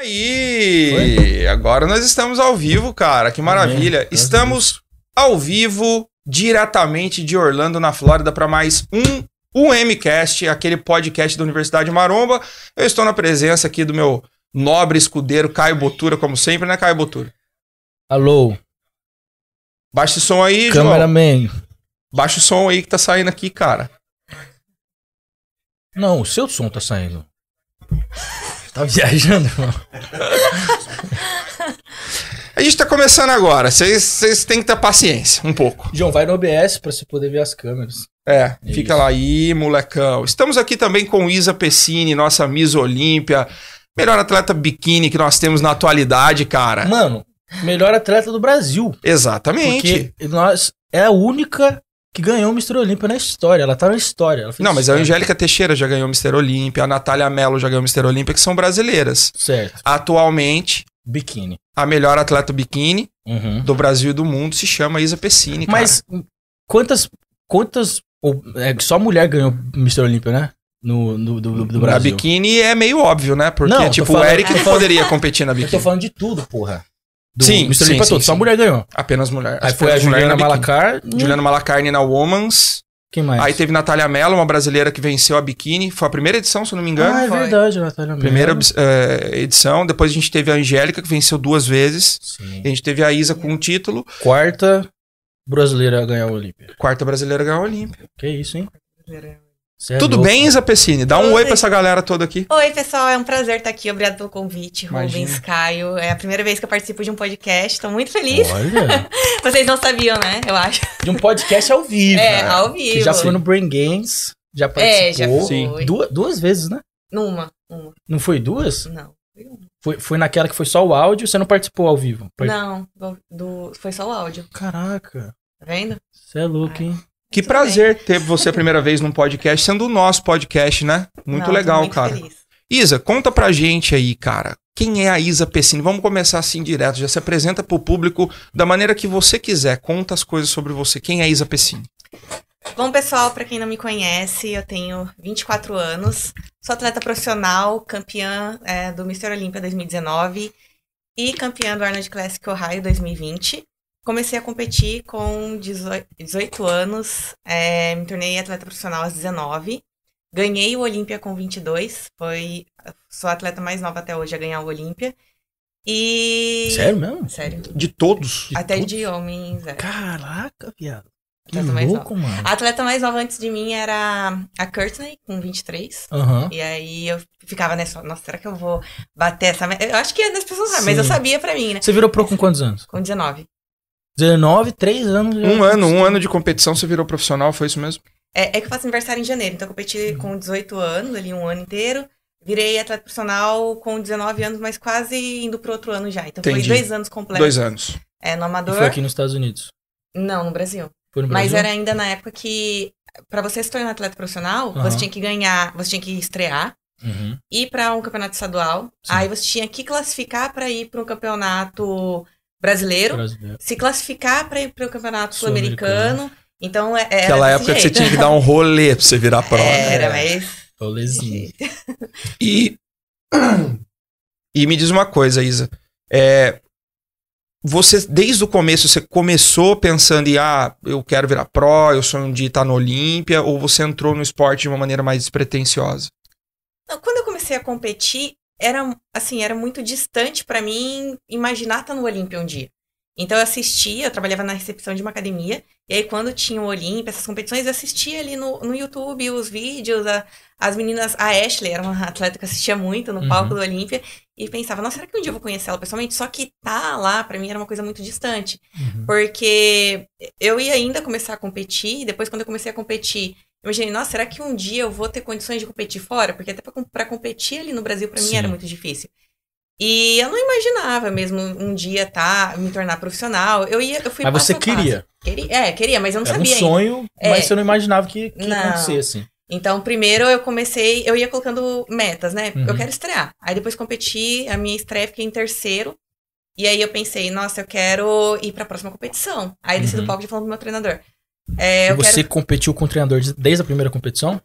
Aí, agora nós estamos ao vivo, cara. Que maravilha. Estamos ao vivo, diretamente de Orlando, na Flórida, para mais um UMcast, aquele podcast da Universidade Maromba. Eu estou na presença aqui do meu nobre escudeiro Caio Botura, como sempre, né, Caio Botura? Alô, Baixa esse som aí, João. cameraman. Baixa o som aí que tá saindo aqui, cara. Não, o seu som tá saindo. Tá viajando, irmão? A gente tá começando agora. Vocês têm que ter paciência, um pouco. João, vai no OBS pra você poder ver as câmeras. É, Isso. fica lá aí, molecão. Estamos aqui também com Isa Pessini, nossa Miss Olímpia, melhor atleta biquíni que nós temos na atualidade, cara. Mano, melhor atleta do Brasil. Exatamente. Porque nós é a única que ganhou o Mr. Olímpia na história. Ela tá na história. Não, mas a história. Angélica Teixeira já ganhou Mr. Olímpia, a Natália Mello já ganhou Mr. Olímpia, que são brasileiras. Certo. Atualmente, Biquíni. a melhor atleta biquíni Uhum. do Brasil e do mundo se chama Isa Pessini, cara. Mas quantas. Quantas. ou, é, só mulher ganhou Mr. Olímpia, né? No, no- do, do, do na Brasil. biquíni é meio óbvio, né? Porque, Não, tipo, falando- o Eric não poderia competir na Eu tô biquíni. falando de tudo, porra. Do Sim, Mr. sim, Olímpia sim, todo. Só sim. mulher ganhou. Apenas mulher. Aí foi a Juliana. Malacar. Juliana Malacarne na Womans. Quem mais? Aí teve Natália Mello, uma brasileira que venceu a biquíni. Foi a primeira edição, se eu não me engano. Ah, é foi. verdade, a Natália Mello. Primeira eh, edição. Depois a gente teve a Angélica, que venceu duas vezes. Sim. E a gente teve a Isa com um título. Quarta brasileira a ganhar o Olímpia. Quarta brasileira ganhou a Olímpia. Que isso, hein? Cê é Tudo louco. bem, Isa Pessini? Dá um oi bem. pra essa galera toda aqui. Oi, pessoal, é um prazer estar aqui. Obrigado pelo convite, Imagina. Rubens, Caio. É a primeira vez que eu participo de um podcast, tô muito feliz. Olha, Vocês não sabiam, né? Eu acho. de um podcast ao vivo. É, né? ao Que vivo. já foi no Brain Games, já É, já participou. foi. Duas, duas vezes, né? Numa, uma. Não foi duas? Não. Foi, foi naquela que foi só o áudio, você não participou ao vivo. Part- Não, do, do- foi só o áudio, Caraca, tá vendo? você é louco, hein? Que Tudo prazer ter você a primeira vez num podcast, sendo o nosso podcast, né? Muito Não, legal, muito cara. feliz. Isa, conta pra gente aí, cara. Quem é a Isa Pessini? Vamos começar assim direto. Já se apresenta pro público da maneira que você quiser. Conta as coisas sobre você. Quem é a Isa Pessini? Bom, pessoal, pra quem não me conhece, eu tenho 24 anos, sou atleta profissional, campeã é, do Mr. Olímpia 2019 e campeã do Arnold Classic Ohio 2020. Comecei a competir com 18, 18 anos, é, me tornei atleta profissional aos 19. Ganhei o Olímpia com 22, foi, sou a atleta mais nova até hoje a ganhar o Olímpia. E... Sério mesmo? Sério. De todos. Até todos? de homens, é. Caraca, viado. Que Atleta mais louco, mano. A atleta mais nova antes de mim era a Courtney, com 23. Aham. E aí eu ficava nessa, nossa, será que eu vou bater essa? Eu acho que as pessoas sabem, mas eu sabia pra mim, né? Você virou pro com quantos anos? Com 19. 19, 3 anos. Um ano, um ano de competição, você virou profissional, foi isso mesmo? É, é que eu faço aniversário em janeiro, então eu competi Uhum. com 18 anos, ali um ano inteiro. Virei atleta profissional com 19 anos, mas quase indo pro outro ano já. Então Entendi. foi dois anos completos. Dois anos. É, no E amador. foi aqui nos Estados Unidos. Não, no Brasil. Foi no Mas Brasil? era ainda na época que, pra você se tornar atleta profissional, Aham. você tinha que ganhar, você tinha que estrear. Uhum. ir para um campeonato estadual. Sim. Aí você tinha que classificar para ir para um campeonato brasileiro, Brasileiro. se classificar para ir para o campeonato Sul-Americano. Então é, era Aquela desse época que você jeito. tinha que dar um rolê pra você virar prova. Era, É. mas Rolezinho. E, e me diz uma coisa, Isa. É, você, desde o começo, você começou pensando em, ah, eu quero virar pró, eu sonho de estar no Olímpia, ou você entrou no esporte de uma maneira mais despretensiosa? Quando eu comecei a competir, era assim, era muito distante para mim imaginar estar no Olímpia um dia. Então eu assistia, eu trabalhava na recepção de uma academia, e aí quando tinha o Olímpia, essas competições, eu assistia ali no, no YouTube os vídeos, a- as meninas, a Ashley era uma atleta que eu assistia muito no Uhum. palco do Olímpia, e pensava, nossa, será que um dia eu vou conhecer ela pessoalmente? Só que tá lá, pra mim, era uma coisa muito distante. Uhum. Porque eu ia ainda começar a competir, e depois quando eu comecei a competir, imaginei, nossa, será que um dia eu vou ter condições de competir fora? Porque até pra competir ali no Brasil, pra mim, era muito difícil. E eu não imaginava mesmo um dia tá, me tornar profissional. Eu ia, eu fui Mas você a queria. Queria- É, queria, mas eu não Era um sabia ainda. sonho, É. mas você não imaginava que, que ia Não. acontecer assim. Então, primeiro eu comecei, eu ia colocando metas, né? Uhum. Eu quero estrear. Aí depois competi, a minha estreia fiquei em terceiro. E aí eu pensei, nossa, eu quero ir pra próxima competição. Aí desci Uhum. do palco já falando pro meu treinador. É, E eu você quero competiu com o treinador de- desde a primeira competição?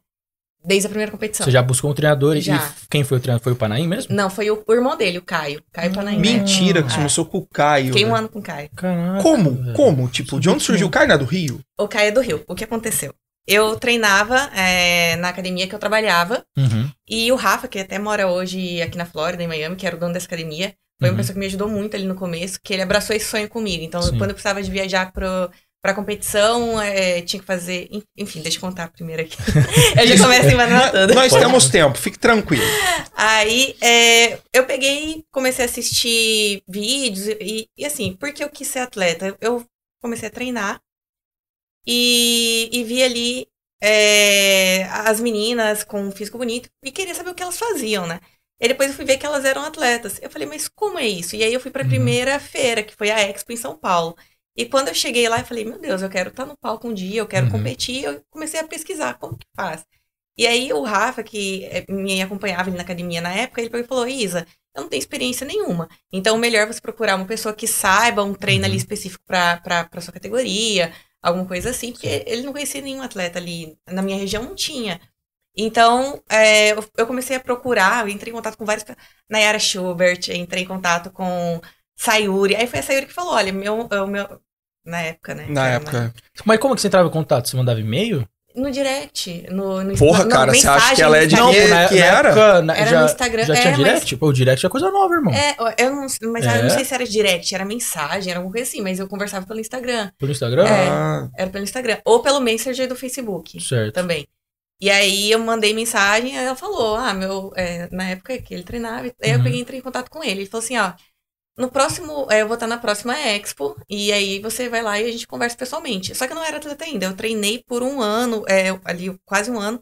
Desde a primeira competição. Você já buscou um treinador Já. e quem foi o treinador? Foi o Panaim mesmo? Não, foi o, o irmão dele, o Caio. Caio Panaim. Mentira, que É. você começou com o Caio. Fiquei um ano com o Caio. Caraca. Como? velho. Como? Tipo, de onde surgiu o Caio? Não é do Rio? O Caio é do Rio. O que aconteceu? Eu treinava é, na academia que eu trabalhava. Uhum. E o Rafa, que até mora hoje aqui na Flórida, em Miami, que era o dono dessa academia, foi Uhum. uma pessoa que me ajudou muito ali no começo, que ele abraçou esse sonho comigo. Então, Sim. quando eu precisava de viajar pro, pra competição, é, tinha que fazer. Enfim, deixa eu contar primeiro aqui. eu já começo embanando toda. Nós temos tempo, fique tranquilo. Aí é, eu peguei, comecei a assistir vídeos e, e assim, porque eu quis ser atleta? Eu comecei a treinar e, e vi ali é, as meninas com um físico bonito e queria saber o que elas faziam, né? E depois eu fui ver que elas eram atletas. Eu falei, mas como é isso? E aí eu fui pra Uhum. primeira feira, que foi a Expo em São Paulo. E quando eu cheguei lá, eu falei, meu Deus, eu quero estar no palco um dia, eu quero Uhum. competir. Eu comecei a pesquisar como que faz. E aí o Rafa, que eh, me acompanhava ali na academia na época, ele falou, Isa, eu não tenho experiência nenhuma. Então, melhor você procurar uma pessoa que saiba um treino Uhum. ali específico pra sua categoria, alguma coisa assim, porque ele não conhecia nenhum atleta ali. Na minha região não tinha. Então, é, eu- eu comecei a procurar, eu entrei em contato com vários. Nayara Schubert, entrei em contato com Sayuri. Aí foi a Sayuri que falou: olha, meu, meu. Na época, né? Na Era época. Mas como que você entrava em contato? Você mandava e-mail? No direct. No, no, Porra, no- cara, você acha que ela é de mensagem, quê? no que era? época, na- Era já, no Instagram, Já é, tinha mas- direct? Pô, o direct é coisa nova, irmão. É, eu não, mas eu É? não sei se era direct, era mensagem, era alguma coisa assim, mas eu conversava pelo Instagram. Pelo Instagram? É. Ah, Era pelo Instagram. Ou pelo Messenger do Facebook Certo. também. E aí eu mandei mensagem, aí ela falou, ah, meu, é, na época que ele treinava, aí eu Uhum. peguei e entrei em contato com ele. Ele falou assim, ó, no próximo, é, eu vou estar na próxima Expo, e aí você vai lá e a gente conversa pessoalmente. Só que eu não era atleta ainda, eu treinei por um ano, é, ali quase um ano,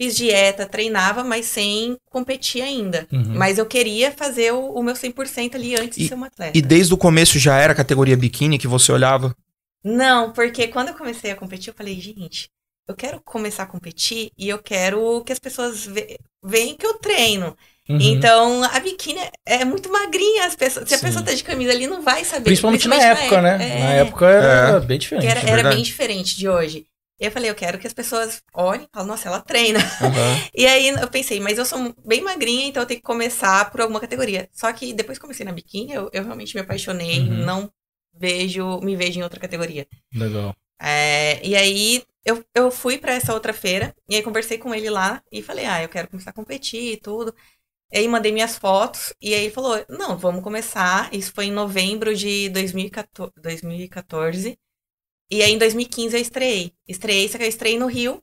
fiz dieta, treinava, mas sem competir ainda. Uhum. Mas eu queria fazer o, o meu 100% ali antes de ser uma atleta. e desde o começo já era categoria biquíni que você olhava? Não, porque quando eu comecei a competir, eu falei, gente, eu quero começar a competir e eu quero que as pessoas ve veem que eu treino. Uhum. Então, a biquíni é muito magrinha. As pessoas, se a Sim. pessoa tá de camisa ali, não vai saber. Principalmente na época, né? É, Na época era É. bem diferente. era, é era bem diferente de hoje. E eu falei, eu quero que as pessoas olhem e falem, nossa, ela treina. Aham. E aí eu pensei, mas eu sou bem magrinha, então eu tenho que começar por alguma categoria. Só que depois que comecei na biquíni, eu, eu realmente me apaixonei, Uhum. não vejo, me vejo em outra categoria. Legal. É, e aí eu, eu fui pra essa outra feira e aí conversei com ele lá e falei, ah, eu quero começar a competir e tudo. E aí mandei minhas fotos e aí ele falou, não, vamos começar. Isso foi em novembro de 2014. 2014. E aí em 2015 eu estreiei. Estreiei, só que eu estreiei no Rio,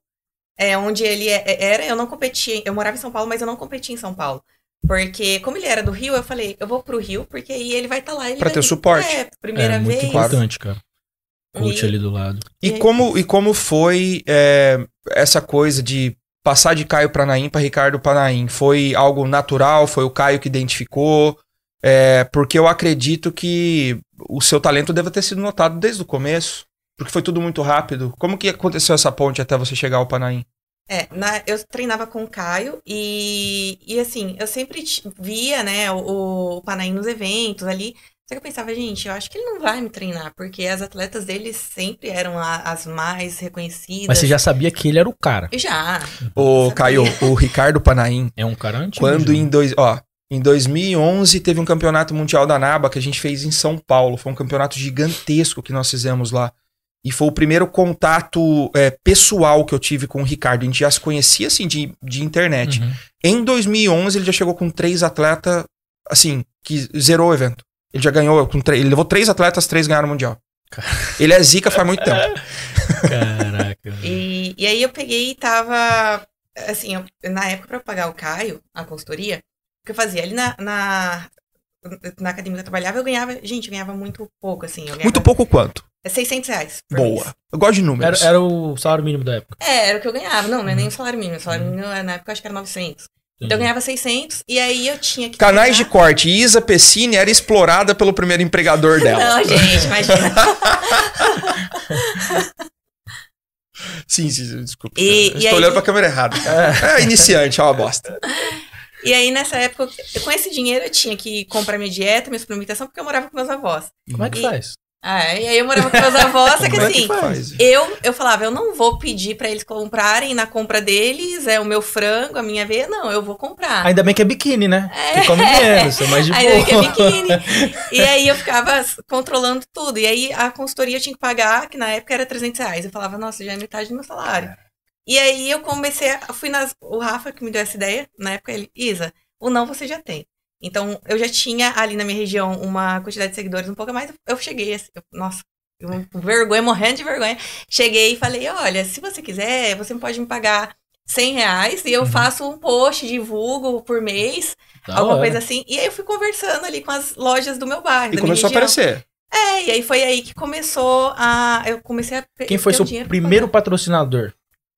é, onde ele é- era, eu não competi, eu morava em São Paulo, mas eu não competi em São Paulo. Porque, como ele era do Rio, eu falei, eu vou pro Rio, porque aí ele vai estar lá. Ele Pra vai ter vir- suporte. É, primeira é muito vez. importante, cara. Coach E- ali do lado. E E como, e como foi é, essa coisa de passar de Caio Pranaim para Ricardo Panaim? Foi algo natural? Foi o Caio que identificou? É, porque eu acredito que o seu talento deve ter sido notado desde o começo. Porque foi tudo muito rápido. Como que aconteceu essa ponte até você chegar ao Panaim? É, na- eu treinava com o Caio e, e assim, eu sempre via, né, o, o Panaim nos eventos ali. Só que eu pensava, gente, eu acho que ele não vai me treinar, porque as atletas dele sempre eram a- as mais reconhecidas. Mas você já sabia que ele era o cara. Já. Ô. Caio, o Ricardo Panaim, É um cara antigo. quando já. em, dois, ó, em 2011 teve um campeonato mundial da NABA que a gente fez em São Paulo. Foi um campeonato gigantesco que nós fizemos lá. E foi o primeiro contato é, pessoal que eu tive com o Ricardo. A gente já se conhecia, assim, de, de internet. Uhum. Em 2011, ele já chegou com três atletas, assim, que zerou o evento. Ele já ganhou, com três, ele levou três atletas, três ganharam o Mundial. Ele é zica faz muito tempo. Caraca. E, e aí eu peguei e tava, assim, eu- na época pra pagar o Caio, a consultoria, o que eu fazia? Ali na, na, na academia que eu trabalhava, eu ganhava, gente, eu ganhava muito pouco, assim. Eu ganhava Muito pouco quanto? 600 reais. por mês. Boa. Eu gosto de Era, números. era o salário mínimo da época. É, era o que eu ganhava. Não, não é Uhum. nem o salário mínimo. O salário mínimo na época eu acho que era 900. Então eu ganhava 600 e aí eu tinha que. Canais de pegar- corte. Isa Pessini era explorada pelo primeiro empregador dela. Não, gente, imagina. Sim, sim, sim, desculpa. E- e estou aí- olhando pra câmera errada. É, iniciante, é uma bosta. E aí nessa época, eu- com esse dinheiro eu tinha que comprar minha dieta, minha suplementação, porque eu morava com meus avós. Como é que E- faz? Ah, e aí eu morava com meus avós, só que Como é assim, faz? eu, eu falava, eu não vou pedir pra eles comprarem na compra deles, é o meu frango, a minha veia, não, eu vou comprar. Ainda bem que é biquíni, né? É. Que come menos, é mais de Ainda bem que é boa. biquíni. E aí eu ficava controlando tudo. E aí a consultoria eu tinha que pagar, que na época era 300 reais. Eu falava, nossa, já é metade do meu salário. E aí eu comecei, a, fui nas, o Rafa que me deu essa ideia, na época ele, Isa, o não você já tem. Então eu já tinha ali na minha região uma quantidade de seguidores um pouco mais. Eu cheguei assim, eu- nossa, eu, vergonha, morrendo de vergonha. Cheguei e falei, olha, se você quiser, você pode me pagar 100 reais e eu Uhum. faço um post, divulgo por mês Da alguma hora. coisa assim. E aí eu fui conversando ali com as lojas do meu bairro. E começou a aparecer. É, e aí foi aí que começou a. Eu comecei a. Quem foi seu primeiro patrocinador?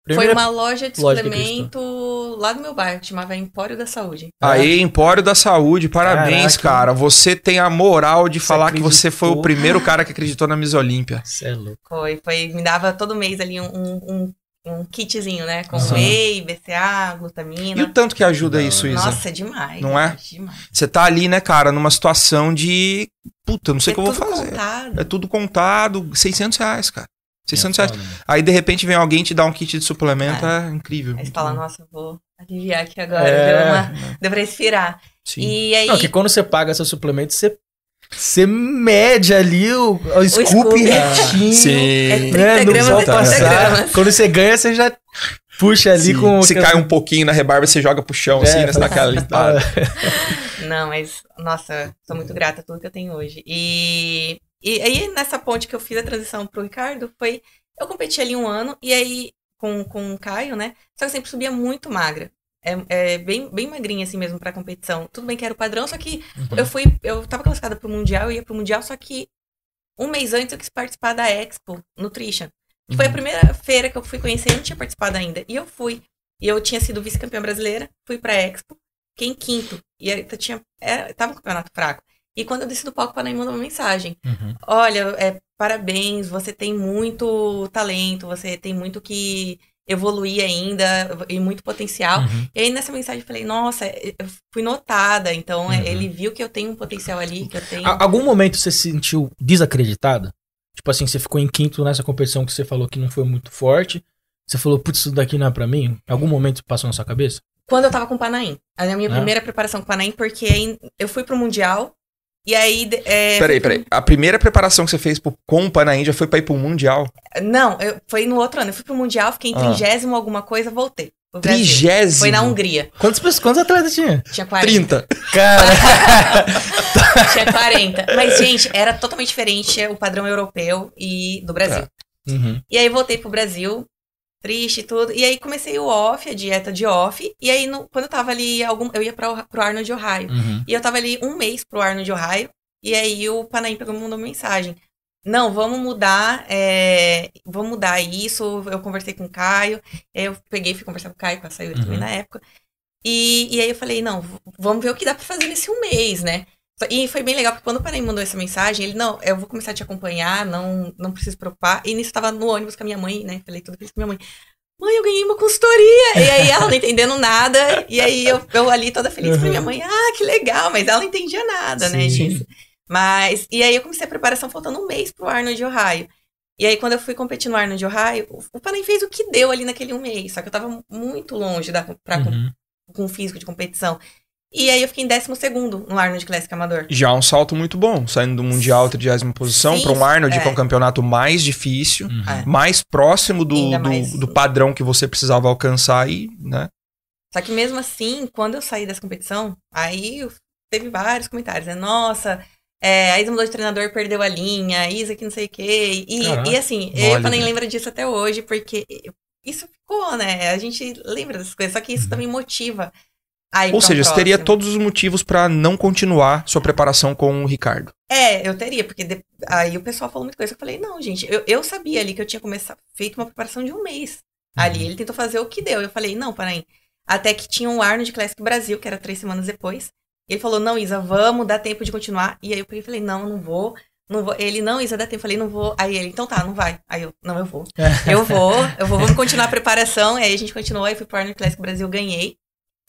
Foi Primeira- uma loja de loja suplemento lá do meu bairro, que chamava Empório da Saúde. Aí, Empório da Saúde, parabéns, Caraca. cara. Você tem a moral de Você falar que você foi o acreditou. primeiro cara que acreditou na Miss Olímpia. Cê é louco. Foi, foi, me dava todo mês ali um, um, um- kitzinho, né? Com Sim. whey, BCA, E o glutamina. tanto que ajuda Da isso. Isa? Nossa, demais. Não é? Demais. Você tá ali, né, cara, numa situação de. Puta, não sei o que eu vou tudo fazer. contado. É tudo contado, 600 reais, cara. 600 É reais. foda, né? Aí, de repente, vem alguém te dar um kit de suplemento, é, incrível. Aí você fala, nossa, vou aliviar aqui agora. É. Deu, uma, deu pra respirar. Sim. E aí. Não, que quando você paga seu suplemento, você, você mede ali o, o scoop scoop. retinho. Sim. É 30 Né? Gramas, pode é 30 passar. gramas. Quando você ganha, você já puxa ali Sim. com... Se cai um pouquinho na rebarba, você joga pro chão, assim, É, né? Você dá aquela limpada. Não, mas, nossa, sou muito grata a tudo que eu tenho hoje. E, e aí, nessa ponte que eu fiz a transição pro Ricardo, foi. Eu competi ali um ano, e aí, com, com o Caio, né? Só que eu sempre subia muito magra. É, é bem, bem magrinha, assim mesmo, pra competição. Tudo bem que era o padrão, só que Uhum. eu fui. Eu tava classificada pro Mundial, eu ia pro Mundial, só que um mês antes eu quis participar da Expo Nutrition. Que foi a primeira feira que eu fui conhecer, eu não tinha participado ainda. E eu fui. E eu tinha sido vice-campeã brasileira, fui pra Expo, fiquei em quinto. E aí eu tinha, era, tava um campeonato fraco. E quando eu desci do palco, o Panaim mandou uma mensagem. Uhum. Olha, é, parabéns, você tem muito talento, você tem muito que evoluir ainda e muito potencial. Uhum. E aí nessa mensagem eu falei, nossa, eu fui notada, então Uhum. ele viu que eu tenho um potencial ali, que eu tenho. Algum momento você se sentiu desacreditada? Tipo assim, você ficou em quinto nessa competição que você falou que não foi muito forte. Você falou, putz, isso daqui não é pra mim? Algum momento passou na sua cabeça? Quando eu tava com o Panaim. A minha Ah. primeira preparação com o Panaim, porque eu fui pro Mundial. E aí. É, Peraí, peraí. A primeira preparação que você fez pro, com o Panaim já foi pra ir pro Mundial? Não, eu, foi no outro ano. Eu fui pro Mundial, fiquei em Ah. trigésimo alguma coisa, voltei. Trigésimo? Foi na Hungria. Quantos, quantos atletas tinha? Tinha 40. 30. Cara, Tinha 40. Mas, gente, era totalmente diferente o padrão europeu e do Brasil. Uhum. E aí voltei pro Brasil, triste e tudo. E aí comecei o off, a dieta de off. E aí, no- quando eu tava ali, algum, eu ia pra, pro Arnold, Ohio. Uhum. E eu tava ali um mês pro Arnold, Ohio. E aí o Panaim pegou me mandou uma mensagem. Não, vamos mudar, é, vamos mudar isso. Eu conversei com o Caio. Eu peguei e fui conversar com o Caio, com a Sayuri Uhum. também na época. E, e aí eu falei, não, vamos ver o que dá pra fazer nesse um mês, né? E foi bem legal, porque quando o Panaim mandou essa mensagem, ele, não, eu vou começar a te acompanhar, não, não preciso se preocupar. E nisso eu tava no ônibus com a minha mãe, né? Falei tudo isso com a minha mãe. Mãe, eu ganhei uma consultoria! E aí ela não entendendo nada. E aí eu, eu ali toda feliz pra minha mãe, ah, que legal, mas ela não entendia nada, né, Sim. disso. Mas, e aí eu comecei a preparação faltando um mês pro Arnold Ohio. E aí, quando eu fui competir no Arnold Ohio, o- Panaim fez o que deu ali naquele um mês. Só que eu tava muito longe da, pra, Uhum. com o físico de competição. E aí eu fiquei em 12 no Arnold Classic Amador. Já um salto muito bom, saindo do Mundial, 30 posição, pra um Arnold, é. que é um campeonato mais difícil, Uhum. É. mais próximo do, do, mais- do padrão que você precisava alcançar e, né? Só que mesmo assim, quando eu saí dessa competição, aí eu- teve vários comentários, né? Nossa, é, a Isa mudou de treinador, perdeu a linha, a Isa que não sei o quê. E, Caraca. e assim, eu nem né? lembro disso até hoje, porque isso ficou, né? A gente lembra dessas coisas, só que isso Uhum. também motiva. A ir Ou seja, você teria próximo. todos os motivos pra não continuar sua preparação com o Ricardo. É, eu teria, porque de- aí o pessoal falou muita coisa. Eu falei, não, gente, eu, eu sabia ali que eu tinha começado, feito uma preparação de um mês. Ali, ele tentou fazer o que deu. Eu falei, não, peraí. Até que tinha um Arnold Classic Brasil, que era três semanas depois. Ele falou, não, Isa, vamos, dá tempo de continuar. E aí eu falei, não, não vou. Não vou. Ele, não, Isa, dá tempo. Eu falei, não vou. Aí ele, então tá, não vai. Aí eu, não, eu vou. Eu vou, eu vou, vamos continuar a preparação. E aí a gente continuou, aí fui pro Arnold Classic Brasil, ganhei.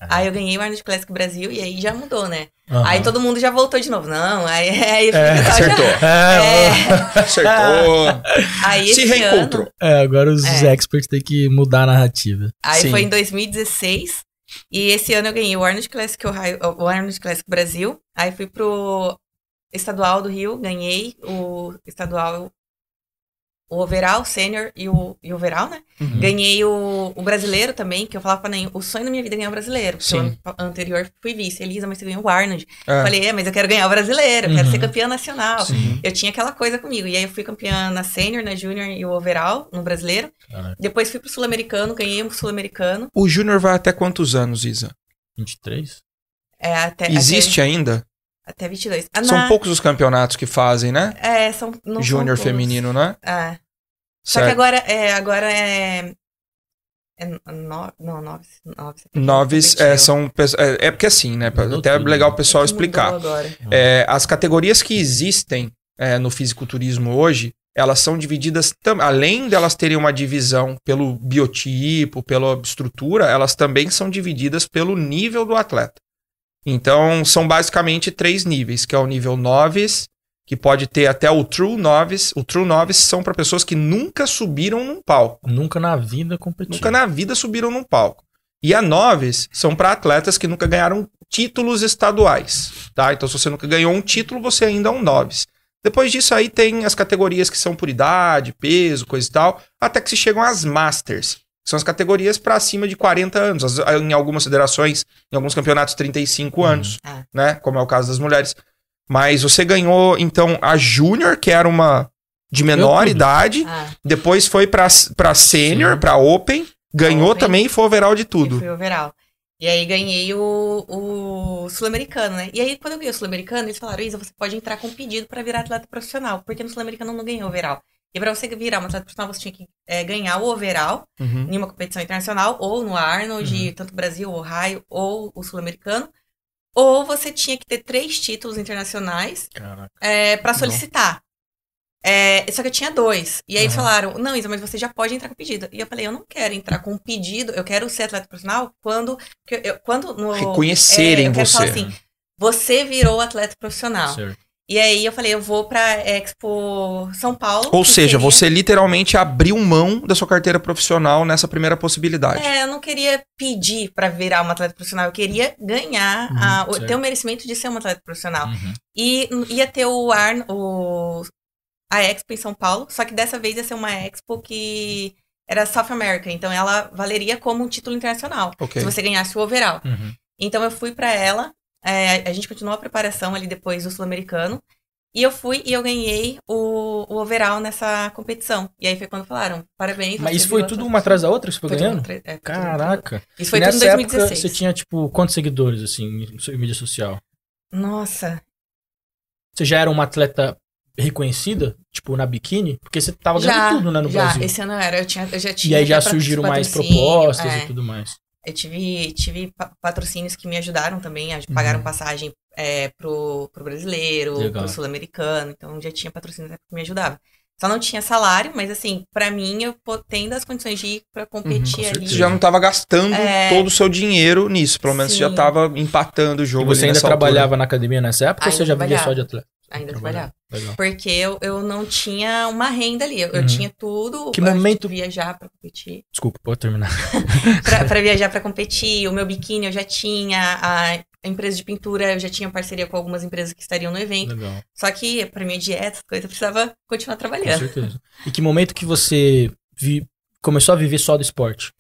Aí eu ganhei o Arnold Classic Brasil e aí já mudou, né? Aham. Aí todo mundo já voltou de novo. Não, aí, aí É, pessoal já- Acertou. É, Acertou. Aí Se esse reencontrou. ano, é, agora os É. experts têm que mudar a narrativa. aí Sim. foi em 2016. E esse ano eu ganhei o Arnold Classic Ohio, o Arnold Classic Brasil. Aí fui pro estadual do Rio, ganhei o estadual, o overall, sênior e o, e o overall, né? Uhum. Ganhei o, o brasileiro também, que eu falava pra nem o sonho da minha vida é ganhar o brasileiro. Porque Sim. o ano anterior fui vice. Elisa, mas você ganhou o Arnold. É. Falei, é, mas eu quero ganhar o brasileiro, eu quero Uhum. ser campeã nacional. Sim. Eu tinha aquela coisa comigo. E aí eu fui campeã na sênior, na júnior e o overall, no brasileiro. Caraca. Depois fui pro sul-americano, ganhei o sul-americano. O Júnior vai até quantos anos, Isa? 23? É, até, Existe ainda? Até, até 22. Ah, São na- poucos os campeonatos que fazem, né? É, são. Júnior feminino, né? É. Só Certo. que agora é. Agora é. É no, não, nove. nove Noves é, são. É, é porque assim, né? Até é tudo, legal o né? pessoal explicar. Agora. É, as categorias que existem é, no fisiculturismo hoje, elas são divididas, tam- além delas terem uma divisão pelo biotipo, pela estrutura, elas também são divididas pelo nível do atleta. Então, são basicamente três níveis, que é o nível novice, que pode ter até o true novice. O true novice são para pessoas que nunca subiram num palco. Nunca na vida competi. Nunca na vida subiram num palco. E a novice são para atletas que nunca ganharam títulos estaduais, tá? Então, se você nunca ganhou um título, você ainda é um novice. Depois disso aí tem as categorias que são por idade, peso, coisa e tal, até que se chegam às masters, são as categorias para acima de 40 anos, em algumas federações, em alguns campeonatos 35 Uhum. anos, Ah. né? Como é o caso das mulheres. Mas você ganhou então a júnior, que era uma de menor idade, Ah, depois foi pra, pra sênior, pra open, ganhou Open. também e foi overall de e tudo. fui overall. E aí ganhei o, o sul-americano, né? E aí, quando eu ganhei o sul-americano, eles falaram, Isa, você pode entrar com pedido pra virar atleta profissional, porque no sul-americano não ganhou overall. E pra você virar um atleta profissional, você tinha que é, ganhar o overall Uhum. em uma competição internacional, ou no Arnold, Uhum. tanto Brasil, Ohio, ou o sul-americano. Ou você tinha que ter três títulos internacionais é, para Não. solicitar. É, só que eu tinha dois. E aí eles Aham. falaram, não, Isa, mas você já pode entrar com pedido. E eu falei, eu não quero entrar com pedido, eu quero ser atleta profissional quando. eu- quando no, Reconhecerem é, eu quero você. falar assim, você virou atleta profissional. Certo. E aí eu falei, eu vou pra Expo São Paulo. Ou seja, seria- você literalmente abriu mão da sua carteira profissional nessa primeira possibilidade. É, eu não queria pedir pra virar uma atleta profissional, eu queria ganhar, Uhum, a- ter o merecimento de ser uma atleta profissional. Uhum. E ia ter o Arn, o a Expo em São Paulo, só que dessa vez ia ser uma Expo que era South America, então ela valeria como um título internacional, Ok. se você ganhasse o overall. Uhum. Então eu fui pra ela, é, a gente continuou a preparação ali depois do sul-americano, e eu fui e eu ganhei o, o overall nessa competição. E aí foi quando falaram, parabéns. Mas isso foi tudo uma atrás da outra que você foi Foi tudo ganhando? é, tudo tra- Caraca. Isso foi E tudo em nessa época 2016. você tinha, tipo, quantos seguidores, assim, em mídia social? Nossa, Você já era uma atleta reconhecida, tipo, na biquíni? Porque você tava ganhando já, tudo, né, no já, Brasil. esse ano eu era, eu, tinha, eu já tinha E aí já surgiram mais patrocínio, propostas é. e tudo mais. Eu tive, tive pa- patrocínios que me ajudaram também, a- Uhum. pagaram passagem é, pro, pro brasileiro, Legal. pro sul-americano, então já tinha patrocínio que me ajudava. Só não tinha salário, mas assim, pra mim, eu tendo as condições de ir pra competir Uhum, ali. Você já não estava gastando É. todo o seu dinheiro nisso. Pelo menos você já estava empatando o E jogo. você ali ainda nessa altura. trabalhava na academia nessa época ou você já vivia só trabalhava. de atleta? Ainda trabalhava. Legal. Porque eu, eu não tinha uma renda ali. Eu, eu Uhum. tinha tudo. Que eu momento- viajar pra competir. Desculpa, pode terminar. pra, pra viajar pra competir. O meu biquíni eu já tinha. A empresa de pintura eu já tinha parceria com algumas empresas que estariam no evento. Legal. Só que pra minha dieta, as coisas, eu precisava continuar Com trabalhando. certeza. E que momento que você vi- começou a viver só do esporte?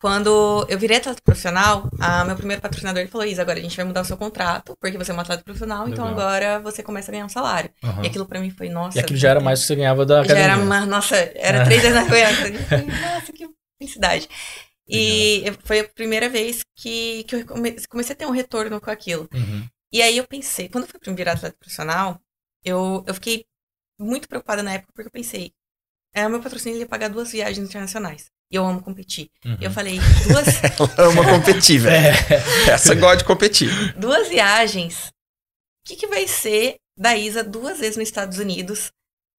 Quando eu virei atleta profissional, a meu primeiro patrocinador ele falou: Isa, agora a gente vai mudar o seu contrato, porque você é uma atleta profissional, então Legal. agora você começa a ganhar um salário. Aham. E aquilo pra mim foi, nossa. E aquilo já era mais do que você ganhava da Já academia. era uma, nossa, era Ah. três vezes na. Nossa, que felicidade. E foi a primeira vez que, que eu come- comecei a ter um retorno com aquilo. Uhum. E aí eu pensei, quando eu fui virar atleta profissional, eu, eu fiquei muito preocupada na época, porque eu pensei, é, o meu patrocínio ia pagar duas viagens internacionais. E eu amo competir. Uhum. E eu falei, duas, Ela ama competir, velho. É. Essa gosta de competir. duas viagens. O que, que vai ser da Isa duas vezes nos Estados Unidos?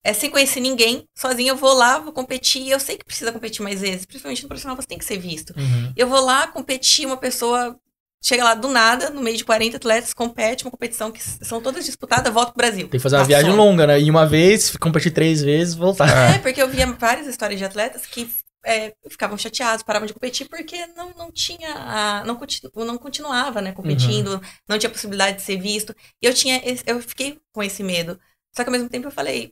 É, sem conhecer ninguém, sozinha eu vou lá, vou competir. Eu sei que precisa competir mais vezes, principalmente no profissional você tem que ser visto. Uhum. Eu vou lá competir, uma pessoa chega lá do nada, no meio de 40 atletas, compete uma competição que são todas disputadas, volta pro Brasil. Tem que fazer uma Passou. viagem longa, né? E uma vez, competir três vezes, voltar. É, porque eu via várias histórias de atletas que é, ficavam chateados, paravam de competir porque não, não tinha. a- não, continu, não continuava, né, competindo, não tinha possibilidade de ser visto. E eu tinha. Eu fiquei com esse medo. Só que ao mesmo tempo eu falei.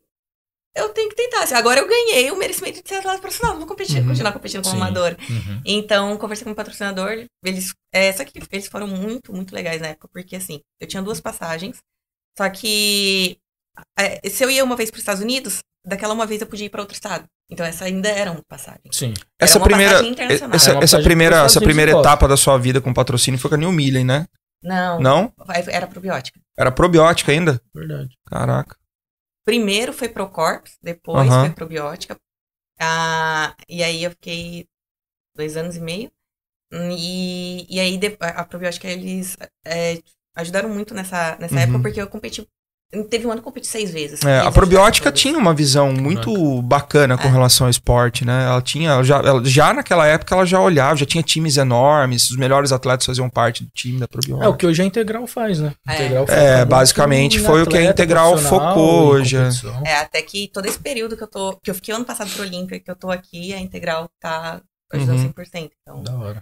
Eu tenho que tentar. assim, Agora eu ganhei o merecimento de ser atleta profissional. Não vou competir, Uhum. continuar competindo como Sim. amador. Uhum. Então, conversei com o patrocinador, eles. É, só que eles foram muito, muito legais na época, porque assim, eu tinha duas passagens. Só que é, se eu ia uma vez para os Estados Unidos, daquela uma vez eu podia ir para outro estado. Então essa ainda era uma passagem. Sim. Era Essa uma primeira, essa, Era uma essa primeira, essa primeira etapa da sua vida com patrocínio foi com a New Millen, né? Não, Não? era probiótica. Era probiótica ainda? Verdade. Caraca. Primeiro foi Procorps, depois foi probiótica. Ah, e aí eu fiquei dois anos e meio. E, e aí a probiótica eles é, ajudaram muito nessa, nessa Uhum. época, porque eu competi. Teve um ano que eu competi seis vezes. É, a probiótica tinha uma visão muito bacana com É. relação ao esporte, né? Ela tinha, ela já, ela- já naquela época ela já olhava, já tinha times enormes, os melhores atletas faziam parte do time da É o probiótica. que hoje a Integral faz, né? É. Integral É, basicamente foi o que a Integral focou hoje, é. É, até que todo esse período que eu tô. Que eu fiquei ano passado pro Olímpia, que eu tô aqui, a Integral tá ajudando Uhum. 100%. Então, Da hora.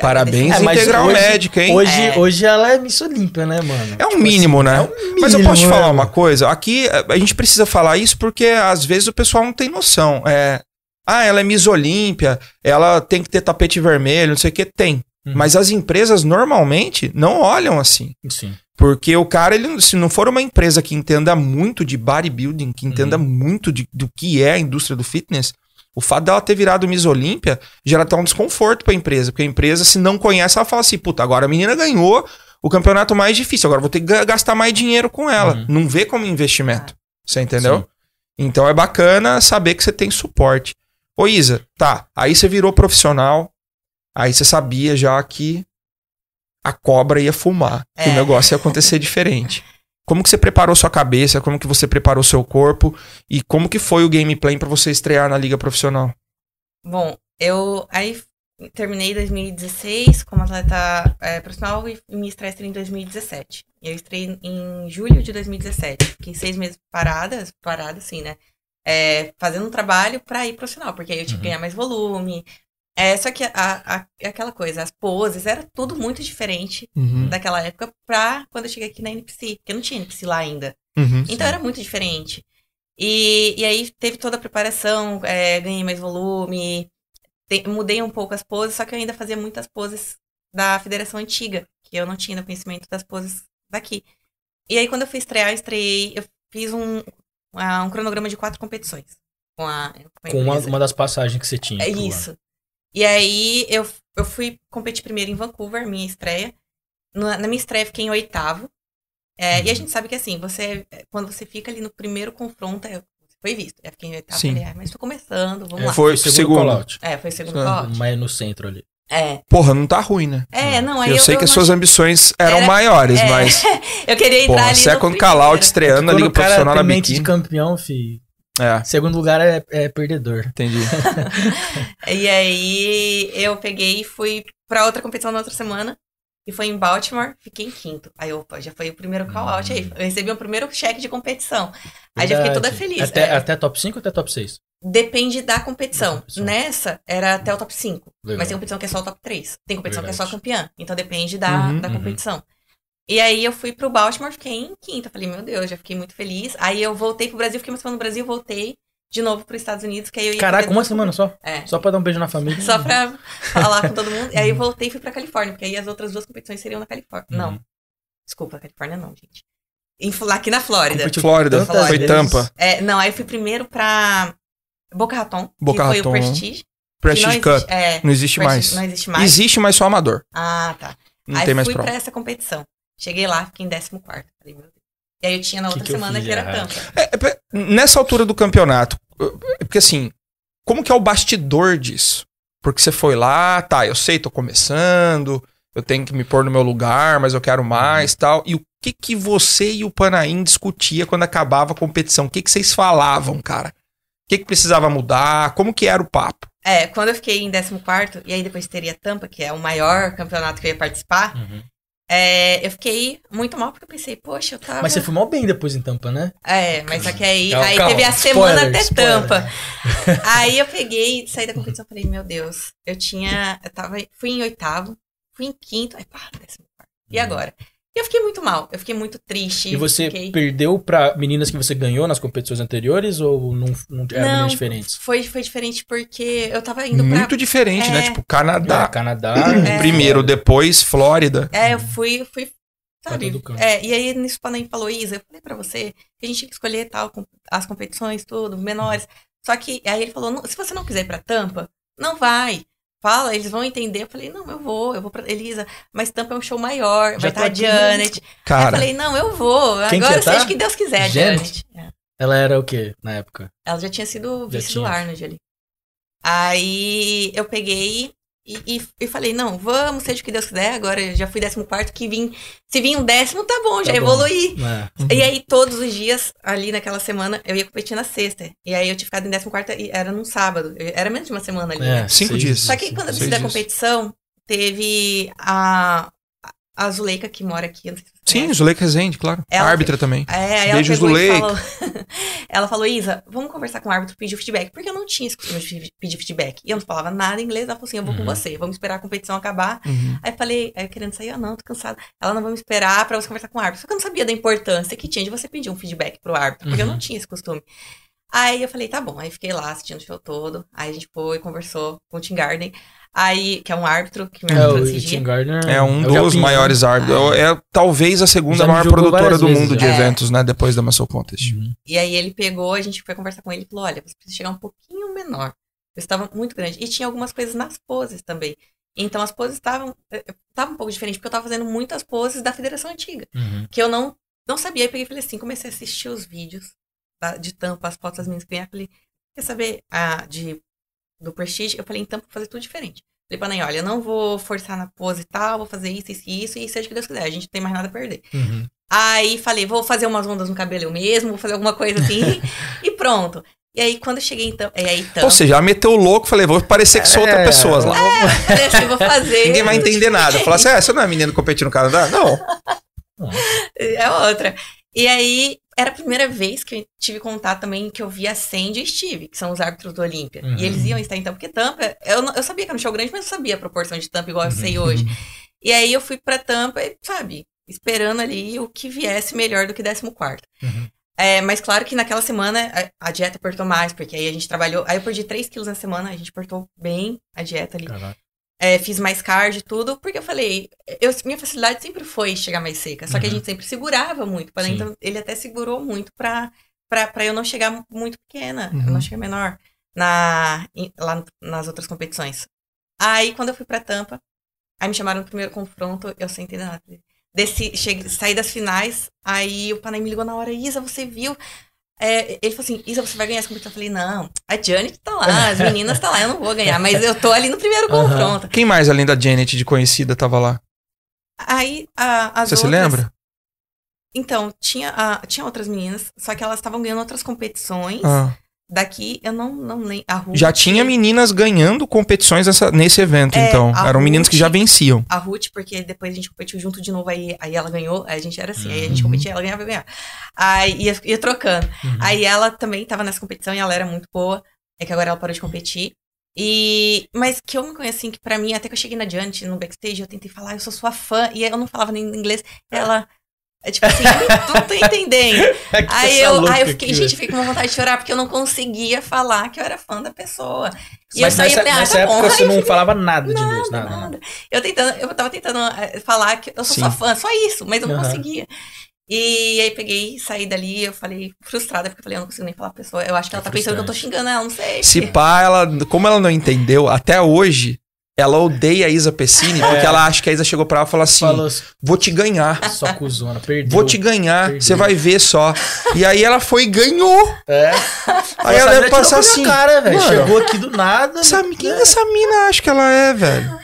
Parabéns, É, mas Integral hoje- Médica, hein? Hoje, É. hoje ela é Miss Olímpia, né, mano? É um Tipo mínimo, assim, né? é um Mas eu mínimo, posso te falar né, uma coisa. Aqui a gente precisa falar isso porque às vezes o pessoal não tem noção. É, ah, ela é Miss Olímpia, ela tem que ter tapete vermelho, não sei o que. Tem. Uhum. Mas as empresas normalmente não olham assim. Sim. Porque o cara, ele, se não for uma empresa que entenda muito de bodybuilding, que entenda muito de- do que é a indústria do fitness, o fato dela ter virado Miss Olímpia gera até um desconforto pra empresa. Porque a empresa, se não conhece, ela fala assim: puta, agora a menina ganhou o campeonato mais difícil, agora vou ter que ga- gastar mais dinheiro com ela. Uhum. Não vê como investimento. Você entendeu? Sim. Então é bacana saber que você tem suporte. Ô Isa, tá. Aí você virou profissional. Aí você sabia já que a cobra ia fumar. Que o É. negócio ia acontecer diferente. Como que você preparou sua cabeça? Como que você preparou seu corpo? E como que foi o gameplay pra você estrear na liga profissional? Bom, eu aí terminei 2016 como atleta é, profissional e minha estreia seria em 2017. Eu estreiei em julho de 2017. Fiquei seis meses parada, parada assim, né? É, fazendo um trabalho pra ir profissional, porque aí eu tinha que Uhum. ganhar mais volume. É, só que a, a- é aquela coisa, as poses, era tudo muito diferente Uhum. daquela época pra quando eu cheguei aqui na NPC, porque eu não tinha NPC lá ainda. Uhum. Então era muito diferente. E, e aí teve toda a preparação, é, ganhei mais volume, te- mudei um pouco as poses, só que eu ainda fazia muitas poses da federação antiga, que eu não tinha conhecimento das poses daqui. E aí quando eu fui estrear, eu estreiei, eu fiz um, ah, um cronograma de quatro competições. Com, a, com a Com uma, uma das passagens que você tinha. É isso. E aí eu, eu fui competir primeiro em Vancouver, minha estreia. Na, na minha estreia eu fiquei em oitavo. É, E a Uhum. gente sabe que assim, você quando você fica ali no primeiro confronto, é, você foi visto. Eu fiquei em oitavo, Sim. falei, ah, mas tô começando, vamos É, lá. Foi o segundo segundo. call-out. É, foi o segundo Ah, call Mas no centro ali. É. Porra, não tá ruim, né? É, não, aí eu, eu, sei que as não suas ambições eram Era- maiores, é, mas. eu queria entrar Porra, ali second no call-out estreando na Quando liga o cara profissional na mente biquíni. de campeão, fi. É, Segundo lugar é, é perdedor. entendi. E aí eu peguei e fui pra outra competição na outra semana. E foi em Baltimore, fiquei em quinto. Aí, opa, já foi o primeiro call-out aí. Eu recebi o primeiro cheque de competição. Aí já fiquei toda Verdade. feliz. Até, é. até top 5 ou até top 6? Depende da competição. Da competição. Nessa, era até o top 5. Legal. Mas tem competição que é só o top 3. Tem competição que é Verdade. só campeã. Então depende da, Uhum, da uhum. E aí eu fui pro Baltimore, fiquei em quinta. Falei, meu Deus, já fiquei muito feliz. Aí eu voltei pro Brasil, fiquei uma semana no Brasil, voltei de novo pros Estados Unidos, que aí eu ia Caraca, uma semana só? É. Só pra dar um beijo na família? Só pra falar com todo mundo. E aí eu voltei e fui pra Califórnia, porque aí as outras duas competições seriam na Califórnia. Uhum. Não. Desculpa, Califórnia não, gente. Em, lá aqui na Flórida. Competiu Flórida, tantas foi. Tampa. É, não, aí eu fui primeiro pra Boca Raton, Boca que foi Raton. o Prestige. Prestige não Cup. existe, é, Não existe mais. Prestige Não existe mais. Existe, mas só amador. Ah, tá. Não aí tem mais fui prova. pra essa competição. Cheguei lá, fiquei em 14 Falei, meu Deus. E aí eu tinha na Que outra que eu semana que era? Tampa. É, é, nessa altura do campeonato, porque assim, como que é o bastidor disso? Porque você foi lá, tá, eu sei, tô começando, eu tenho que me pôr no meu lugar, mas eu quero mais tal. E o que que você e o Panaim discutia quando acabava a competição? O que que vocês falavam, cara? O que que precisava mudar? Como que era o papo? É, quando eu fiquei em 14, e aí depois teria Tampa, que é o maior campeonato que eu ia participar, Uhum. É, eu fiquei muito mal, porque eu pensei, poxa, eu tava. Mas você foi mal bem depois em Tampa, né? É, mas só que aí, Calma, aí calma. teve a semana Spoiler, até spoiler. Tampa. Aí eu peguei, saí da competição e falei, meu Deus, eu tinha. Eu tava. Fui em oitavo, fui em quinto, aí pá, décimo quarto. E agora? E eu fiquei muito mal, eu fiquei muito triste. E você fiquei... perdeu pra meninas que você ganhou nas competições anteriores ou não, não eram Não, meninas diferentes? Foi, foi diferente porque eu tava indo pra. Muito diferente, né? É. Tipo, Canadá. Ah, Canadá. É. Primeiro, depois Flórida. É, eu fui, fui, sabe? canto. É, e aí nisso o Panay falou, Isa, eu falei pra você que a gente tinha que escolher tal, as competições, tudo, menores. Só que aí ele falou, "Não, se você não quiser ir pra Tampa, não vai. Fala, eles vão entender. Eu falei, não, eu vou, eu vou pra Elisa, mas Tampa é um show maior, Já vai estar a aqui, né? Janet. Aí eu Cara, falei, não, eu vou. Quem que Agora tá? seja o que Deus quiser, a Janet? Janet. É. Ela era o quê na época? Ela já tinha sido Já vice tinha. do Arnold ali. Aí eu peguei e, e, e falei, não, vamos, seja o que Deus quiser. Agora eu já fui décimo quarto, que vim. Se vir um décimo, tá bom, já Tá bom. evoluí. É. E aí, todos os dias, ali naquela semana, eu ia competir na sexta. E aí eu tinha ficado em décimo quarto e era num sábado. Era menos de uma semana ali. né? É, Cinco seis- dias. Só que quando eu Seis decidi a dias. competição, teve a, a Zuleika, que mora aqui. Não sei se sim, conhece. Zuleika Rezende, claro. Ela- Árbitra também. É, Beijo, Zuleika. falou... ela falou, Isa, vamos conversar com o árbitro pedir feedback. Porque eu não tinha esse costume de pedir feedback. E eu não falava nada em inglês. Ela falou assim, eu vou Uhum. com você. Vamos esperar a competição acabar. Uhum. Aí eu falei, aí eu querendo sair, ah, não, tô cansada. Ela não vamos esperar pra você conversar com o árbitro. Só que eu não sabia da importância que tinha de você pedir um feedback pro árbitro, porque eu Uhum. não tinha esse costume. Aí eu falei, tá bom. Aí fiquei lá assistindo o show todo. Aí a gente foi, conversou com o Tim Garden. Aí, que é um árbitro que me É, arbitrou o. Tim Gardner. É um dos maiores árbitros. É, talvez a segunda maior produtora do vezes mundo de já. É. eventos, né? Depois da Muscle Contest. Uhum. E aí ele pegou, a gente foi conversar com ele e falou: olha, você precisa chegar um pouquinho menor. Eu estava muito grande. E tinha algumas coisas nas poses também. Então as poses estavam. Estavam um pouco diferentes, porque eu estava fazendo muitas poses da federação antiga. Uhum. Que eu não, não sabia. Aí peguei e falei assim, comecei a assistir os vídeos da- de tampa, as fotos das minhas que ganharam. Falei, quer saber a, de, do Prestige? Eu falei, então, vou fazer tudo diferente. Falei pra Ney, olha, eu não vou forçar na pose e tal, vou fazer isso, isso, isso, e seja o que Deus quiser. A gente não tem mais nada a perder. Uhum. Aí falei, vou fazer umas ondas no cabelo eu mesmo, vou fazer alguma coisa assim, e pronto. E aí, quando eu cheguei então. E aí, então. Ou seja, meteu o louco, falei, vou parecer que sou outra É, pessoa lá. falei assim, vou fazer. Ninguém vai entender nada. Falar assim, é, você não é menino competindo no Canadá? Não. É outra. E aí, era a primeira vez que eu tive contato também que eu vi a Sandy e Steve, que são os árbitros do Olímpia. Uhum. E eles iam estar em Tampa, porque Tampa, eu, eu sabia que era um show grande, mas eu sabia a proporção de Tampa igual eu sei hoje. E aí eu fui pra Tampa, e, sabe, esperando ali o que viesse melhor do que 14. Uhum. É, mas claro que naquela semana a, a dieta apertou mais, porque aí a gente trabalhou. Aí eu perdi 3 quilos na semana, a gente apertou bem a dieta ali. Caraca. É, fiz mais cardio e tudo, porque eu falei, eu, minha facilidade sempre foi chegar mais seca. Só que a Uhum. gente sempre segurava muito. Pra, Sim. então, ele até segurou muito pra, pra, pra eu não chegar muito pequena, eu Uhum. não chegar menor na, lá nas outras competições. Aí, quando eu fui pra Tampa, aí me chamaram no primeiro confronto, eu sem entender nada. Desci, cheguei, saí das finais, aí o Panay me ligou na hora, Isa, você viu? É, ele falou assim, Isa, você vai ganhar essa competição. Eu falei, não, a Janet tá lá, as meninas tá lá, eu não vou ganhar, mas eu tô ali no primeiro Aham. confronto. Quem mais, além da Janet de conhecida, tava lá? Aí, a, as Você se outras... lembra? Então, tinha, a- tinha outras meninas, só que elas estavam ganhando outras competições. Ah. Daqui, eu não, não lembro. A Ruth, Já tinha meninas ganhando competições nessa- nesse evento, É, então. Eram meninas que já Ruth- venciam. A Ruth, porque depois a gente competiu junto de novo, aí, aí ela ganhou, aí a gente era assim, aí a gente Uhum. competia, ela ganhava, eu ganhava. Aí ia, ia trocando. Uhum. Aí ela também tava nessa competição e ela era muito boa. É que agora ela parou de competir. E, mas que eu me conheci, assim, que pra mim, até que eu cheguei na Diante, no backstage, eu tentei falar, eu sou sua fã, e eu não falava nem inglês. Ela, é tipo assim, eu não tô entendendo. É Aí essa eu, aí eu fiquei, aqui, gente, velho. fiquei com vontade de chorar, porque eu não conseguia falar que eu era fã da pessoa. E Mas eu saí e nessa, ah, nessa tá época bom. você não falava nada de Nada, inglês, nada, nada. nada. Eu tentando, eu tava tentando eh, falar que eu sou Sim. sua fã, só isso, mas eu não Aham. conseguia. E aí peguei, saí dali, eu falei, frustrada, porque eu falei, eu não consigo nem falar pra pessoa. Eu acho que ela tá pensando que eu tô frustrante. xingando ela, não sei. Se pá, ela, como ela não entendeu, até hoje, ela odeia a Isa Pessini, porque É. ela acha que a Isa chegou pra ela e falou assim: Falou vou te ganhar. só cuzona, perdeu. Vou te ganhar, você vai ver só. E aí ela foi e ganhou. É. Aí ela deve passar assim. cara, velho. mano, Chegou aqui do nada. Essa, né? quem essa mina acha que ela é, velho?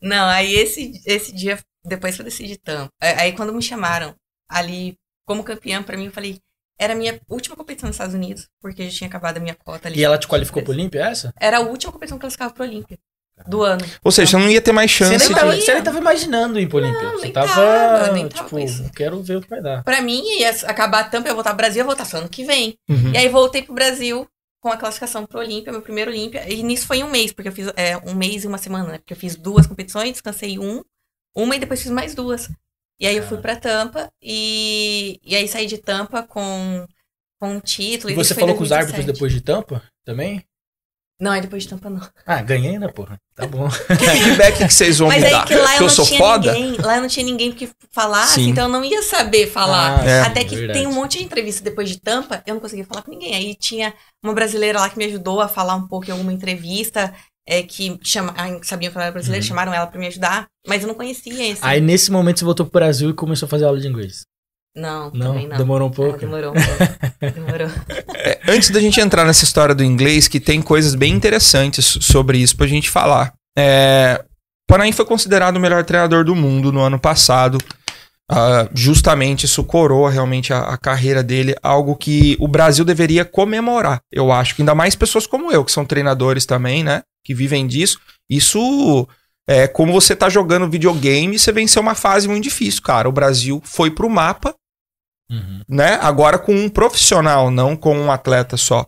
Não, aí esse, esse dia, depois que eu decidi tanto. Aí quando me chamaram ali como campeã, pra mim, eu falei, Era a minha última competição nos Estados Unidos, porque já tinha acabado a minha cota ali. E ela te qualificou pro Olímpia, essa? Era a última competição que eu classificava pro Olímpia do ano. Ou seja, você não ia ter mais Você chance nem, de... tava, você nem tava imaginando ir pro Olímpia. Não, Você nem tava, tava, nem tava tipo, isso. quero ver o que vai dar. Pra mim, ia acabar a tampa, eu ia voltar pro Brasil, eu vou voltar só ano que vem. Uhum. E aí voltei pro Brasil com a classificação pro Olímpia, meu primeiro Olímpia. E nisso foi um mês, porque eu fiz é, um mês e uma semana, né? Porque eu fiz duas competições, descansei um, uma e depois fiz mais duas. E aí eu fui pra Tampa e, e aí saí de Tampa com, com um título. E e você falou com os árbitros 2017. depois de tampa também? Não, aí depois de Tampa não. Ah, ganhei, né, porra? Tá bom. Que feedback que vocês vão Mas me aí dar? que lá eu que eu não sou tinha foda? ninguém. Lá eu não tinha ninguém que falasse, Sim. então eu não ia saber falar. Ah, É. Até que verdade. tem um monte de entrevista depois de tampa, eu não conseguia falar com ninguém. Aí tinha uma brasileira lá que me ajudou a falar um pouco em alguma entrevista, é, que chama, sabiam que ela era brasileira, Uhum. chamaram ela pra me ajudar, mas eu não conhecia esse. Aí nesse momento você voltou pro Brasil e começou a fazer aula de inglês. Não, Não? também não. Demorou um Ah, pouco? demorou um pouco. demorou. É, antes da gente entrar nessa história do inglês, que tem coisas bem interessantes sobre isso pra gente falar. É, Panaim foi considerado o melhor treinador do mundo no ano passado. Ah, justamente isso coroa realmente a, a carreira dele, algo que o Brasil deveria comemorar. Eu acho que ainda mais pessoas como eu, que são treinadores também, né? Que vivem disso. Isso é como você tá jogando videogame e você venceu uma fase muito difícil, cara. O Brasil foi pro mapa Uhum. né? Agora com um profissional, não com um atleta só.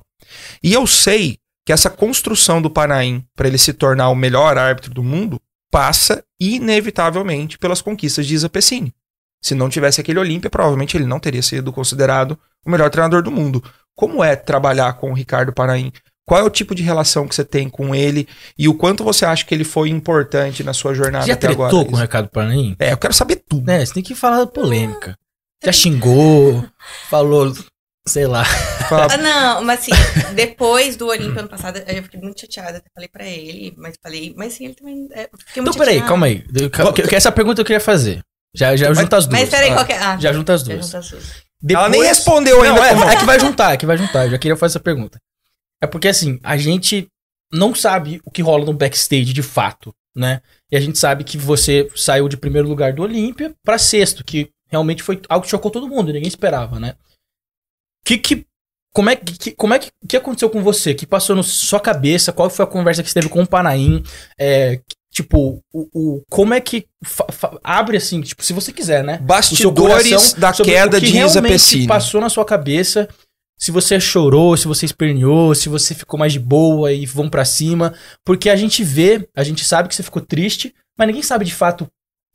E eu sei que essa construção do Panaim para ele se tornar o melhor árbitro do mundo passa inevitavelmente pelas conquistas de Isa Pessini. Se não tivesse aquele Olímpia, provavelmente ele não teria sido considerado o melhor treinador do mundo. Como é trabalhar com o Ricardo Panaim? Qual é o tipo de relação que você tem com ele e o quanto você acha que ele foi importante na sua jornada Já até tretou agora? com o Ricardo Paranim? É, eu quero saber tudo. Né, você tem que falar da polêmica. Já xingou, falou, sei lá. Fala- Ah, não, mas assim, depois do Olímpia ano passado, eu fiquei muito chateada, até falei pra ele, mas falei, mas sim, ele também. É, Então peraí, chateada. calma aí. Eu- que- que Essa pergunta eu queria fazer. Já, já junta as duas. Mas peraí, Ah, qual que é? Ah, Já junta as já duas. junta as duas. Ela nem Depois- respondeu ainda. Não, é, como- é que vai juntar, é que vai juntar. Eu já queria fazer essa pergunta. É porque assim, a gente não sabe o que rola no backstage de fato, né? E a gente sabe que você saiu de primeiro lugar do Olímpia pra sexto, que realmente foi algo que chocou todo mundo, ninguém esperava, né? Que que como é que que- como é que que aconteceu com você? Que passou na sua cabeça? Qual foi a conversa que você teve com o Panaim? É, tipo, o, o- como é que abre assim, tipo, se você quiser, né? Bastidores coração da queda que de Isa Pessini. passou na sua cabeça. Se você chorou, se você esperneou, se você ficou mais de boa e vão pra cima. Porque a gente vê, a gente sabe que você ficou triste, mas ninguém sabe de fato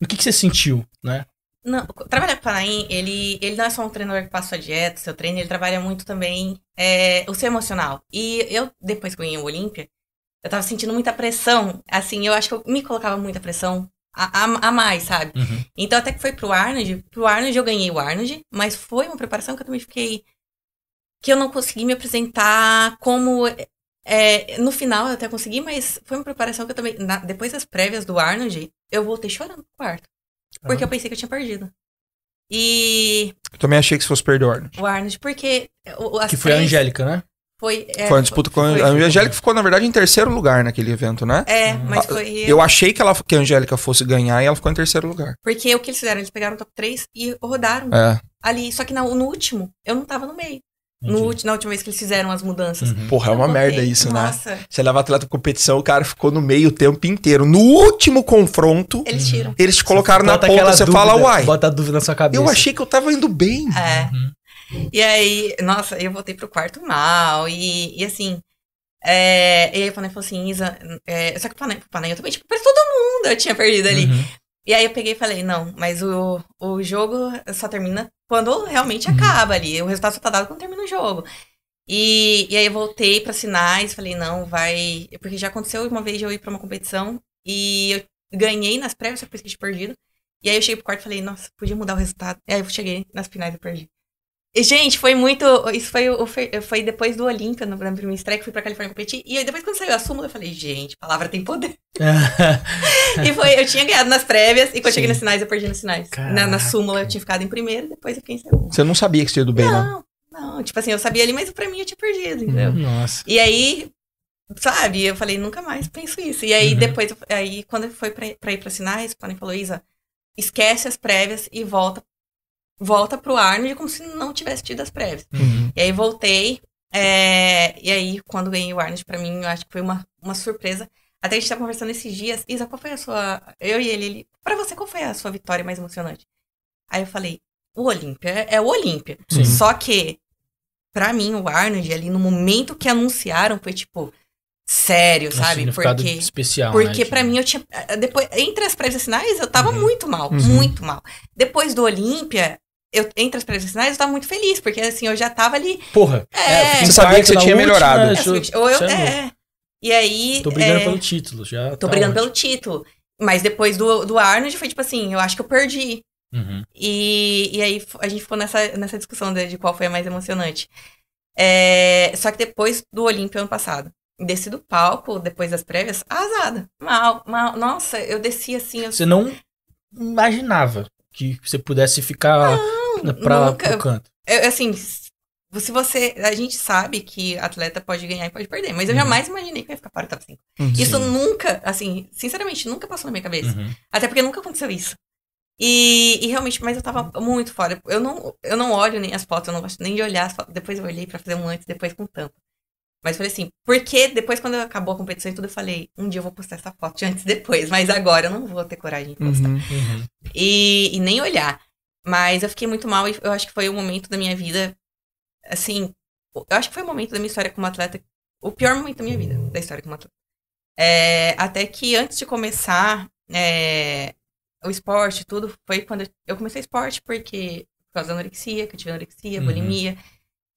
o que, que você sentiu, né? Não, trabalhar com o Panaim, ele, ele não é só um treinador que passa a dieta, seu treino, ele trabalha muito também é, o seu emocional. E eu, depois que eu ganhei o Olímpia, eu tava sentindo muita pressão. Assim, eu acho que eu me colocava muita pressão a, a, a mais, sabe? Uhum. Então, até que foi pro Arnold, pro Arnold eu ganhei o Arnold, mas foi uma preparação que eu também fiquei. que eu não consegui me apresentar como. é, no final eu até consegui, mas foi uma preparação que eu também. na- depois das prévias do Arnold, eu voltei chorando pro quarto. Porque eu pensei que eu tinha perdido. E Eu também achei que se fosse perder o Arnold. o Arnold, porque. o- Que foi a Angélica, né? Foi, é, foi uma disputa com a foi- a Angélica ficou, na verdade, em terceiro lugar naquele evento, né? É, mas Ah, foi. Eu achei que, ela, que a Angélica fosse ganhar e ela ficou em terceiro lugar. Porque o que eles fizeram? Eles pegaram o top 3 e rodaram É. ali. Só que na- no último, eu não tava no meio. No, na última vez que eles fizeram as mudanças. Uhum. Porra, é uma merda isso, né? Nossa, Você leva atleta pra competição, o cara ficou no meio o tempo inteiro. No último confronto, eles tiram. eles te colocaram na Bota ponta, você dúvida, fala, uai, Bota a dúvida na sua cabeça. eu achei que eu tava indo bem. É. Uhum. E aí, nossa, eu voltei pro quarto mal. E, e assim. É, e aí o Panay falou assim, Isa. é, só que o Panay, o Panay eu também, tipo, pra todo mundo eu tinha perdido ali. Uhum. E aí eu peguei e falei, não, mas o, o jogo só termina quando realmente Uhum. acaba ali. O resultado só tá dado quando termina o jogo. E, e aí eu voltei pra sinais, falei, não, vai. Porque já aconteceu uma vez eu ir pra uma competição e eu ganhei nas prévias, só que eu tinha perdido. E aí eu cheguei pro quarto e falei, nossa, podia mudar o resultado. E aí eu cheguei nas finais e perdi. E, gente, foi muito. Isso foi, foi, depois do Olímpia, na primeira estreia, que fui pra Califórnia competir. E aí depois, quando saiu a súmula, eu falei, gente, palavra tem poder. E foi, eu tinha ganhado nas prévias, e quando eu cheguei Sim. nas sinais, eu perdi nas sinais. Na, na súmula eu tinha ficado em primeiro, depois eu fiquei em segundo. Você não sabia que você ia do bem, não. Não, não, tipo assim, eu sabia ali, mas pra mim eu tinha perdido, entendeu? Nossa. E aí, sabe, eu falei, nunca mais penso isso. E aí, Uhum. depois, aí quando foi pra, pra ir pra sinais, o Pani falou, Isa, esquece as prévias e volta volta pro Arnold como se não tivesse tido as prévias. Uhum. E aí voltei, é, e aí quando ganhei o Arnold, pra mim, eu acho que foi uma, uma surpresa. Até a gente tava conversando esses dias, Isa, qual foi a sua... Eu e ele, ele, pra você, qual foi a sua vitória mais emocionante? Aí eu falei, o Olímpia, é, é o Olímpia. Sim. Só que, pra mim, o Arnold, ali no momento que anunciaram, foi tipo, sério, Um sabe? Porque... especial, Porque né? pra mim eu tinha. eh, Depois, entre as prévias finais, eu tava Uhum. muito mal. Uhum. Muito mal. Depois do Olímpia, eu, entre as prévias finais, eu tava muito feliz, porque assim, eu já tava ali. Porra, É. eu fiquei Você sabia que você tinha melhorado. né? é, eu- assim, ou eu, é é. E aí. Tô brigando é, pelo título, já. Tô tá brigando pelo título. Mas depois do, do Arnold foi tipo assim, eu acho que eu perdi. Uhum. E, e aí a gente ficou nessa, nessa discussão de, de qual foi a mais emocionante. É, só que depois do Olímpia ano passado, desci do palco, depois das prévias, arrasada. Mal, mal. Nossa, eu desci assim, eu Você não imaginava que você pudesse ficar pra lá nunca. pro canto. Eu, assim, se você. A gente sabe que atleta pode ganhar e pode perder, mas eu Uhum. jamais imaginei que ia ficar para o top 5. Uhum. Isso nunca, assim, sinceramente, nunca passou na minha cabeça. Uhum. Até porque nunca aconteceu isso. E, e realmente, mas eu tava muito fora. Eu não, eu não olho nem as fotos, eu não gosto nem de olhar as fotos. Depois eu olhei pra fazer um antes, depois com tampa. Mas falei assim, porque depois, quando acabou a competição e tudo, eu falei, um dia eu vou postar essa foto de antes e depois, mas agora eu não vou ter coragem de postar. Uhum. e, e nem olhar. Mas eu fiquei muito mal e eu acho que foi o momento da minha vida, assim, eu acho que foi o momento da minha história como atleta, o pior momento da minha vida, da história como atleta. É, até que antes de começar é, o esporte tudo, foi quando eu, eu comecei esporte porque, por causa da anorexia, que eu tive anorexia, Uhum. bulimia,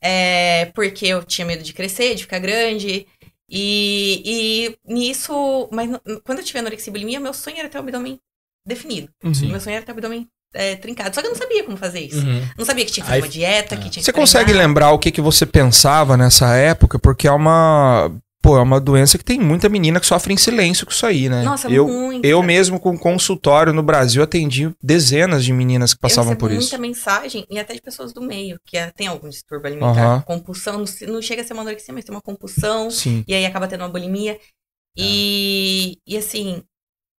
é, porque eu tinha medo de crescer, de ficar grande, e, e nisso, mas quando eu tive anorexia e bulimia, meu sonho era ter o abdômen definido. Uhum. Meu sonho era ter o abdômen é, trincado. Só que eu não sabia como fazer isso. Uhum. Não sabia que tinha que fazer Aí- uma dieta, Ah. que tinha Você que consegue treinar. lembrar o que, que você pensava nessa época? Porque é uma. Pô, é uma doença que tem muita menina que sofre em silêncio com isso aí, né? Nossa, eu, muito. eu mesmo com consultório no Brasil atendi dezenas de meninas que passavam por isso. muita mensagem, e até de pessoas do meio, que é- tem algum distúrbio alimentar. Aham. Compulsão, não chega a ser uma anorexia, mas tem uma compulsão, Sim. e aí acaba tendo uma bulimia. E, e assim,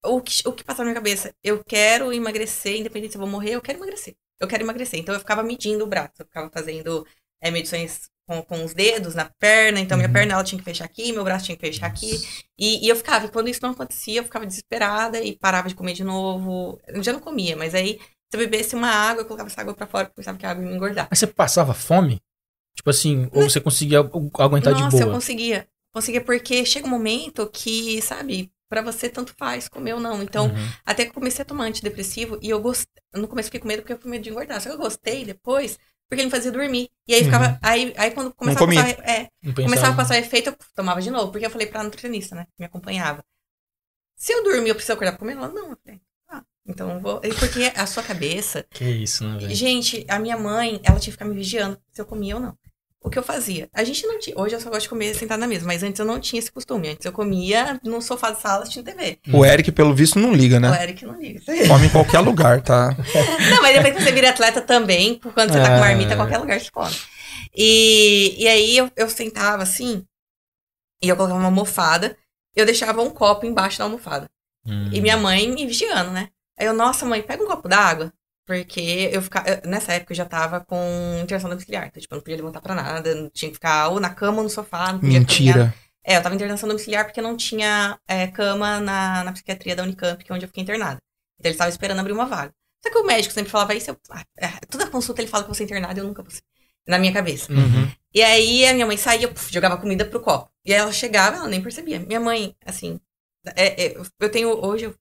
o que, o que passava na minha cabeça? Eu quero emagrecer, independente se eu vou morrer, eu quero emagrecer. Eu quero emagrecer. Então eu ficava medindo o braço, eu ficava fazendo é, medições com, com os dedos na perna. Então minha Uhum. perna ela tinha que fechar aqui, meu braço tinha que fechar aqui. E, e eu ficava, e quando isso não acontecia, eu ficava desesperada e parava de comer de novo. Eu já não comia, mas aí se eu bebesse uma água, eu colocava essa água pra fora, porque eu pensava que a água ia me engordar. Mas você passava fome? Tipo assim, ou você conseguia agu- aguentar Nossa, de boa? eu conseguia. Conseguia porque chega um momento que, sabe, pra você tanto faz comer ou não. Então, Uhum. até que eu comecei a tomar antidepressivo e eu gostei. No começo fiquei com medo porque eu com medo de engordar. Só que eu gostei depois porque ele me fazia dormir. E aí ficava. Aí, aí quando começava a passar. É, começava a passar efeito, eu tomava de novo. Porque eu falei pra nutricionista, né? Que me acompanhava. Se eu dormir, eu preciso acordar pra comer? Ela, não. Eu falei, ah, então eu vou. E Porque a sua cabeça. Que isso, né, velho? Gente, a minha mãe, ela tinha que ficar me vigiando se eu comia ou não. O que eu fazia? A gente não tinha. Hoje eu só gosto de comer sentado na mesa, mas antes eu não tinha esse costume. Antes eu comia no sofá de sala assistindo TV. O Eric, pelo visto, não liga, O né? Eric não liga. Come em qualquer lugar, tá? Não, mas depois que você vira atleta também, quando você tá com É. marmita, qualquer lugar você come. E, e aí eu, eu sentava assim, e eu colocava uma almofada, eu deixava um copo embaixo da almofada. Hum. E minha mãe me vigiando, né? Aí eu, nossa, mãe, pega um copo d'água. Porque eu ficava. Nessa época eu já tava com internação domiciliar. Então, tipo, eu não podia levantar pra nada, não tinha que ficar ou na cama ou no sofá, não podia caminhar. Mentira. É, eu tava em internação domiciliar porque não tinha é, cama na, na psiquiatria da Unicamp, que é onde eu fiquei internada. Então ele estava esperando abrir uma vaga. Só que o médico sempre falava isso, eu, ah, é, toda consulta ele fala que você é internada, eu nunca vou ser. Na minha cabeça. Uhum. E aí a minha mãe saía, puf, jogava comida pro copo. E aí ela chegava, ela nem percebia. Minha mãe, assim, é- é, eu tenho, hoje, eu,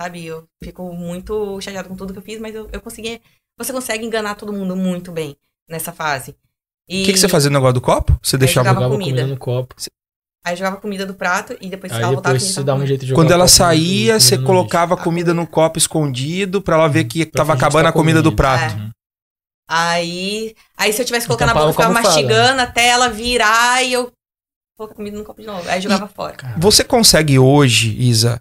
sabe, eu fico muito chateada com tudo que eu fiz, mas eu, eu consegui, você consegue enganar todo mundo muito bem nessa fase. O que, que você fazia no negócio do copo? Você deixava. jogava Jogava comida. comida no copo. Aí jogava comida do prato e depois ela voltava depois e você dá um jeito de jogar Quando ela copo saía, você colocava lixo. comida no copo escondido pra ela ver que Pra tava acabando tá a comida do prato. Uhum. Aí, aí se eu tivesse colocando na tampava boca, eu ficava a mastigando até ela virar e eu colocar comida no copo de novo. Aí jogava fora. Cara, Você consegue hoje, Isa,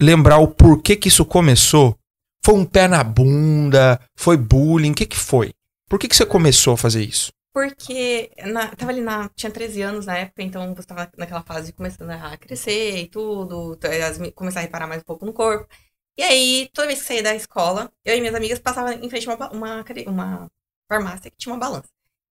lembrar o porquê que isso começou? Foi um pé na bunda? Foi bullying? O que que foi? Por que que você começou a fazer isso? Porque na, tava ali na. Tinha 13 anos na época, então você tava naquela fase começando a crescer e tudo, as me- começar a reparar mais um pouco no corpo. E aí, toda vez que saía da escola, eu e minhas amigas passavam em frente a uma, uma, uma farmácia que tinha uma balança.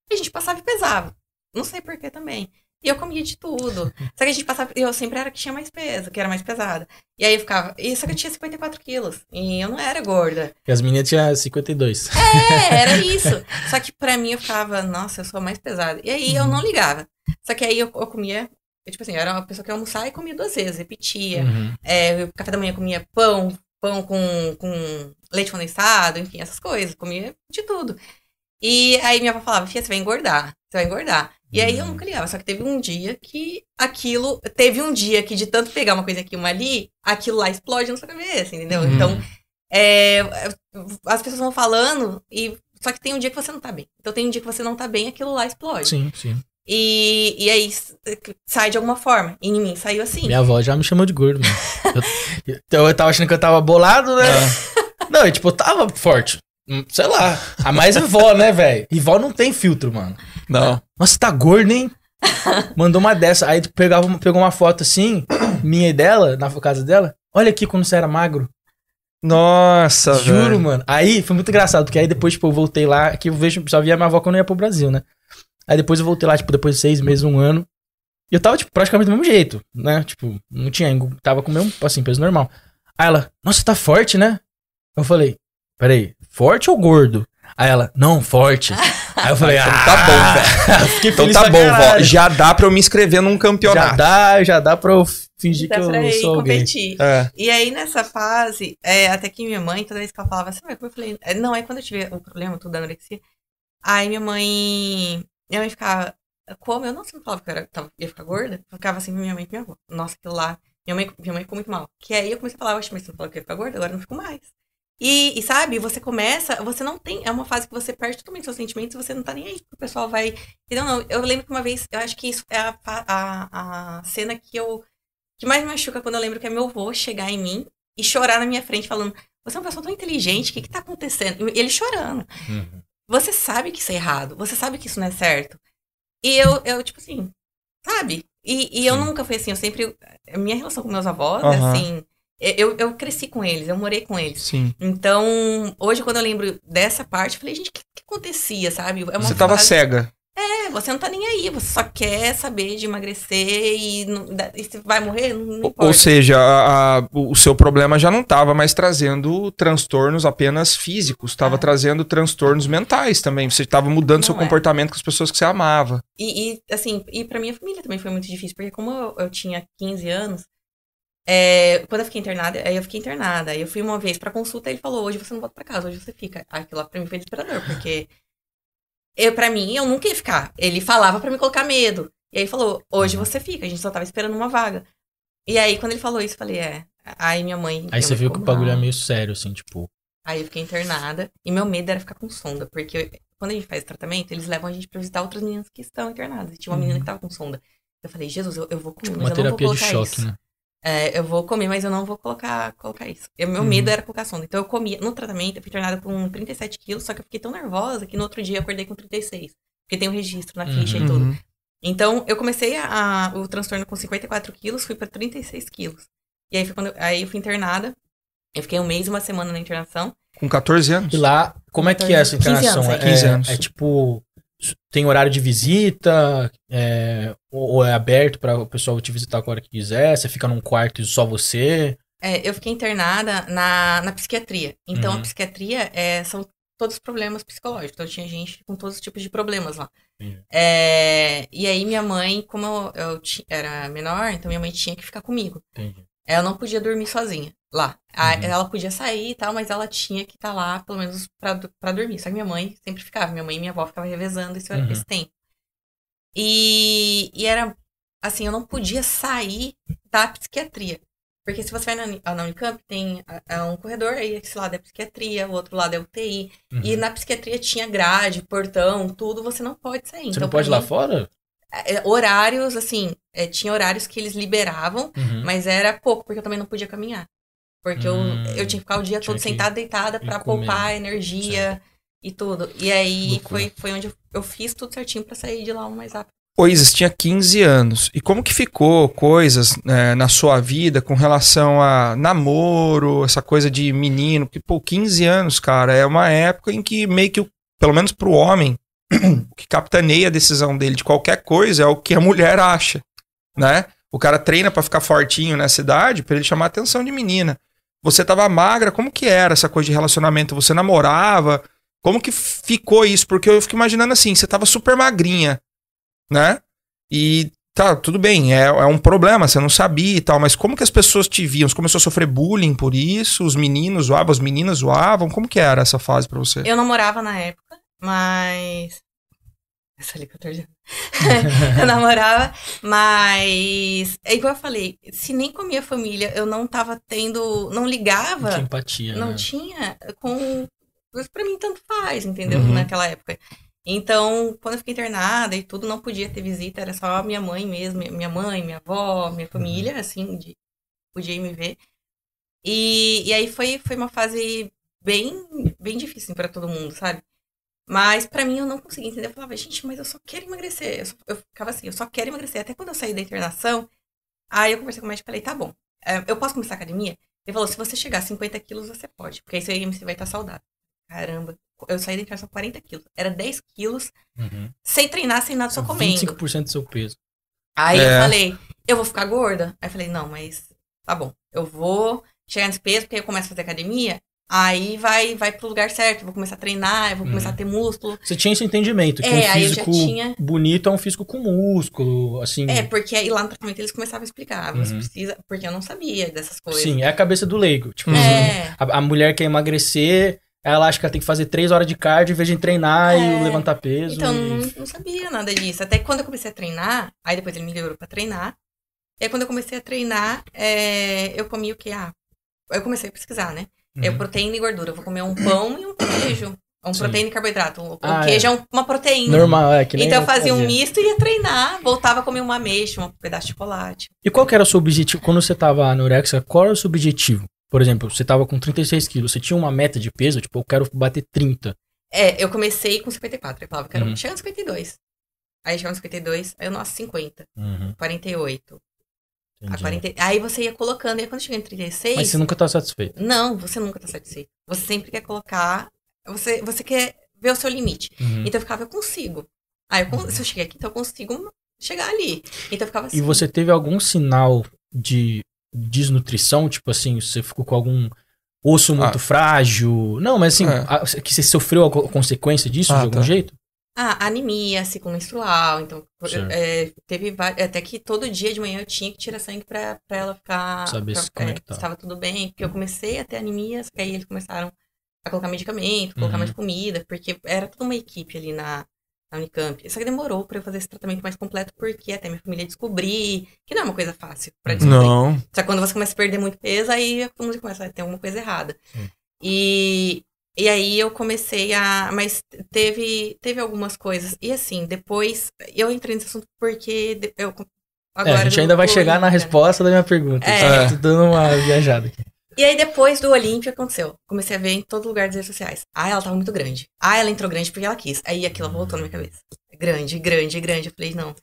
E a gente passava e pesava. Não sei por que também. E eu comia de tudo. Só que a gente passava. Eu sempre era que tinha mais peso, que era mais pesada. E aí eu ficava. E só que eu tinha 54 quilos. E eu não era gorda. E as meninas tinham 52. É, era isso. Só que pra mim eu ficava, nossa, eu sou mais pesada. E aí eu não ligava. Só que aí eu, eu comia. Eu, tipo assim, eu era uma pessoa que ia almoçar e comia duas vezes, repetia. Uhum. É, café da manhã eu comia pão, pão com, com leite condensado, enfim, essas coisas. Comia de tudo. E aí minha avó falava, filha, você vai engordar, você vai engordar. E aí eu nunca ligava, só que teve um dia que aquilo. Teve um dia que de tanto pegar uma coisa aqui e uma ali, aquilo lá explode na sua cabeça, entendeu? Uhum. Então, é, as pessoas vão falando, e só que tem um dia que você não tá bem. Então tem um dia que você não tá bem, aquilo lá explode. Sim, sim. E, e aí sai de alguma forma. E em mim saiu assim. Minha avó já me chamou de gordo, mano. Eu, então eu tava achando que eu tava bolado, né? Não, e, tipo, eu tava forte. Sei lá. A mais é vó, né, velho? E vó não tem filtro, mano. Não. Nossa, tá gordo, hein? Mandou uma dessa. Aí tu pegava, pegou uma foto assim, minha e dela, na casa dela. Olha aqui quando você era magro. Nossa, Juro, velho. mano. Aí foi muito engraçado, porque aí depois, tipo, eu voltei lá, que eu vejo, só via minha avó quando eu ia pro Brasil, né? Aí depois eu voltei lá, tipo, depois de seis meses, um ano. E eu tava, tipo, praticamente do mesmo jeito, né? Tipo, não tinha, tava com o mesmo, assim, peso normal. Aí ela, nossa, tá forte, né? Eu falei, peraí, forte ou gordo? Aí ela, não, forte. Aí eu falei, Então ah, tá bom, velho. Fiquei Então tá bom, vó. Já dá pra eu me inscrever num Já campeonato. dá, já dá pra eu fingir Dá que eu sou alguém. competir. É. E aí, nessa fase, é, até que minha mãe, toda vez que ela falava assim, "Ué, como eu falei, é, não, é quando eu tive o problema, tudo da anorexia, aí minha mãe, minha mãe ficava, como? Eu não sempre falava que eu era, ia ficar gorda, eu ficava assim, minha mãe e minha avó, nossa, aquilo lá, minha mãe, minha mãe ficou muito mal. Que aí eu comecei a falar, oxe, mas você não falou que eu ia ficar gorda, agora eu não fico mais. E, e sabe, você começa, você não tem, é uma fase que você perde totalmente seus sentimentos, você não tá nem aí, o pessoal vai, entendeu? Não, eu lembro que uma vez, eu acho que isso é a, a, a cena que eu, que mais me machuca quando eu lembro que é meu avô chegar em mim e chorar na minha frente, falando: Você é uma pessoa tão inteligente, o que, que tá acontecendo? E ele chorando. Uhum. Você sabe que isso é errado, você sabe que isso não é certo. E eu, eu tipo assim, sabe? E, e eu nunca fui assim, eu sempre. Minha relação com meus avós, Aham. assim. Eu, eu cresci com eles, eu morei com eles. Sim. Então, hoje, quando eu lembro dessa parte, eu falei, gente, o que, que acontecia, sabe? É Você tava fase- cega. É, você não tá nem aí, você só quer saber de emagrecer e, não, e se vai morrer, não, não Ou- seja, a- a- o seu problema já não estava mais trazendo transtornos apenas físicos, estava Ah. trazendo transtornos mentais também. Você estava mudando seu Não é. comportamento com as pessoas que você amava. E, e, assim, e pra minha família também foi muito difícil, porque como eu, eu tinha 15 anos, é, quando eu fiquei internada, aí eu fiquei internada, aí eu fui uma vez pra consulta e ele falou, hoje você não volta pra casa, hoje você fica. Aquilo lá pra mim foi desesperador, porque eu, pra mim, eu nunca ia ficar. Ele falava pra me colocar medo. E aí ele falou, hoje você fica, a gente só tava esperando uma vaga. E aí, quando ele falou isso, eu falei, é. Aí minha mãe. Aí você viu que o bagulho é meio sério, assim, tipo. Aí eu fiquei internada. E meu medo era ficar com sonda. Porque eu- quando a gente faz tratamento, eles levam a gente pra visitar outras meninas que estão internadas. E tinha uma menina que tava com sonda. Eu falei, Jesus, eu, eu vou comer, Tipo, mas uma eu não vou de choque, isso. né? É, eu vou comer, mas eu não vou colocar, colocar isso. E meu Uhum. medo era colocar sonda. Então eu comia. No tratamento, eu fui internada com 37 quilos, só que eu fiquei tão nervosa que no outro dia eu acordei com 36. Porque tem um registro na ficha Uhum. e tudo. Uhum. Então, eu comecei a, a- o transtorno com 54 quilos, fui pra 36 quilos. E aí, foi quando eu, aí eu fui internada. Eu fiquei um mês e uma semana na internação. Com 14 anos. E lá, como é que é essa 15 internação? anos, é, é. 15 anos. é tipo. Tem horário de visita? É, ou, ou é aberto para o pessoal te visitar a hora que quiser? Você fica num quarto e só você? É, eu fiquei internada na, na psiquiatria. Então, Uhum. a psiquiatria é, são todos problemas psicológicos. Então, tinha gente com todos os tipos de problemas lá. Entendi. É, e aí, minha mãe, como eu, eu era menor, então minha mãe tinha que ficar comigo. Entendi. Ela não podia dormir sozinha lá. A- Uhum. Ela podia sair e tal, mas ela tinha que estar lá, pelo menos, pra, pra dormir. Só que minha mãe sempre ficava. Minha mãe e minha avó ficavam revezando esse, Uhum. esse tempo. E, e era assim, eu não podia sair da psiquiatria. Porque se você vai na, Uni- na Unicamp, tem ah, ah, um corredor, aí esse lado é psiquiatria, o outro lado é UTI. E Uhum. na psiquiatria tinha grade, portão, tudo, você não pode sair. Você então, não pode ir lá fora? é, horários, assim, é, tinha horários que eles liberavam, Uhum. mas era pouco, porque eu também não podia caminhar. Porque Hum, eu, eu tinha que ficar o dia todo que sentada, deitada, comer. poupar energia e tudo. E aí Loucura. foi, foi onde eu, eu fiz tudo certinho pra sair de lá o mais rápido O Isis tinha 15 anos. E como que ficou coisas né, na sua vida com relação a namoro, essa coisa de menino? Porque, pô, 15 anos, cara, é uma época em que meio que, pelo menos pro homem, o que capitaneia a decisão dele de qualquer coisa é o que a mulher acha, né? O cara treina para ficar fortinho nessa idade para ele chamar a atenção de menina. Você tava magra, como que era essa coisa de relacionamento? Você namorava? Como que ficou isso? Porque eu fico imaginando assim, você tava super magrinha né? E tá, tudo bem, é, é um problema, você não sabia e tal, mas como que as pessoas te viam? Você começou a sofrer bullying por isso? Os meninos zoavam, as meninas zoavam? Como que era essa fase para você? Eu namorava na época, mas. Essa ali 14 anos. eu namorava, mas. É igual eu falei, se nem com a minha família eu não tava tendo. Não ligava. Não tinha empatia. Não né? tinha. Com. Pra mim, tanto faz, entendeu? Uhum. Naquela época. Então, quando eu fiquei internada e tudo, não podia ter visita, era só minha mãe mesmo, minha mãe, minha avó, minha família, assim, de, podia ir me ver. E, e aí foi, foi uma fase bem, bem difícil para todo mundo, sabe? Mas pra mim eu não conseguia entender. Eu falava, gente, mas eu só quero emagrecer. Eu, só- eu ficava assim, eu só quero emagrecer. Até quando eu saí da internação, aí eu conversei com o médico e falei, tá bom, é, eu posso começar a academia? Ele falou, se você chegar a 50 quilos, você pode, porque aí seu IMC vai estar saudável. Caramba, eu saí da internação com 40 quilos. Era 10 quilos, Uhum. sem treinar, sem nada, só comendo. 25% do seu peso. Aí É. eu falei, eu vou ficar gorda? Aí eu falei, não, mas tá bom, eu vou chegar nesse peso, porque aí eu começo a fazer academia, aí vai, vai pro lugar certo, vou começar a treinar, vou começar a ter músculo. Você tinha esse entendimento, que É, um físico tinha- bonito é um físico com músculo, assim. É, porque aí lá no tratamento eles começavam a explicar, você Uhum. precisa, porque eu não sabia dessas coisas. Sim, é a cabeça do leigo. Tipo. É, a, a mulher quer emagrecer, ela acha que ela tem que fazer três horas de cardio em vez de treinar É. e levantar peso. então e- não, não sabia nada disso. Até quando eu comecei a treinar, aí depois ele me liberou pra treinar. E aí quando eu comecei a treinar, é, eu comi o que? Ah, eu comecei a pesquisar, né? É Uhum. proteína e gordura. Eu vou comer um pão e um queijo. Um Sim. proteína e carboidrato. O, Ah, queijo é, um- uma proteína. Normal, é que nem Então eu fazia um fazia. misto e ia treinar. Voltava a comer uma ameixa, um pedaço de chocolate. E qual que era o seu objetivo? Quando você tava anorexia, qual era o seu objetivo? Por exemplo, você tava com 36 quilos, você tinha uma meta de peso, tipo, eu quero bater 30. É, eu comecei com 54. Eu falava, quero Uhum. chegar nos 52. Aí chegava nos 52, aí eu, nossa, 50, Uhum, 48. A entendi. 40, aí você ia colocando, e aí quando chega em 36, Mas você nunca tá satisfeito. não, você nunca tá satisfeito. Você sempre quer colocar, você, você quer ver o seu limite. Uhum. Então eu ficava, eu consigo. Aí eu, con- se eu cheguei aqui, então eu consigo chegar ali. Então eu ficava assim. E você teve algum sinal de desnutrição? Tipo assim, você ficou com algum osso muito Ah. frágil? Não, mas assim, É. a- que você sofreu alguma consequência disso Ah, de algum tá. jeito? Ah, anemia, ciclo menstrual. Então, é, teve até que todo dia de manhã eu tinha que tirar sangue pra, pra ela ficar. Saber pra, se- é que tá. se tava tudo bem. Porque eu comecei a ter anemia, só que aí eles começaram a colocar medicamento, colocar Uhum. mais comida, porque era toda uma equipe ali na, na Unicamp. Só que demorou pra eu fazer esse tratamento mais completo, porque até minha família descobrir que não é uma coisa fácil pra descobrir. Não. Só que quando você começa a perder muito peso, aí todo mundo começa a ter alguma coisa errada. Sim. E, e aí eu comecei a. Mas teve, teve algumas coisas. E assim, depois eu entrei nesse assunto porque eu. É, a gente ainda vai chegar na Olímpia, né? resposta da minha pergunta. É. Tô dando uma viajada aqui. E aí depois do Olímpia aconteceu. Comecei a ver em todo lugar das redes sociais. Ah, ela tava muito grande. Ah, ela entrou grande porque ela quis. Aí aquilo voltou na minha cabeça. Grande, grande, grande. Eu falei, não.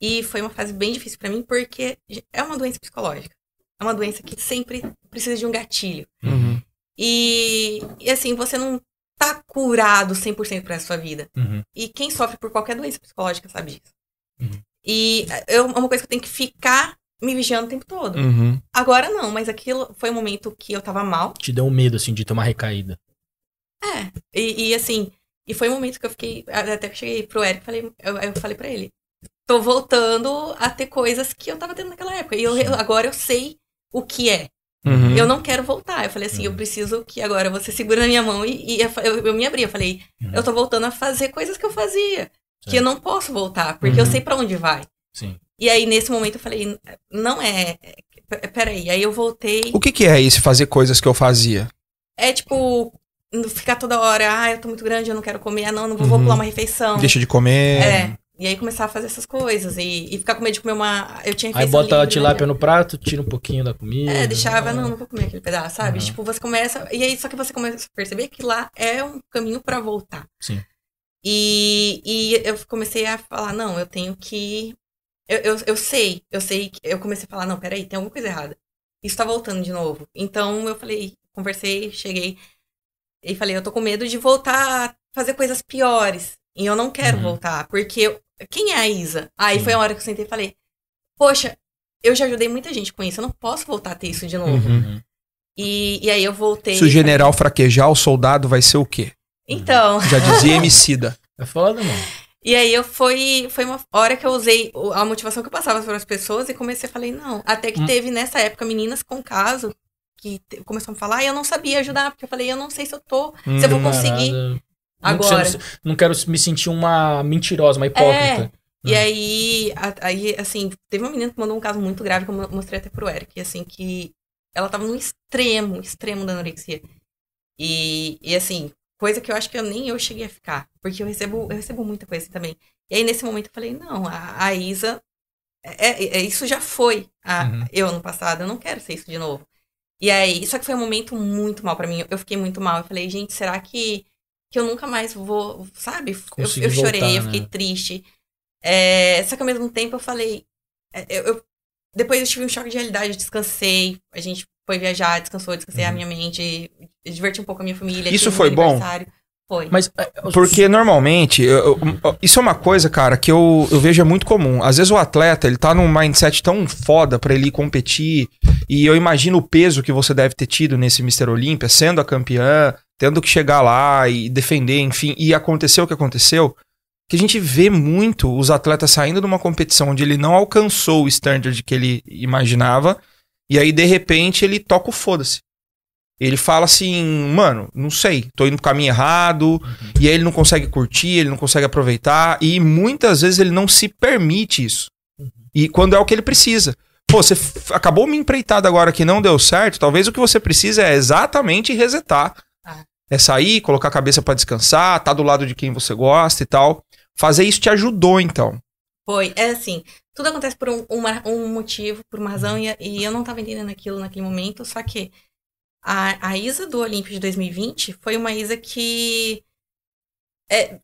E foi uma fase bem difícil pra mim porque é uma doença psicológica. É uma doença que sempre precisa de um gatilho. Uhum. E, e assim, você não tá curado 100% pra sua vida. Uhum. E quem sofre por qualquer doença psicológica sabe disso. Uhum. E é uma coisa que eu tenho que ficar me vigiando o tempo todo. Uhum. Agora não, mas aquilo foi um momento que eu tava mal. Te deu um medo, assim, de ter uma recaída. É. E, e, assim, e foi um momento que eu fiquei. Até que eu cheguei pro Eric e falei, eu, eu falei pra ele. Tô voltando a ter coisas que eu tava tendo naquela época. E eu, agora eu sei o que é. Uhum. Eu não quero voltar. Eu falei assim, eu Uhum. preciso que agora você segura na minha mão e, e eu, eu, eu me abri. Eu falei, Uhum. eu tô voltando a fazer coisas que eu fazia. Que Certo. eu não posso voltar, porque eu Uhum. sei pra onde vai. Sim. E aí, nesse momento, eu falei, não é. é, Peraí. Aí eu voltei. O que, que é isso, fazer coisas que eu fazia? É tipo, ficar toda hora, ah, eu tô muito grande, eu não quero comer, ah, não, não vou, Uhum. vou pular uma refeição. Deixa de comer. É. E aí começar a fazer essas coisas. E, e ficar com medo de comer uma. Eu tinha Aí bota a tilápia né? no prato, tira um pouquinho da comida. É, deixava, não, não vou comer aquele pedaço, sabe? Uhum. Tipo, você começa. E aí, só que você começa a perceber que lá é um caminho pra voltar. Sim. E, e eu comecei a falar, não, eu tenho que. Eu, eu, eu sei, eu sei. que- Eu comecei a falar, não, peraí, tem alguma coisa errada. Isso tá voltando de novo. Então eu falei, conversei, cheguei e falei, eu tô com medo de voltar a fazer coisas piores. E eu não quero Uhum. voltar, porque quem é a Isa? Aí Sim. foi a hora que eu sentei e falei, poxa, eu já ajudei muita gente com isso, eu não posso voltar a ter isso de novo. Uhum. E, e aí eu voltei. Se o general fraquejar, o soldado vai ser o quê? Então, Já dizia Emicida. É foda, mano. e aí eu foi, foi uma hora que eu usei a motivação que eu passava para as pessoas e comecei a falar, não. Até que Hum. teve nessa época meninas com caso que começaram a falar, e eu não sabia ajudar, porque eu falei, eu não sei se eu tô, se eu vou Hum, conseguir Parada. Agora. Não, quero- não quero me sentir uma mentirosa, uma hipócrita. E Hum. aí, a- aí, assim, teve uma menina que mandou um caso muito grave que eu mo- mostrei até pro Eric, assim, que ela tava no extremo, extremo da anorexia. E, e assim, coisa que eu acho que eu nem eu cheguei a ficar, porque eu recebo, eu recebo muita coisa assim também. E aí, nesse momento, eu falei, não, a, a Isa, é, é- é- isso já foi a- Uhum. eu no passado, eu não quero ser isso de novo. E aí, só que foi um momento muito mal pra mim, eu fiquei muito mal, eu falei, gente, será que, que eu nunca mais vou, sabe? Eu, eu chorei, voltar, eu fiquei né? triste. É, só que ao mesmo tempo eu falei. é, Eu, eu- depois eu tive um choque de realidade, eu descansei. A gente foi viajar, descansou, descansei a Uhum. minha mente, diverti um pouco a minha família. Isso foi bom? Foi. Mas é, Porque normalmente, eu- eu- isso é uma coisa, cara, que eu, eu vejo é muito comum. Às vezes o atleta, ele tá num mindset tão foda pra ele ir competir, e eu imagino o peso que você deve ter tido nesse Mr. Olímpia, sendo a campeã, tendo que chegar lá e defender, enfim, e aconteceu o que aconteceu, que a gente vê muito os atletas saindo de uma competição onde ele não alcançou o standard que ele imaginava, e aí de repente ele toca o foda-se. Ele fala assim, mano, não sei, tô indo pro caminho errado, e aí ele não consegue curtir, ele não consegue aproveitar, e muitas vezes ele não se permite isso. E quando é o que ele precisa. Pô, você acabou uma empreitada agora que não deu certo, talvez o que você precisa é exatamente resetar. É sair, colocar a cabeça pra descansar, tá do lado de quem você gosta e tal. Fazer isso te ajudou, então. Foi. É assim, tudo acontece por um, uma- um motivo, por uma Uhum. razão, e, e eu não tava entendendo aquilo naquele momento, só que a, a Isa do Olímpio de 2020 foi uma Isa que. É,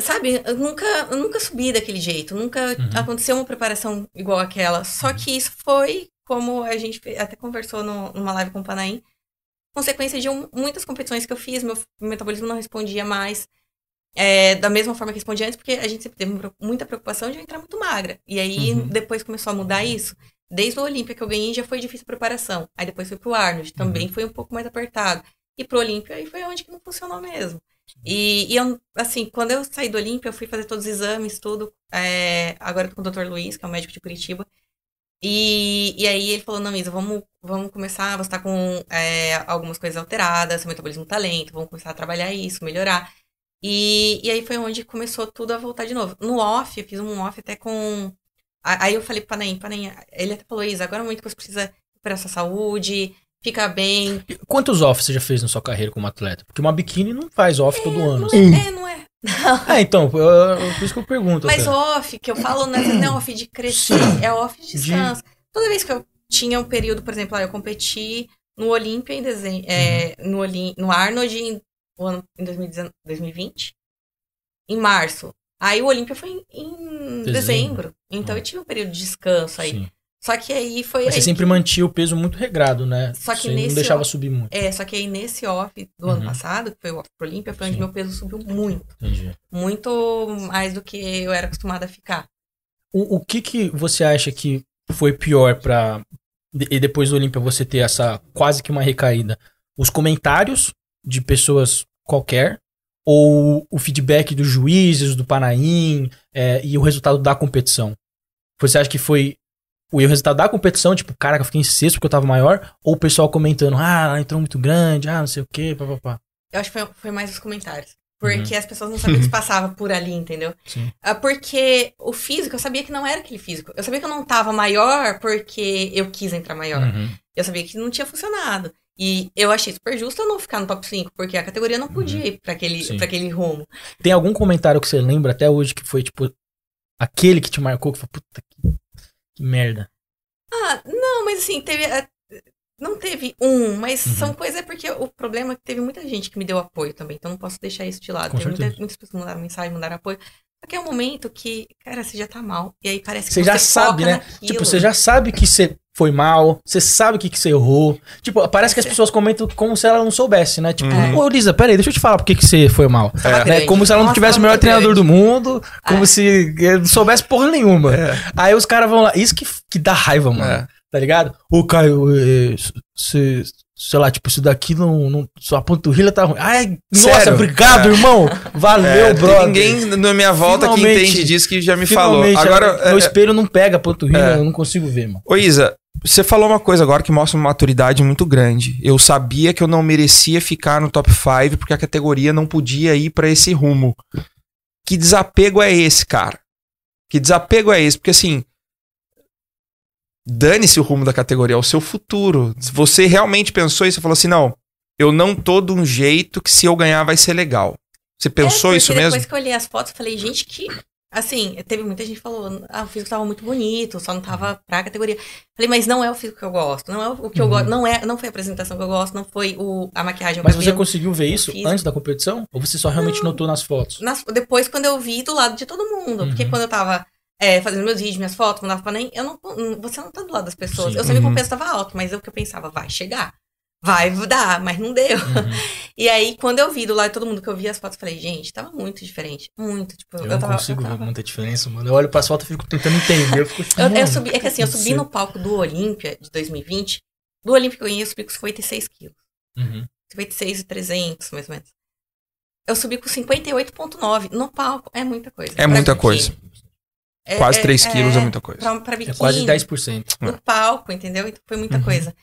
sabe, eu nunca, eu nunca subi daquele jeito, nunca Uhum. aconteceu uma preparação igual aquela. Só que isso foi, como a gente até conversou no- numa live com o Panaim, consequência de um- muitas competições que eu fiz, meu metabolismo não respondia mais é, da mesma forma que respondia antes, porque a gente sempre teve muita preocupação de eu entrar muito magra. E aí, Uhum. depois começou a mudar isso. Desde o Olímpia que eu ganhei, já foi difícil a preparação. Aí depois foi pro Arnold, também foi um pouco mais apertado. E pro Olímpia, aí foi onde que não funcionou mesmo. E, e eu, assim, quando eu saí do Olímpia, eu fui fazer todos os exames, tudo. é, agora com o Dr. Luiz, que é o médico de Curitiba. E, e aí ele falou, não, Isa, vamos, vamos começar, você tá com é, algumas coisas alteradas, seu metabolismo tá lento, vamos começar a trabalhar isso, melhorar. E, e aí foi onde começou tudo a voltar de novo. No off, eu fiz um off até com. Aí eu falei pro Panaim, Panaim, ele até falou, Isa, agora é o momento que você precisa recuperar sua saúde, fica bem. Quantos off você já fez na sua carreira como atleta? Porque uma biquíni não faz off todo ano. Não é, é, não é. É, então, eu- eu- por isso que eu pergunto. Mas até. off, que eu falo, não é não é off de crescer, Sim. é off de descanso. Toda vez que eu tinha um período, por exemplo, ah, eu competi no Olímpia em dezembro, é, no, Olim, no Arnold em, ano, em 2019 2020, em março. Aí o Olímpia foi em, em Dezembro. dezembro. Então Hum. eu tive um período de descanso aí. Sim. Só que aí foi. Mas você aí sempre que- mantinha o peso muito regrado, né? Só que você nesse não deixava off- subir muito. É, só que aí nesse off do Uhum. ano passado, que foi o off pro Olímpia, foi onde Sim. meu peso subiu muito. Entendi. Muito mais do que eu era acostumada a ficar. O, o que que você acha que foi pior pra... E depois do Olímpia você ter essa quase que uma recaída? Os comentários de pessoas qualquer ou o feedback dos juízes, do Panaim é, e o resultado da competição? Você acha que foi o resultado da competição, tipo, caraca, eu fiquei em sexto porque eu tava maior? Ou o pessoal comentando, ah, ela entrou muito grande, ah, não sei o quê, papapá. Eu acho que foi, foi mais os comentários. Porque as pessoas não sabiam o que se passava por ali, entendeu? Uhum. Sim. Ah, Porque o físico, eu sabia que não era aquele físico. Eu sabia que eu não tava maior porque eu quis entrar maior. Uhum. Eu sabia que não tinha funcionado. E eu achei super justo eu não ficar no top 5, porque a categoria não podia ir pra aquele, Uhum. Pra aquele rumo. Tem algum comentário que você lembra até hoje que foi, tipo, aquele que te marcou, que foi, puta que, que merda. Ah, não, mas assim, teve. ah, não teve um, mas Uhum. são coisas é porque o problema é que teve muita gente que me deu apoio também, então não posso deixar isso de lado. Com Teve muita- muitas pessoas que mandaram mensagem, mandaram apoio. Só que é um momento que, cara, você já tá mal. E aí parece que Você já sabe, né? naquilo. Tipo, você já sabe que você foi mal, você sabe o que, que você errou. Tipo, parece que as pessoas comentam como se ela não soubesse, né? Tipo, Uhum. ô Lisa, peraí, deixa eu te falar por que, que você foi mal. Tava Né? Como se ela não Nossa, tivesse o melhor treinador do mundo, como Ah. se não soubesse porra nenhuma. Aí os caras vão lá. Isso que, que dá raiva, mano. É. Tá ligado? Ô, Caio, se, sei lá, tipo, isso daqui não. não sua panturrilha tá ruim. Ai, nossa, Sério? obrigado, irmão. Valeu, É, brother. tem ninguém na minha volta que Finalmente- entende disso que já me falou. Agora, meu é, espelho não pega a panturrilha, é. eu não consigo ver, mano. Ô Isa, você falou uma coisa agora que mostra uma maturidade muito grande. Eu sabia que eu não merecia ficar no top 5 porque a categoria não podia ir pra esse rumo. Que desapego é esse, cara? Que desapego é esse? Porque assim, dane-se o rumo da categoria, é o seu futuro. Se você realmente pensou isso, você falou assim: não, eu não tô de um jeito que se eu ganhar vai ser legal. Você pensou É, isso mesmo? Depois que eu olhei as fotos, eu falei, gente, que. Assim, teve muita gente que falou, ah, o físico tava muito bonito, só não tava pra categoria. Falei, mas não é o físico que eu gosto, não é o que eu Uhum. gosto, não é, não foi a apresentação que eu gosto, não foi o, a maquiagem. o Mas você cabelo. conseguiu ver isso antes da competição? Ou você só realmente notou nas fotos? Nas- depois, quando eu vi do lado de todo mundo. Porque Uhum. quando eu tava é, fazendo meus vídeos, minhas fotos, mandava pra nem. Eu não, você não tá do lado das pessoas. Sim. Eu sabia que Uhum. o peso tava alto, mas eu que eu pensava, vai chegar. Vai dar, mas não deu. Uhum. E aí, quando eu vi do lado de todo mundo que eu vi as fotos, eu falei, gente, tava muito diferente. Muito. Tipo, Eu, eu, não tava. consigo eu, ver tava- muita diferença, mano. Eu olho pras fotos e fico tentando entender. Eu, fico, eu, eu mano, subi, é que assim, eu subi no palco do Olímpia de 2020. Do Olímpia que eu ganhei, eu subi com 56 quilos. Uhum. 56 e 300, mais ou menos. Eu subi com 58,9 no palco. É muita coisa. É Pra muita biquíni. coisa. É- Quase é- 3 quilos é muita coisa. Pra, pra É biquíni, quase 10%. no palco, entendeu? Então foi muita Uhum. coisa.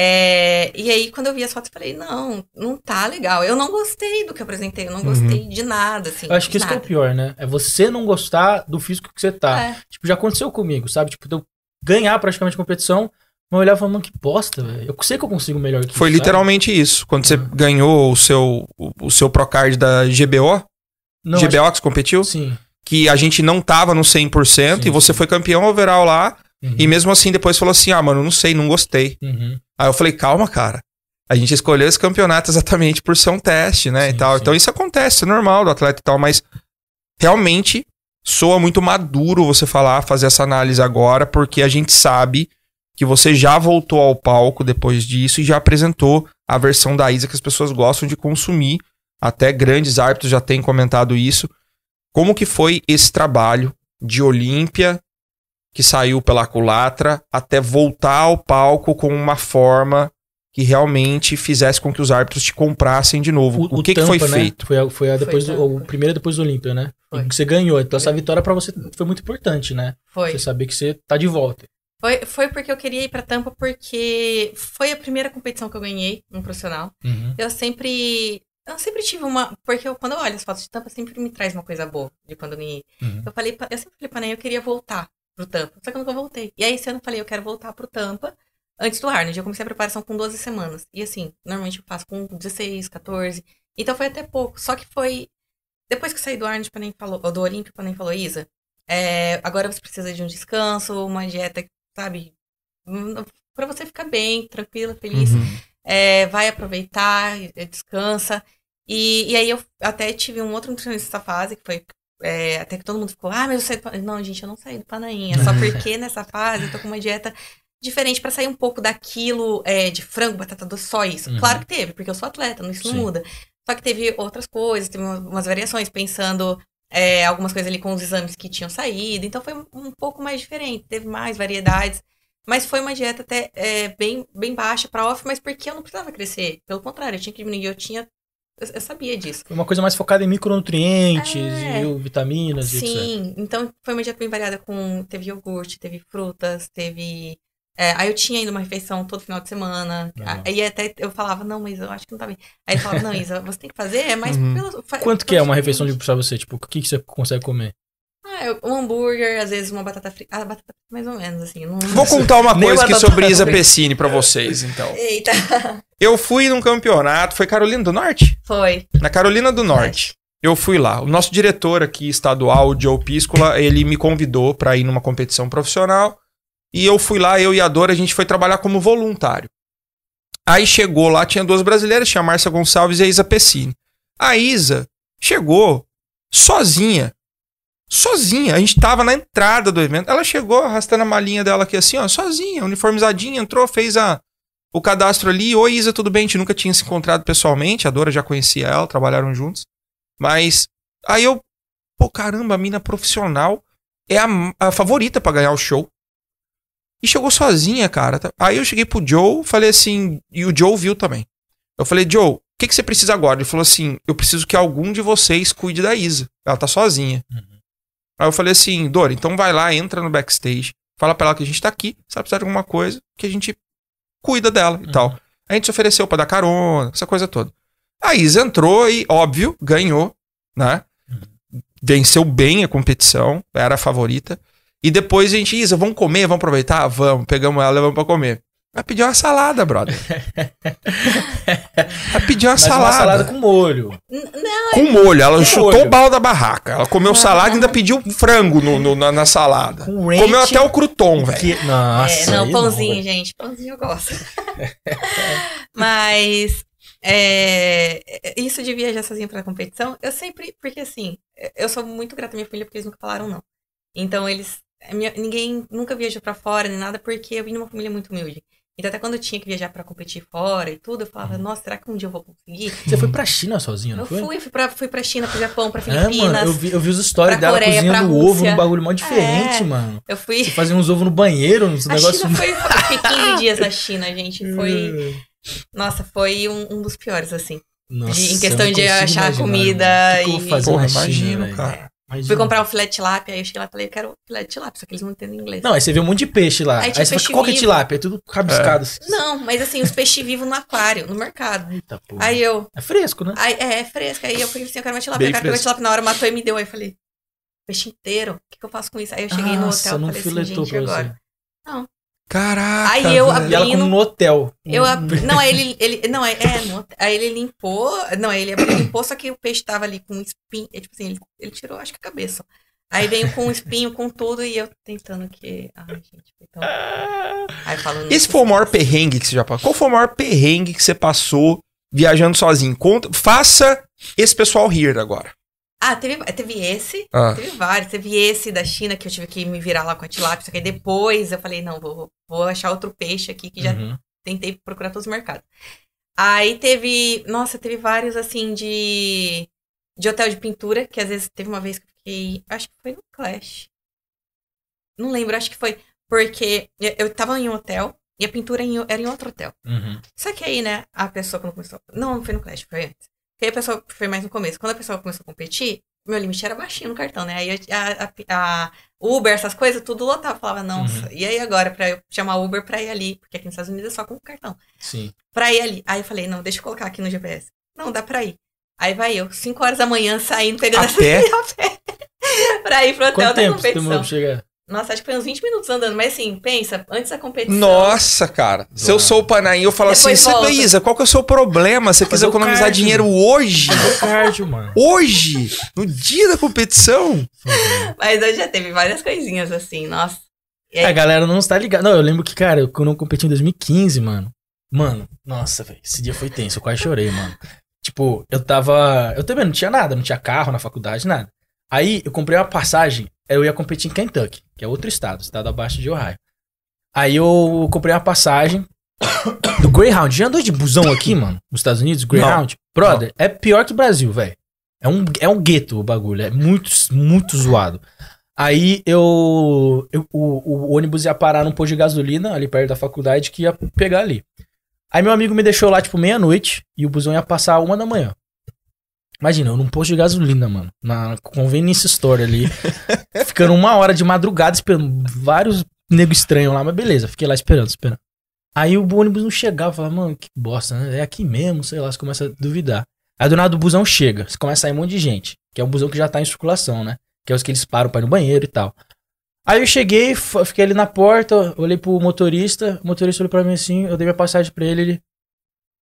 É, e aí, quando eu vi as fotos, eu falei, não, não tá legal. Eu não gostei do que eu apresentei, eu não Uhum. gostei de nada, assim. Eu acho que isso que é o pior, né? É você não gostar do físico que você tá. É. Tipo, já aconteceu comigo, sabe? Tipo, eu ganhar praticamente competição, mas eu olhava e falava, mano, que bosta, velho. Eu sei que eu consigo melhor que Foi isso, sabe? literalmente isso. Quando você Uhum. ganhou o seu, o, o seu Procard da GBO, Não, GBO que você competiu, acho- Sim. que a gente não tava no 100% Sim, e você sim. foi campeão overall lá, Uhum. e mesmo assim depois falou assim: ah, mano, não sei, não gostei. Uhum. Aí eu falei: calma, cara. A gente escolheu esse campeonato exatamente por ser um teste, né? Sim, e tal. sim. Então isso acontece, é normal do atleta e tal, mas realmente soa muito maduro você falar, fazer essa análise agora, porque a gente sabe que você já voltou ao palco depois disso e já apresentou a versão da Isa que as pessoas gostam de consumir. Até grandes árbitros já têm comentado isso. Como que foi esse trabalho de Olímpia, que saiu pela culatra, até voltar ao palco com uma forma que realmente fizesse com que os árbitros te comprassem de novo? O, que, que foi Tampa, né? feito? Foi, a, foi a depois Foi do, Tampa. o primeiro depois do Olímpia, né? Foi. Que você ganhou. Então essa vitória pra você foi muito importante, né? Foi. Você saber que você tá de volta. foi. Foi porque eu queria ir pra Tampa, porque foi a primeira competição que eu ganhei, um profissional. Uhum. Eu sempre. Eu sempre tive uma. Porque eu, quando eu olho as fotos de Tampa, sempre me traz uma coisa boa de quando eu ganhei. Uhum. Eu falei, pra- eu sempre falei pra Ney, eu queria voltar pro Tampa. Só que eu nunca voltei. E aí esse ano eu falei, eu quero voltar pro Tampa antes do Arnold. Eu comecei a preparação com 12 semanas. E assim, normalmente eu faço com 16, 14. Então foi até pouco. Só que foi. Depois que eu saí do Arnold, o Panem falou, ou do Olímpico, o Panem falou, Isa, é, agora você precisa de um descanso, uma dieta, sabe? Pra você ficar bem, tranquila, feliz. Uhum. É, vai aproveitar, é, descansa. E, e aí eu até tive um outro nutricionista nessa fase, que foi. É, até que todo mundo ficou, ah, mas eu saí do. Não, gente, eu não saí do Panainha. Só porque nessa fase eu tô com uma dieta diferente pra sair um pouco daquilo é, de frango, batata doce, só isso. Uhum. Claro que teve, porque eu sou atleta, não- isso não Sim. muda. Só que teve outras coisas, teve umas, variações, pensando é, algumas coisas ali com os exames que tinham saído. Então foi um, pouco mais diferente, teve mais variedades. Mas foi uma dieta até é, bem, bem baixa pra off, mas porque eu não precisava crescer. Pelo contrário, eu tinha que diminuir, eu tinha. Eu, sabia disso. Foi uma coisa mais focada em micronutrientes É. e vitaminas e etc. Sim, então foi uma dieta bem variada com. Teve iogurte, teve frutas, teve. é, aí eu tinha ainda uma refeição todo final de semana. Aí até eu falava, não, mas eu acho que não tá bem. Aí ele falava, não, Isa, você tem que fazer, é mais Uhum. pelo. Quanto que é uma refeição de pra você? Tipo, o que, que você consegue comer? Ah, um hambúrguer, às vezes uma batata frita. Ah, batata frita mais ou menos, assim. Não... Vou contar uma coisa aqui batata sobre Isa frita. Pessini pra vocês, então. Eita, Eu fui num campeonato, foi Carolina do Norte? foi. Na Carolina do Norte. Eu fui lá. O nosso diretor aqui estadual, o Joe Piscola, ele me convidou pra ir numa competição profissional. E eu fui lá, eu e a Dora, a gente foi trabalhar como voluntário. Aí chegou lá, tinha duas brasileiras, tinha a Márcia Gonçalves e a Isa Pessini. A Isa chegou sozinha. Sozinha. A gente tava na entrada do evento. Ela chegou arrastando a malinha dela aqui assim, ó, sozinha, uniformizadinha, entrou, fez a, o cadastro ali. Oi, Isa, tudo bem? A gente nunca tinha se encontrado pessoalmente. A Dora já conhecia ela, trabalharam juntos. Mas aí eu, pô, caramba, a mina profissional é a, a favorita pra ganhar o show. E chegou sozinha, cara. Aí eu cheguei pro Joe, falei assim, e o Joe viu também. Eu falei, Joe, o que, que você precisa agora? Ele falou assim: eu preciso que algum de vocês cuide da Isa. Ela tá sozinha. Uhum. Aí eu falei assim, Dora, então vai lá, entra no backstage, fala pra ela que a gente tá aqui, se ela precisar de alguma coisa, que a gente cuida dela e Uhum. tal. A gente se ofereceu pra dar carona, essa coisa toda. A Isa entrou e, óbvio, ganhou, né? Venceu bem a competição, era a favorita. E depois a gente, Isa, vamos comer, vamos aproveitar? Vamos, pegamos ela, levamos pra comer. Ela pediu uma salada, brother. Ela pediu uma Mas salada. uma salada com molho. N- Não, Com molho. Ela chutou molho. o balde da barraca. Ela comeu salada e ainda pediu frango no, no- na, na salada. Com ranch. Comeu até o crouton, velho. Que... Nossa. é, não, pãozinho, velho. gente. Pãozinho eu gosto. Mas é, isso de viajar sozinha pra competição, eu sempre. Porque assim, eu sou muito grata à minha família porque eles nunca falaram não. Então eles. a minha- ninguém nunca viajou pra fora nem nada porque eu vim de uma família muito humilde. Então até quando eu tinha que viajar pra competir fora e tudo, eu falava, nossa, será que um dia eu vou conseguir? Você foi pra China sozinha, não Eu foi? fui, fui pra, fui pra China, pro Japão, pra É, Filipinas. mano, eu vi, eu vi os stories dela Coreia, cozinhando ovo num bagulho mó diferente, É. mano. Eu fui. Você fazia uns ovos no banheiro, uns A negócios. China foi, eu fiquei 15 dias na China, gente. Foi. Nossa, foi um, um dos piores, assim. Nossa, de- em eu questão não de achar imaginar, comida mano. O que que eu vou e- fazer Porra, na China, imagino, velho? cara. Fui comprar um filé de tilápia, aí eu cheguei lá e falei, eu quero filé de tilápia, só que eles não entendem inglês. Não, aí você vê um monte de peixe lá. Aí Aí, tinha você fala, peixe qual que é vivo. tilápia? É tudo rabiscado. assim. Não, mas assim, os peixes vivos no aquário, no mercado. Eita, porra. Aí eu. É fresco, né? Aí, é, é fresca. Aí eu falei assim, eu quero uma tilápia. Bem Eu quero comer fresco. tilápia na hora, matou e me deu. Aí eu falei, peixe inteiro, o que, que eu faço com isso? Aí eu cheguei no Nossa, hotel não e falei assim, filetou gente, pra agora? você. Caraca. Aí eu velho. E ela como no hotel. Eu Hum. ab... Não, aí ele, ele. Não, é, é, no aí ele limpou. Não, aí ele abriu, limpou, só que o peixe tava ali com um espinho. é, Tipo assim, ele, ele tirou, acho que a cabeça. Aí veio com um espinho, com tudo, e eu tentando que. Ai, gente, foi tão. Aí falo. Esse foi o maior perrengue que você já passou. Qual foi o maior perrengue que você passou viajando sozinho? Conta, faça esse pessoal rir agora. Ah, teve, teve esse. Ah. Teve vários. Teve esse da China que eu tive que me virar lá com a tilápia. Só que aí depois eu falei, não, vou, vou achar outro peixe aqui que já Uhum. tentei procurar todos os mercados. Aí teve, nossa, teve vários assim de de hotel de pintura, que às vezes teve uma vez que eu fiquei, acho que foi no Clash. Não lembro, acho que foi porque eu- tava em um hotel e a pintura era em outro hotel. Uhum. Só que aí, né, a pessoa quando começou, não, não foi no Clash, foi antes. Porque aí a pessoa foi mais no começo. Quando a pessoa começou a competir, meu limite era baixinho no cartão, né? Aí a, a- a Uber, essas coisas, tudo lotava. Falava, nossa, e aí agora pra eu chamar Uber pra ir ali? Porque aqui nos Estados Unidos é só com cartão Sim. pra ir ali. Aí eu falei, não, deixa eu colocar aqui no GPS. Não, dá pra ir. Aí vai eu, 5 horas da manhã, saindo, pegando A pé? pra ir pro hotel Quanto da tempo você demorou competição. pra chegar? Nossa, acho que foi uns 20 minutos andando. Mas assim, pensa, antes da competição. Nossa, cara. Se eu sou o Panaí, eu falo assim, Depois "Cê- volta." Isa, qual que é o seu problema? Você quis economizar cardio. dinheiro hoje? Cardio, mano. Hoje? No dia da competição? Mas eu já teve várias coisinhas assim, nossa. Aí, A galera não está ligada. Não, eu lembro que, cara, eu- quando eu competi em 2015, mano. Mano, nossa, velho. Esse dia foi tenso. Eu quase chorei, mano. Tipo, eu tava. Eu também não tinha nada, não tinha carro na faculdade, nada. Aí eu comprei uma passagem. Eu ia competir em Kentucky, que é outro estado, estado abaixo de Ohio. Aí eu comprei uma passagem do Greyhound. Já andou de busão aqui, mano? Nos Estados Unidos? Greyhound? Brother, é pior que o Brasil, velho. É um, é um gueto o bagulho. É muito, muito zoado. Aí eu, eu- o, o ônibus ia parar num posto de gasolina ali perto da faculdade que ia pegar ali. Aí meu amigo me deixou lá tipo meia-noite e o busão ia passar uma da manhã. Imagina, eu num posto de gasolina, mano, na convenience store ali, ficando uma hora de madrugada esperando vários nego estranhos lá, mas beleza, fiquei lá esperando, esperando. Aí o ônibus não chegava, eu falava, mano, que bosta, né? É aqui mesmo, sei lá, você começa a duvidar. Aí do nada o busão chega, você começa a sair um monte de gente, que é um busão que já tá em circulação, né? Que é os que eles param pra ir no banheiro e tal. Aí eu cheguei, fiquei ali na porta, olhei pro motorista, o motorista olhou pra mim assim, eu dei minha passagem pra ele, ele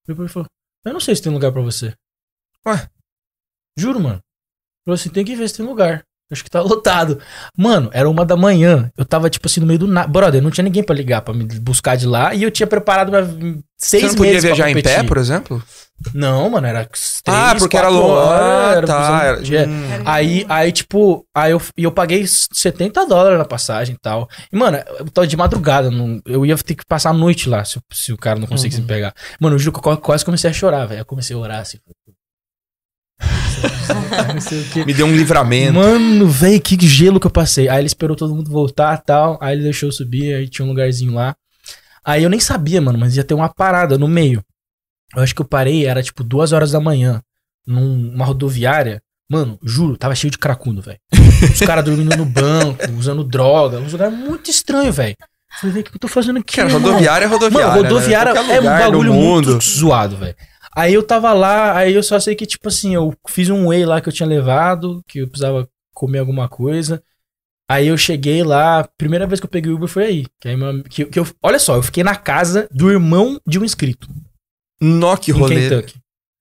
olhou pra mim e falou, eu não sei se tem lugar pra você. Ué? Juro, mano. Falou assim, tem que ver se tem lugar. Acho que tá lotado. Mano, era uma da manhã. Eu tava, tipo assim, no meio do nada. Brother, não tinha ninguém pra ligar, pra me buscar de lá. E eu tinha preparado pra seis Você não podia meses viajar em pé, por exemplo? Não, mano, era três, ah, porque era longe. horas, Ah, era tá. é. Hum. Aí, aí, tipo, aí eu, e eu paguei 70 dólares na passagem e tal. E, mano, eu tava de madrugada, não, eu ia ter que passar a noite lá se, se o cara não conseguisse Uhum. me pegar. Mano, eu juro que eu quase- quase comecei a chorar, velho. Eu comecei a orar assim. Me deu um livramento. Mano, velho, que gelo que eu passei. Aí ele esperou todo mundo voltar tal. Aí ele deixou eu subir, aí tinha um lugarzinho lá. Aí eu nem sabia, mano, mas ia ter uma parada no meio. Eu acho que eu parei, era tipo duas horas da manhã, numa rodoviária. Mano, juro, tava cheio de cracudo, velho. Os caras dormindo no banco, usando droga. Um lugar muito estranho, velho. Falei, o que eu tô fazendo aqui? Cara, rodoviária é rodoviária. Mano, rodoviária né? É um bagulho mundo. muito zoado, velho. Aí eu tava lá, aí eu só sei que, tipo assim, eu fiz um whey lá que eu tinha levado, que eu precisava comer alguma coisa. Aí eu cheguei lá, primeira vez que eu peguei o Uber foi aí. Que aí meu- que, que eu, olha só, eu fiquei na casa do irmão de um inscrito, Nó, que rolê. Kentucky.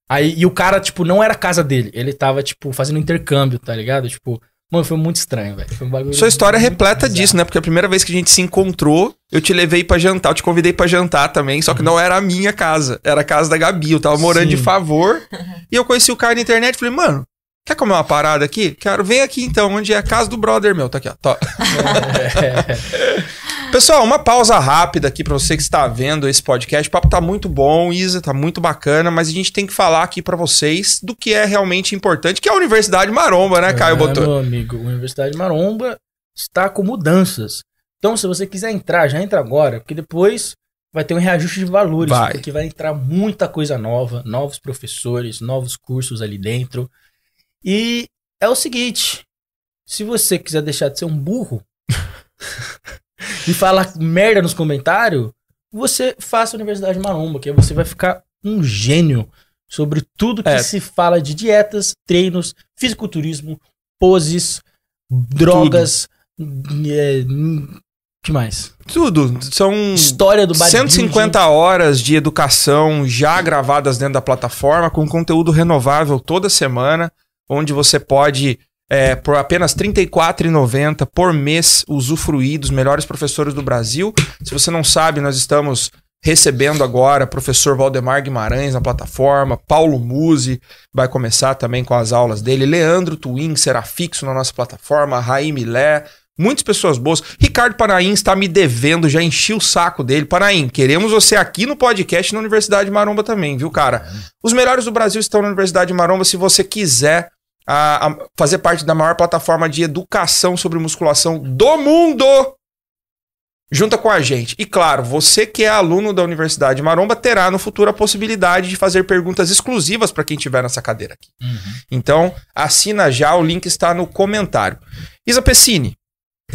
Aí, e o cara, tipo, não era a casa dele. Ele tava, tipo, fazendo intercâmbio, tá ligado? Tipo, mano, foi muito estranho, velho. Foi um bagulho Sua história é repleta bizarro. disso, né? Porque a primeira vez que a gente se encontrou, eu te levei pra jantar, eu te convidei pra jantar também, só que não era a minha casa, era a casa da Gabi. Eu tava morando de Sim. favor. e eu conheci o cara na internet e falei, mano, quer comer uma parada aqui? Quero, vem aqui então, onde é a casa do brother meu. Tá aqui, ó. Tó. Pessoal, uma pausa rápida aqui pra você que está vendo esse podcast. O papo tá muito bom, Isa, tá muito bacana, mas a gente tem que falar aqui pra vocês do que é realmente importante, que é a Universidade Maromba, né, Caio É, Botou? Meu amigo, a Universidade Maromba está com mudanças. Então, se você quiser entrar, já entra agora, porque depois vai ter um reajuste de valores, Vai. porque vai entrar muita coisa nova, novos professores, novos cursos ali dentro. E é o seguinte, se você quiser deixar de ser um burro e falar merda nos comentários, você faça a Universidade Maromba, que aí você vai ficar um gênio sobre tudo que É. se fala de dietas, treinos, fisiculturismo, poses, drogas, é, que mais? Tudo. São História do bodybuilding. 150 horas de educação já gravadas dentro da plataforma, com conteúdo renovável toda semana, onde você pode, é, por apenas R$ 34,90 por mês, usufruir dos melhores professores do Brasil. Se você não sabe, nós estamos recebendo agora professor Valdemar Guimarães na plataforma, Paulo Musi vai começar também com as aulas dele, Leandro Twin será fixo na nossa plataforma, Raí Milé, Muitas pessoas boas. Ricardo Paraim está me devendo, já enchi o saco dele. Paraim, queremos você aqui no podcast na Universidade Maromba também, viu, cara? Os melhores do Brasil estão na Universidade Maromba. Se você quiser ah, ah, fazer parte da maior plataforma de educação sobre musculação do mundo, junta com a gente. E claro, você que é aluno da Universidade Maromba terá no futuro a possibilidade de fazer perguntas exclusivas para quem estiver nessa cadeira aqui. Uhum. Então, assina já, o link está no comentário. Isa Pessini,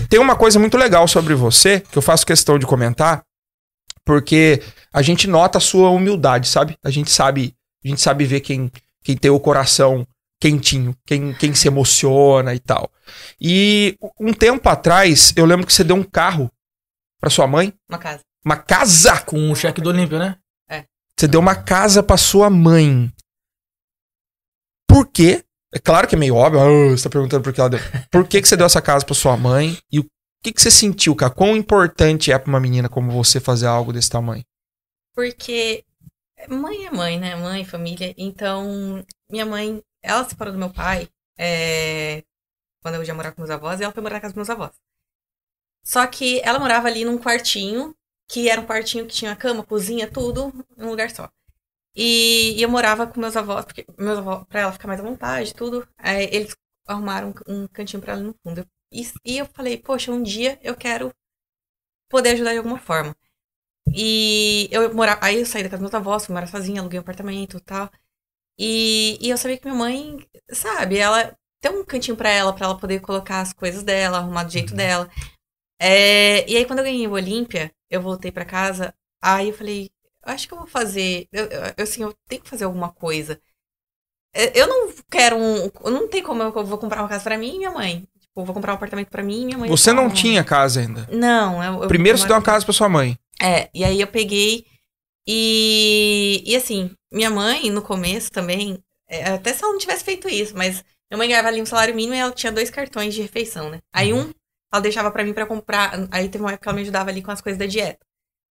tem uma coisa muito legal sobre você que eu faço questão de comentar, porque a gente nota a sua humildade, sabe? A gente sabe, a gente sabe ver quem, quem tem o coração quentinho, quem, quem se emociona e tal. E um tempo atrás, eu lembro que você deu um carro para sua mãe, Uma casa. uma casa. Com o cheque do Olímpio, né? Você deu uma casa para sua mãe. Por quê? É claro que é meio óbvio, ah, você tá perguntando por que ela deu. Por que, que você deu essa casa pra sua mãe? E o que, que você sentiu, cara? Quão importante é pra uma menina como você fazer algo desse tamanho? Porque mãe é mãe, né? Mãe, família. Então, minha mãe, ela se separou do meu pai é, quando eu já morava com meus avós e ela foi morar na casa dos meus avós. Só que ela morava ali num quartinho, que era um quartinho que tinha cama, cozinha, tudo, num lugar só. E, e eu morava com meus avós, porque meus avós, pra ela ficar mais à vontade, tudo. Aí eles arrumaram um, um cantinho pra ela no fundo. E, e eu falei, poxa, um dia eu quero poder ajudar de alguma forma. E eu morava. Aí eu saí da casa dos meus avós, fui morar sozinha, aluguei um apartamento e tal. E, e eu sabia que minha mãe, sabe, ela tem um cantinho pra ela, pra ela poder colocar as coisas dela, arrumar do jeito dela. É, e aí, quando eu ganhei o Olímpia, eu voltei pra casa. Aí eu falei, acho que eu vou fazer. Eu, eu- assim, eu tenho que fazer alguma coisa. É, Eu não quero um. Não tem como eu vou comprar uma casa pra mim e minha mãe. Tipo, vou comprar um apartamento pra mim e minha mãe. Você não tinha casa ainda. Não, eu. eu Primeiro você deu uma casa pra sua mãe. É, e aí eu peguei e, e assim, minha mãe no começo também, é, até se ela não tivesse feito isso, mas Minha mãe ganhava ali um salário mínimo e ela tinha dois cartões de refeição, né? Aí um, ela deixava pra mim pra comprar. Aí teve uma época que ela me ajudava ali com as coisas da dieta.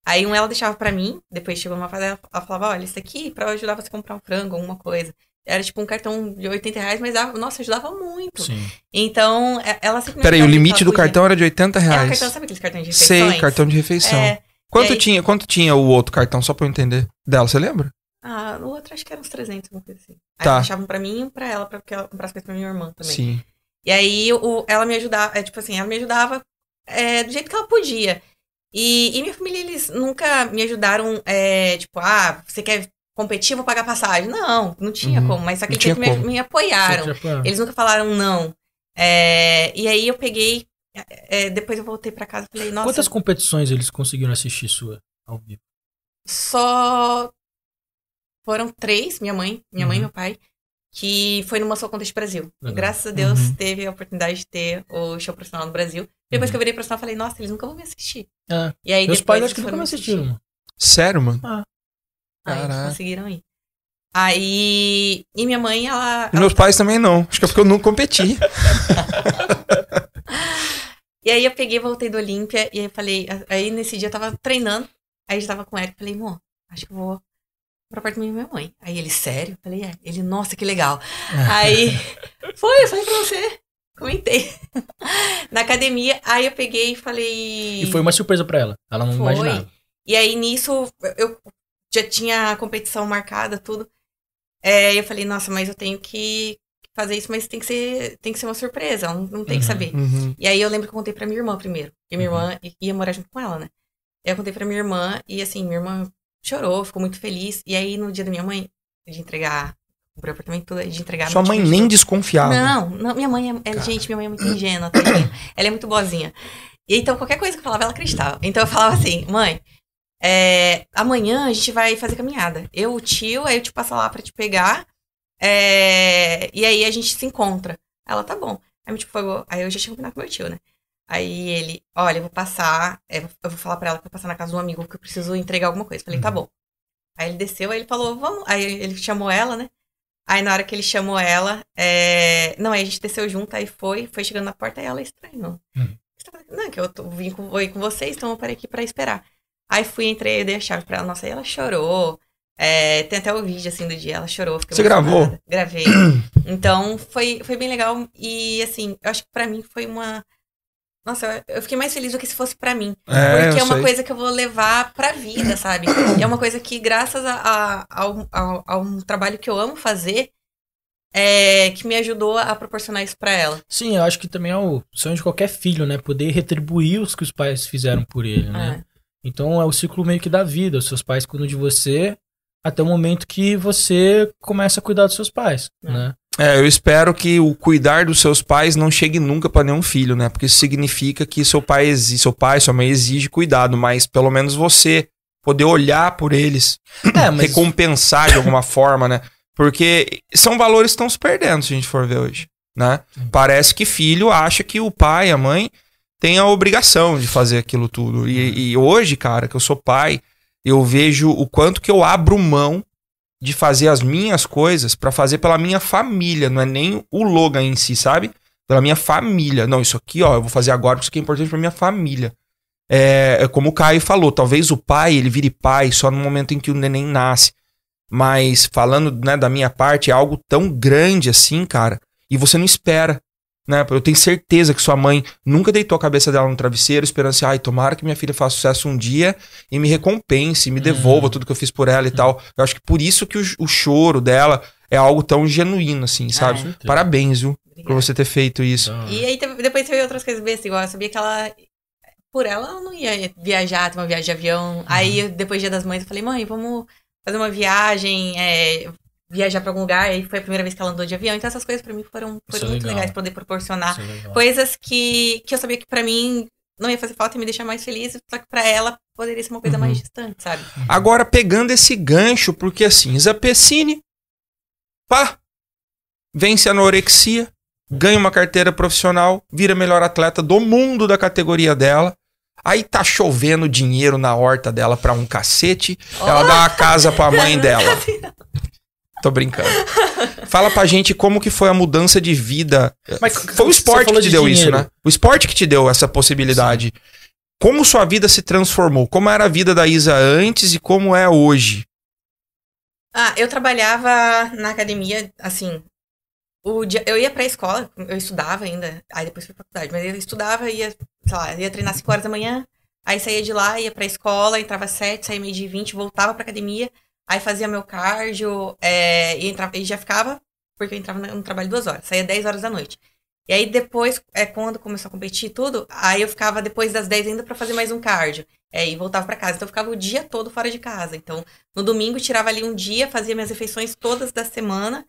Aí um ela deixava pra mim, depois chegou uma fase, ela ela falava, olha, isso aqui pra eu ajudar você a comprar um frango, alguma coisa. Era tipo um cartão de 80 reais, mas dava, nossa, ajudava muito. Sim. Então, é- ela sempre Peraí, o limite do cartão era de 80 Era um reais. cartão, sabe aqueles cartões de refeições? Sei, cartão de refeição. É. Quanto aí- tinha, quanto tinha o outro cartão, só pra eu entender? Dela, você lembra? Ah, no outro acho que era uns 300, alguma coisa assim. Aí Tá. deixavam pra mim e um pra ela, pra, porque ela comprasse coisas pra minha irmã também. Sim. E aí o, ela me ajudava, é, tipo assim, ela me ajudava é, do jeito que ela podia. E, e minha família, eles nunca me ajudaram, é, tipo, ah, você quer competir, eu vou pagar passagem. Não, não tinha Uhum. como, mas só que eles sempre me, me apoiaram. Eles nunca falaram não. É, e aí eu peguei, é, depois eu voltei pra casa e falei, nossa, Quantas competições eles conseguiram assistir sua ao vivo? só foram três, minha mãe, minha mãe e Uhum. meu pai, que foi no Muscle Contest Brasil. Legal. Graças a Deus Uhum. teve a oportunidade de ter o show profissional no Brasil. Depois Uhum. que eu virei profissional, eu falei, nossa, eles nunca vão me assistir. É. E aí Meus pais acho que nunca foram me assistir. assistiram, mano. Sério, mano? Aí eles conseguiram ir. Aí. E minha mãe, ela. E meus pais também não. Acho que é porque eu nunca competi. E aí eu peguei, voltei do Olímpia, e aí eu falei. Aí nesse dia eu tava treinando. Aí eu tava com o Eric, falei, amor, acho que eu vou pra perto da minha mãe. Aí ele, sério? Eu falei, é. Ele, nossa, que legal. Aí, foi, eu falei pra você. Comentei. Na academia, aí eu peguei e falei. E foi uma surpresa pra ela. Ela não Foi. imaginava. E aí nisso, eu já tinha a competição marcada, tudo. É, eu falei, nossa, mas eu tenho que fazer isso, mas tem que ser, tem que ser uma surpresa, não, não tem Uhum. que saber. Uhum. E aí eu lembro que eu contei pra minha irmã primeiro. Porque minha Uhum. irmã i- ia morar junto com ela, né? Aí eu contei pra minha irmã e assim, minha irmã chorou, ficou muito feliz. E aí no dia da minha mãe, de entregar, o apartamento de entregar. Sua mãe nem desconfiava. Não, não, minha mãe é, é- gente, minha mãe é muito ingênua, tadinha. Ela é muito boazinha. E então qualquer coisa que eu falava, ela acreditava. Então eu falava assim, mãe, é, amanhã a gente vai fazer caminhada. Eu, o tio, aí eu te passo lá pra te pegar. É, e aí a gente se encontra. Ela, tá bom. Aí tio pagou. Aí eu já tinha combinado com meu tio, né? Aí ele, olha, eu vou passar, é, eu vou falar pra ela que eu vou passar na casa de um amigo que eu preciso entregar alguma coisa. Falei, tá Uhum. bom. Aí ele desceu, aí ele falou, vamos. Aí ele chamou ela, né? Aí na hora que ele chamou ela, é... não, aí a gente desceu junto, aí foi, foi chegando na porta e ela estranhou. Uhum. Tá? Não, que eu tô, vim com, com vocês, então eu parei aqui pra esperar. Aí fui, entrei, eu dei a chave pra ela, nossa, aí ela chorou. É, tem até o vídeo, assim, do dia, ela chorou. Você emocionada. gravou? Gravei. Então, foi, foi bem legal e, assim, eu acho que pra mim foi uma... Nossa, eu- eu fiquei mais feliz do que se fosse pra mim. É, Porque é uma sei. coisa que eu vou levar pra vida, sabe? E é uma coisa que, graças a, a, ao- ao- a um trabalho que eu amo fazer, é, que me ajudou a proporcionar isso pra ela. Sim, eu acho que também é o sonho de qualquer filho, né? Poder retribuir os que os pais fizeram por ele, né? É. Então é o ciclo meio que da vida. Os seus pais cuidam de você até o momento que você começa a cuidar dos seus pais, É. né? É, eu espero que o cuidar dos seus pais não chegue nunca pra nenhum filho, né? Porque isso significa que seu pai, exi- seu pai, sua mãe exige cuidado, mas pelo menos você poder olhar por eles, É, mas recompensar de alguma forma, né? Porque são valores que estão se perdendo se a gente for ver hoje, né? Sim. Parece que filho acha que o pai, a mãe tem a obrigação de fazer aquilo tudo. E, e hoje, cara, que eu sou pai, eu vejo o quanto que eu abro mão de fazer as minhas coisas pra fazer pela minha família, não é nem o Logan em si, sabe? Pela minha família. Não, isso aqui, ó, eu vou fazer agora porque isso aqui é importante pra minha família. É, é como o Caio falou, talvez o pai, ele vire pai só no momento em que o neném nasce. Mas falando, né, da minha parte, é algo tão grande assim, cara, e você não espera, né? Eu tenho certeza que sua mãe nunca deitou a cabeça dela no travesseiro esperando assim, ai, tomara que minha filha faça sucesso um dia e me recompense, me devolva Hum. tudo que eu fiz por ela e tal. Eu acho que por isso que o, o choro dela é algo tão genuíno, assim, sabe? certeza. Parabéns, viu, por Obrigada. você ter feito isso. E aí depois teve outras coisas bestas, igual eu sabia que ela. Por ela, ela não ia viajar, ter uma viagem de avião. Aí, eu- depois do dia das mães, eu falei, mãe, vamos fazer uma viagem, é, viajar pra algum lugar. Aí foi a primeira vez que ela andou de avião. Então, essas coisas pra mim foram, foram é muito legal. legais, poder proporcionar é coisas que, que eu sabia que pra mim não ia fazer falta e me deixar mais feliz, só que pra ela poderia ser uma coisa Uhum. mais distante, sabe? Agora, pegando esse gancho, porque assim, Zapessine, pá, vence a anorexia, ganha uma carteira profissional, vira melhor atleta do mundo da categoria dela. Aí tá chovendo dinheiro na horta dela pra um cacete. Ela Oh! dá uma casa pra mãe dela. Tô brincando. Fala pra gente como que foi a mudança de vida. Mas foi o esporte que te de deu isso, dinheiro. né? O esporte que te deu essa possibilidade. Como sua vida se transformou? Como era a vida da Isa antes e como é hoje? Ah, eu trabalhava na academia, assim. O dia, eu ia pra escola, eu estudava ainda, aí depois fui pra faculdade, mas eu estudava, ia, sei lá, ia treinar 5 horas da manhã, aí saía de lá, ia pra escola, entrava às 7, saía meio de 20, voltava pra academia, aí fazia meu cardio, é, e, entrava, e já ficava, porque eu entrava no, trabalho duas horas, saía 10 horas da noite. E aí depois, é, quando começou a competir tudo, aí eu ficava depois das 10 ainda pra fazer mais um cardio. É, e voltava pra casa. Então eu ficava o dia todo fora de casa. Então, no domingo, tirava ali um dia, fazia minhas refeições todas da semana.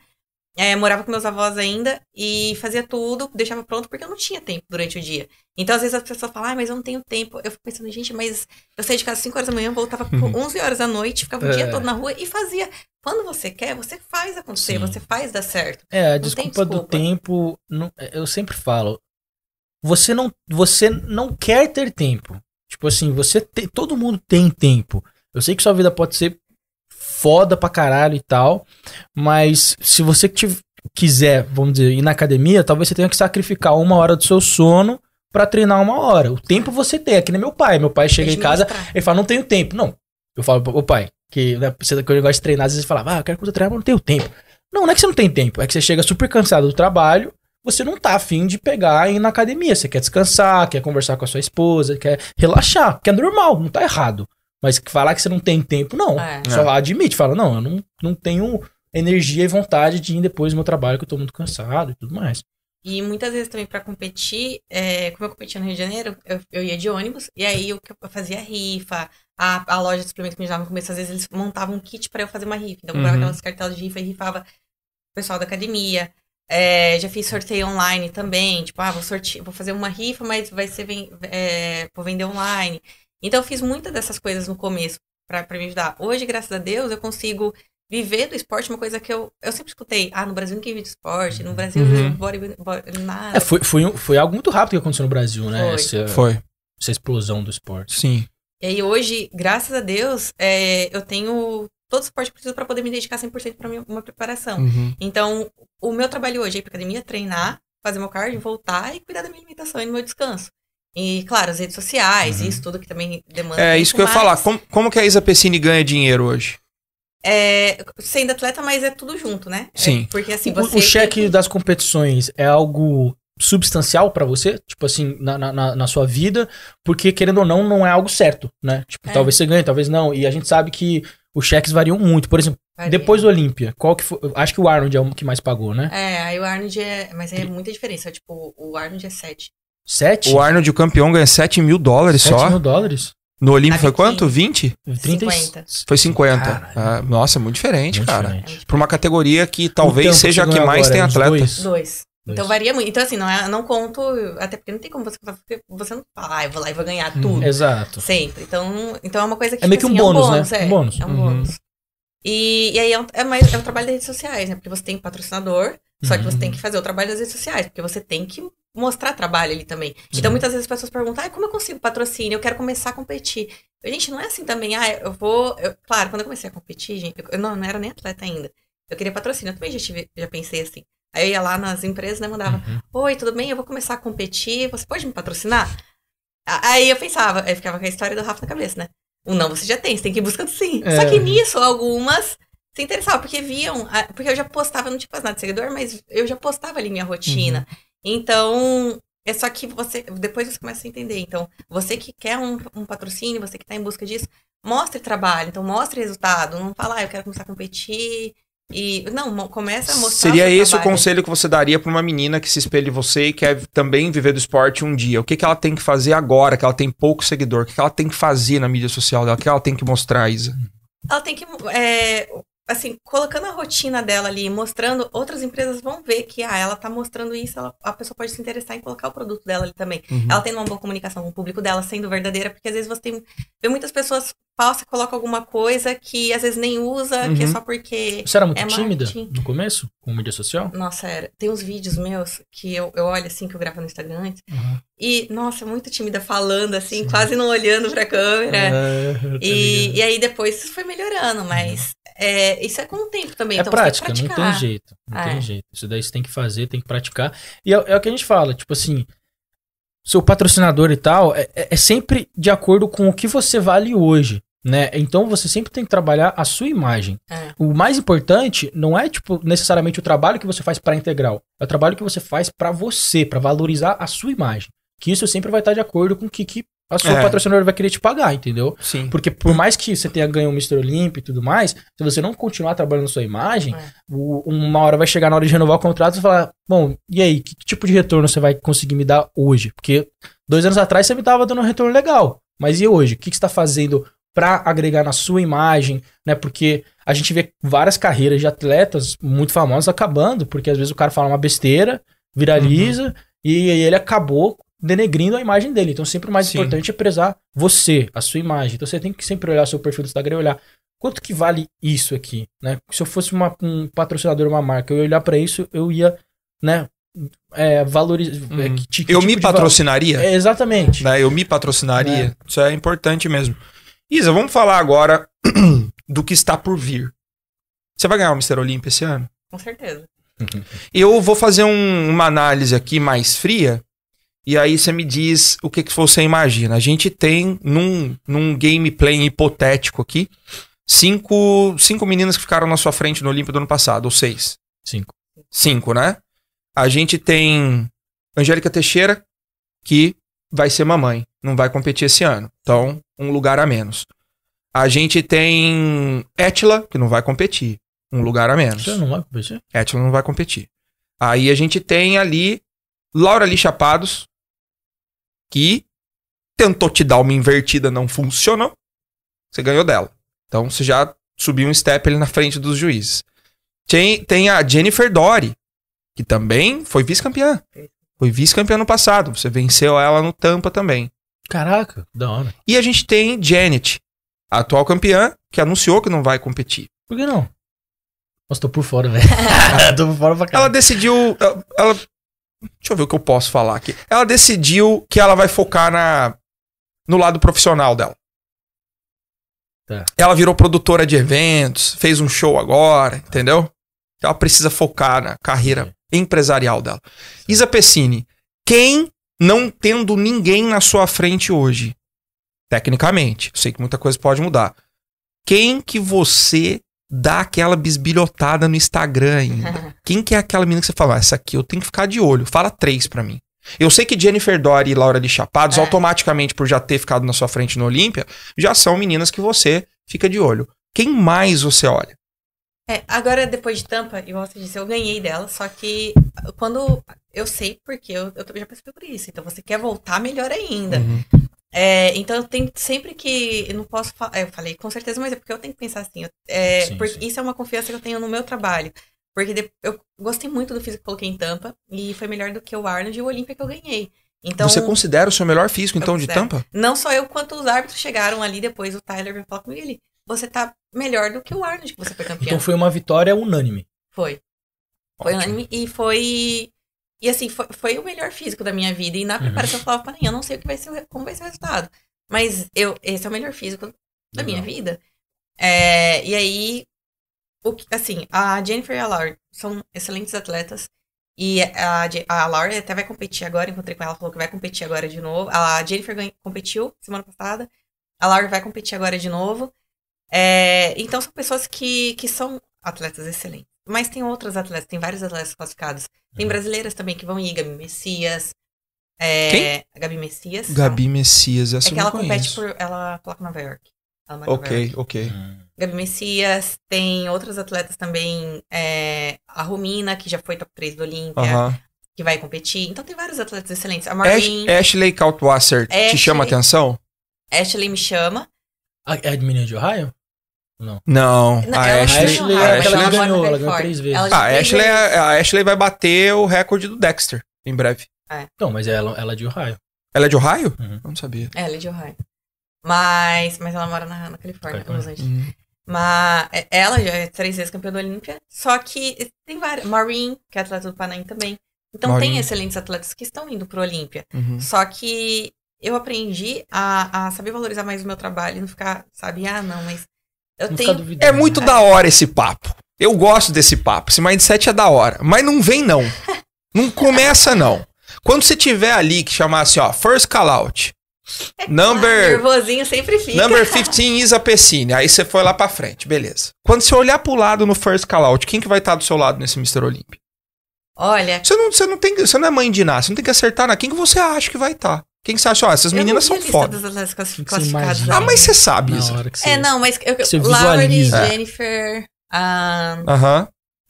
É, morava com meus avós ainda e fazia tudo, deixava pronto, porque eu não tinha tempo durante o dia. Então, às vezes as pessoas falam, ah, mas eu não tenho tempo. Eu fico pensando, gente, mas eu saía de casa às 5 horas da manhã, voltava com 11 horas da noite, ficava o dia É. todo na rua e fazia. Quando você quer, você faz acontecer, Sim. você faz dar certo. É, a tem desculpa, do desculpa. tempo, não- eu sempre falo, você não, você não quer ter tempo. Tipo assim, você te- todo mundo tem tempo. Eu sei que sua vida pode ser foda pra caralho e tal, mas se você quiser, vamos dizer, ir na academia, talvez você tenha que sacrificar uma hora do seu sono pra treinar uma hora. O tempo você tem, é que nem meu pai. Meu pai chega em casa, ele fala, não tenho tempo. Não. Eu falo, ô pai, que né, você que eu gosto de treinar, às vezes você fala, ah, eu quero que você treine, mas não tenho tempo. Não, não é que você não tem tempo, é que você chega super cansado do trabalho, você não tá afim de pegar e ir na academia. Você quer descansar, quer conversar com a sua esposa, quer relaxar, que é normal, não tá errado. Mas que falar que você não tem tempo, não. É. Só admite, fala, não, eu não, não tenho energia e vontade de ir depois do meu trabalho, que eu tô muito cansado e tudo mais. E muitas vezes também pra competir, é, como eu competia no Rio de Janeiro, eu, eu ia de ônibus, e aí eu, eu fazia rifa, a, a loja de suplementos que me dava no começo, às vezes eles montavam um kit pra eu fazer uma rifa. Então eu comprava Uhum. aquelas cartelas de rifa e rifava o pessoal da academia. É, já fiz sorteio online também, tipo, ah, vou, sorte... vou fazer uma rifa, mas vai ser ven- é, vou vender online. Então eu fiz muitas dessas coisas no começo pra, pra me ajudar. Hoje, graças a Deus, eu consigo viver do esporte, uma coisa que eu, eu sempre escutei. Ah, no Brasil ninguém vive de esporte, no Brasil Uhum. body, body, nada. É, foi, foi, um- foi algo muito rápido que aconteceu no Brasil, né? Foi. Essa, Foi. essa explosão do esporte. Sim. E aí hoje, graças a Deus, é, eu tenho todo o suporte que preciso para poder me dedicar 100% para minha uma preparação. Uhum. Então, o meu trabalho hoje é ir pra academia, treinar, fazer meu cardio, voltar e cuidar da minha alimentação e do meu descanso. E, claro, as redes sociais, Uhum. isso tudo que também demanda. É isso que eu ia falar. Como, como que a Isa Pessini ganha dinheiro hoje? É, sendo atleta, mas é tudo junto, né? É, Sim. porque assim, O- você. o, cheque tem que- das competições é algo substancial pra você? Tipo assim, na, na- na, sua vida? Porque, querendo ou não, não é algo certo, né? Tipo, É. talvez você ganhe, talvez não. E a gente sabe que os cheques variam muito. Por exemplo, Varia. depois do Olímpia, qual que foi... Acho que o Arnold é o que mais pagou, né? É, aí o Arnold é. Mas é muita diferença. Tipo, o Arnold é 7. Sete? O Arnold, o campeão, ganha 7 mil dólares Sete só. mil dólares? No Olímpio Na foi quanto? 20? 30 e- 50. Foi 50. Caralho. Ah, nossa, muito diferente, Muito cara. diferente. Pra uma categoria que talvez O tempo seja a que mais agora, tem é uns atleta. dois? Dois. Então varia muito. Então, assim, não, é, não conto. Até porque não tem como você contar, porque você não fala, ah, eu vou lá e vou ganhar Hum, tudo. Exato. Sempre. Então, então é uma coisa que. É meio que um assim, bônus, né? É, Um bônus. É um Uhum. bônus. E, e aí é, um- é mais, é o trabalho das redes sociais, né? Porque você tem patrocinador, só que você Uhum. tem que fazer o trabalho das redes sociais, porque você tem que mostrar trabalho ali também. Então, Sim. muitas vezes as pessoas perguntam, ah, como eu consigo patrocínio? Eu quero começar a competir. Gente, não é assim também, ah, eu vou. eu- claro, quando eu comecei a competir, gente, eu, não, não era nem atleta ainda. Eu queria patrocínio, eu também já, tive, já pensei assim. Aí eu ia lá nas empresas, né, mandava, Uhum. Oi, tudo bem? Eu vou começar a competir. Você pode me patrocinar? A- Aí eu pensava, aí ficava com a história do Rafa na cabeça, né? O não você já tem, você tem que ir buscando sim. É. Só que nisso, algumas se interessavam, porque viam, a- porque eu já postava, não tinha quase nada de seguidor, mas eu já postava ali minha rotina. Então, é só que você, depois você começa a entender. Então, você que quer um, um patrocínio, você que tá em busca disso, mostre trabalho, então mostre resultado. Não fala, ah, eu quero começar a competir. E, não, começa a mostrar. Seria seu esse o trabalho. conselho que você daria pra uma menina que se espelha em você e quer também viver do esporte um dia? O que, que ela tem que fazer agora, que ela tem pouco seguidor? O que, que ela tem que fazer na mídia social dela? O que ela tem que mostrar, Isa? ela tem que, é, assim, colocando a rotina dela ali, mostrando, outras empresas vão ver que, ah, ela tá mostrando isso, ela- a pessoa pode se interessar em colocar o produto dela ali também. Uhum. Ela tendo uma boa comunicação com o público dela, sendo verdadeira, porque às vezes você tem, vê muitas pessoas falsas, colocam alguma coisa que às vezes nem usa, que é Uhum. só porque... Você era muito É tímida marketing. no começo? Com mídia social? Nossa, era. Tem uns vídeos meus que eu, eu olho assim, que eu gravo no Instagram antes, Uhum. e, nossa, muito tímida, falando assim, Sim. quase não olhando pra câmera. É, E, e aí depois isso foi melhorando, mas é, isso é com o tempo também. É então prática, não tem jeito. Não É. tem jeito. Isso daí você tem que fazer, tem que praticar. E é, é o que a gente fala, tipo assim, seu patrocinador e tal, é, é- é sempre de acordo com o que você vale hoje, né? Então você sempre tem que trabalhar a sua imagem. É. O mais importante não é, tipo, necessariamente o trabalho que você faz para integral. É o trabalho que você faz para você, para valorizar a sua imagem. Que isso sempre vai estar de acordo com o que, que a sua É. patrocinador vai querer te pagar, entendeu? Sim. Porque por mais que você tenha ganho o Mr. Olímpio e tudo mais, se você não continuar trabalhando na sua imagem, É. o- uma hora vai chegar na hora de renovar o contrato e falar, bom, e aí, que, que tipo de retorno você vai conseguir me dar hoje? Porque dois anos atrás você me tava dando um retorno legal, mas e hoje? O que, que você tá fazendo pra agregar na sua imagem, né? Porque a gente vê várias carreiras de atletas muito famosos acabando, porque às vezes o cara fala uma besteira, viraliza, e aí ele acabou denegrindo a imagem dele. Então sempre o mais Sim. importante é prezar você, a sua imagem. Então você tem que sempre olhar seu perfil do Instagram e olhar quanto que vale isso aqui, né? Se eu fosse uma- um patrocinador, uma marca, eu ia olhar pra isso, eu ia, né, é, valorizar. Uhum. é, que que Eu tipo me patrocinaria? É, exatamente. né? Eu me patrocinaria. É. Isso é importante mesmo. Isa, vamos falar agora do que está por vir. Você vai ganhar o Mr. Olímpia esse ano? Com certeza. Eu vou fazer um- uma análise aqui mais fria. E aí você me diz o que, que você imagina. A gente tem num, num gameplay hipotético aqui cinco, cinco meninas que ficaram na sua frente no Olímpia do ano passado, ou seis. Cinco. Cinco, né? A gente tem Angélica Teixeira, que vai ser mamãe, não vai competir esse ano. Então, um lugar a menos. A gente tem Etla, que não vai competir, um lugar a menos. Você não vai competir? Etla não vai competir. Aí a gente tem ali Laura Lee Chapados, que tentou te dar uma invertida, não funcionou. Você ganhou dela. Então você já subiu um step ali na frente dos juízes. Tem, tem a Jennifer Dory, que também foi vice-campeã. Foi vice-campeã no passado. Você venceu ela no Tampa também. Caraca, da hora. E a gente tem Janet, a atual campeã, que anunciou que não vai competir. Por que não? Nossa, tô por fora, velho. tô por fora pra Ela caralho. decidiu. ela- Ela. Deixa eu ver o que eu posso falar aqui. Ela decidiu que ela vai focar na, no lado profissional dela. Tá. Ela virou produtora de eventos, fez um show agora, entendeu? Ela precisa focar na carreira empresarial dela. Isa Pessini, quem não tendo ninguém na sua frente hoje, tecnicamente, eu sei que muita coisa pode mudar. Quem que você dá aquela bisbilhotada no Instagram ainda? Quem que é aquela menina que você fala, "Ah, essa aqui eu tenho que ficar de olho? Fala três pra mim. Eu sei que Jennifer Dory e Laura de Chapados, É. automaticamente por já ter ficado na sua frente no Olímpia, já são meninas que você fica de olho. Quem mais você olha? É, agora, depois de Tampa, igual você disse, eu ganhei dela, só que quando. Eu sei porque eu, eu já passei por isso. Então, você quer voltar, melhor ainda. Uhum. É, então, eu tenho sempre que. Eu não posso falar. Eu falei, com certeza, mas é porque eu tenho que pensar assim. é, Sim, porque sim. isso é uma confiança que eu tenho no meu trabalho. Porque eu gostei muito do físico que coloquei em Tampa e foi melhor do que o Arnold e o Olímpia que eu ganhei. Então, você considera o seu melhor físico, então, de tampa? não só eu, quanto os árbitros chegaram ali depois. O Tyler veio falar comigo ele. Você tá melhor do que o Arnold, que você foi campeão. Então foi uma vitória unânime. Foi. Foi Ótimo. unânime e foi. E assim, foi, foi o melhor físico da minha vida. E na Uhum. preparação eu falava pra mim, eu não sei o que vai ser, como vai ser o resultado. Mas eu, esse é o melhor físico da minha Legal. vida. É, e aí, o assim, a Jennifer e a Laura são excelentes atletas. E a, a Laura até vai competir agora, encontrei com ela, falou que vai competir agora de novo. A Jennifer ganha- competiu semana passada. A Laura vai competir agora de novo. É, então são pessoas que, que são atletas excelentes. Mas tem outros atletas, tem vários atletas classificados. Tem Uhum. brasileiras também que vão ir, Gabi Messias. É, Quem? a Gabi Messias. Gabi Messias, essa É eu que ela não compete conheço. por. Ela coloca Nova York. Em Nova York. Ok, ok. Gabi Messias, tem outros atletas também, é, a Romina, que já foi top 3 do Olímpia, Aham. que vai competir. Então tem vários atletas excelentes. A Ash- Maureen, Ashley Kaltwasser te Ashley- chama atenção? Ashley me chama. A, é a de menina de Ohio? Não, Não, a ela Ashley. não Ashley ganhou, é a ela Ashley- na ganhou, ela ganhou três vezes. Ela Ah, a Ashley, vezes. é- a Ashley vai bater o recorde do Dexter em breve. Não, mas ela, ela é de Ohio. Ela é de Ohio? Uhum. Eu não sabia. É, ela é de Ohio. Mas, mas ela mora na, na Califórnia. Los Angeles. Uhum. Mas é- ela já é três vezes campeã da Olímpia. Só que tem várias. Maureen, que é atleta do Panam também. Então Maureen. tem excelentes atletas que estão indo pro Olímpia. Uhum. Só que eu aprendi a, a saber valorizar mais o meu trabalho e não ficar, sabe, ah, não, mas Eu Não tenho. É muito da hora esse papo. Eu gosto desse papo. Esse mindset é da hora. Mas não vem, não. Não começa, não. Quando você tiver ali que chamar assim, ó, first call out. Number, Nervosinho sempre fica. number 15 is a Pessine. Aí você foi lá pra frente, beleza. Quando você olhar pro lado no first call out, quem que vai estar do seu lado nesse Mr. Olympia? Olha, Você não, você não tem, você não é mãe de nada, você não tem que acertar na quem que você acha que vai estar. Quem que você acha, ó, essas meninas são foda. Ah, mas você sabe, você... É, não, mas eu, Laurie, visualiza. Jennifer, ah, Aham.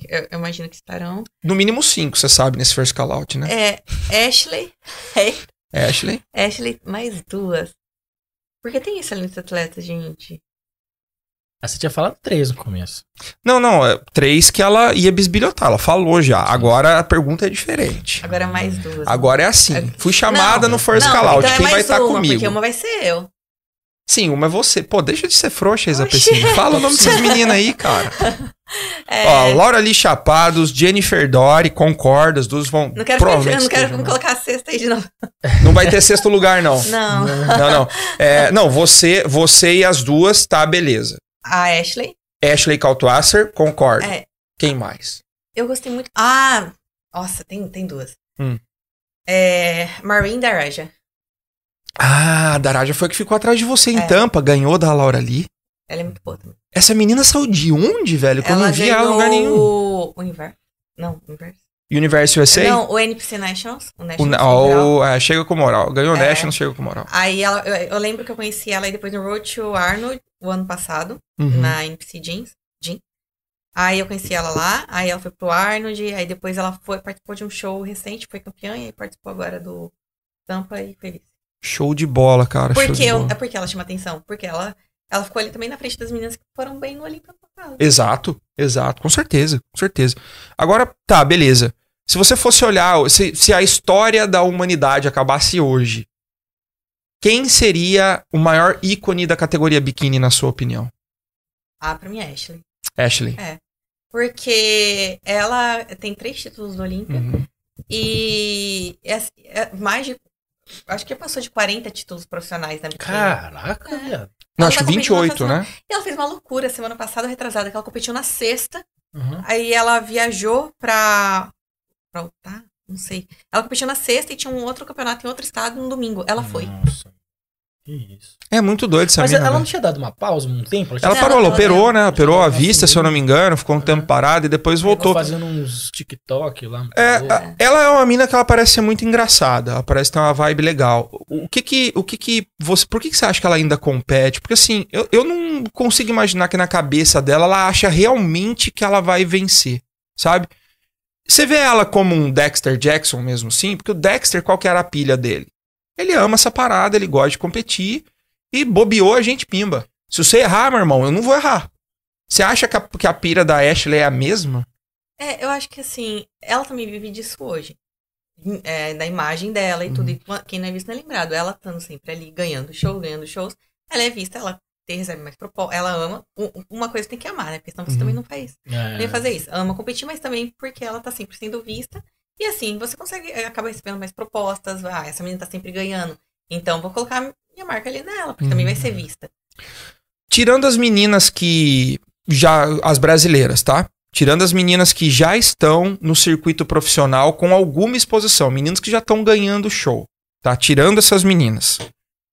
eu, eu imagino que estarão. No mínimo cinco, você sabe, nesse first call out, né? É, Ashley, Ashley. Ashley, mais duas. Porque tem excelentes atletas, gente. Ah, você tinha falado três no começo. Não, não, é três que ela ia bisbilhotar, ela falou já. Agora a pergunta é diferente. Agora mais duas. Agora é assim. Fui chamada Não, no first Não, call out. então é Quem vai mais estar uma, comigo? Porque uma vai ser eu. Sim, uma é você. Pô, deixa de ser frouxa, Isa. Pessini. Fala o nome dessas meninas aí, cara. É, Ó, Laura Lee Chapados, Jennifer Dory, concorda, as duas vão. não quero, não quero me né? colocar a sexta aí de novo. Não vai ter sexto lugar, não. Não. Não, não. É, não, você, você e as duas, tá, beleza. A Ashley. Ashley Kaltwasser, concordo. É. Quem mais? Eu gostei muito. Ah! Nossa, tem, tem duas. Hum. É. Marine Daraja. Ah, a Daraja foi a que ficou atrás de você em É. Tampa, ganhou da Laura Lee. Ela é muito boa também. Essa menina saiu de onde, velho? Que eu não vi ela em lugar nenhum. o Universo. Não, Universo. Universo USA? Não, o NPC Nationals. O O, ah, Federal. o- é, chega com moral. Ganhou o É. National, chega com moral. Aí ela, eu, eu lembro que eu conheci ela aí depois no Road to Arnold, o ano passado, Uhum. na NPC Jeans. Jean. Aí eu conheci ela lá, aí ela foi pro Arnold, aí depois ela foi, participou de um show recente, foi campeã, e participou agora do Tampa e feliz. Show de bola, cara. Porque eu, bola. é porque ela chama atenção, porque ela, ela ficou ali também na frente das meninas que foram bem no passado. Exato, exato. Com certeza, com certeza. Agora, tá, beleza. Se você fosse olhar, se, se a história da humanidade acabasse hoje, quem seria o maior ícone da categoria biquíni, na sua opinião? Ah, pra mim é Ashley. Ashley. Porque ela tem três títulos do Olímpia Uhum. e é, é mais de. Acho que passou de 40 títulos profissionais na biquíni. Caraca, É. viado. Não, Ela acho que competindo na 28, fase- né? E ela fez uma loucura semana passada, retrasada, que ela competiu na sexta. Uhum. Aí ela viajou pra. Pra Utah? Não sei. Ela competiu na sexta e tinha um outro campeonato em outro estado no domingo. Ela foi. Nossa. Que isso. É muito doido essa Mas mina. ela né? não tinha dado uma pausa um tempo? Ela Não, parou, ela ela operou, né? Operou a vista, se eu não me engano, ficou um tempo parado e depois voltou. fazendo uns TikTok lá. É, ela é uma mina que ela parece ser muito engraçada. Ela parece ter uma vibe legal. O que que, o que que você, por que que você acha que ela ainda compete? Porque assim, eu, eu não consigo imaginar que na cabeça dela ela acha realmente que ela vai vencer, sabe? Você vê ela como um Dexter Jackson mesmo assim, porque o Dexter, qual que era a pilha dele? Ele ama essa parada, ele gosta de competir e bobeou a gente pimba. Se você errar, meu irmão, eu não vou errar. Você acha que a, que a pira da Ashley é a mesma? É, eu acho que assim, ela também vive disso hoje. É, da imagem dela e tudo. E quem não é visto não é lembrado. Ela estando sempre ali, ganhando show, ganhando shows. Ela é vista, ela tem, recebe mais propostas. Ela ama. Um- Uma coisa tem que amar, né? Porque senão você Uhum. também não faz. É. Nem fazer isso. Ama competir, mas também porque ela tá sempre sendo vista. E assim, você consegue, eh, acaba recebendo mais propostas. Ah, essa menina tá sempre ganhando. Então vou colocar minha marca ali nela, porque também vai ser vista. tirando as meninas que já as brasileiras, tá? Tirando as meninas que já estão no circuito profissional com alguma exposição, meninas que já estão ganhando show, tá? Tirando essas meninas.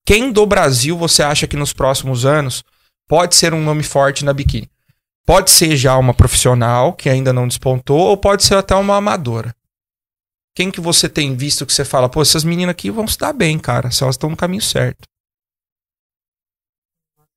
Quem do Brasil você acha que nos próximos anos pode ser um nome forte na biquíni? Pode ser já uma profissional que ainda não despontou ou pode ser até uma amadora. Quem que você tem visto que você fala, pô, essas meninas aqui vão se dar bem, cara, se elas estão no caminho certo?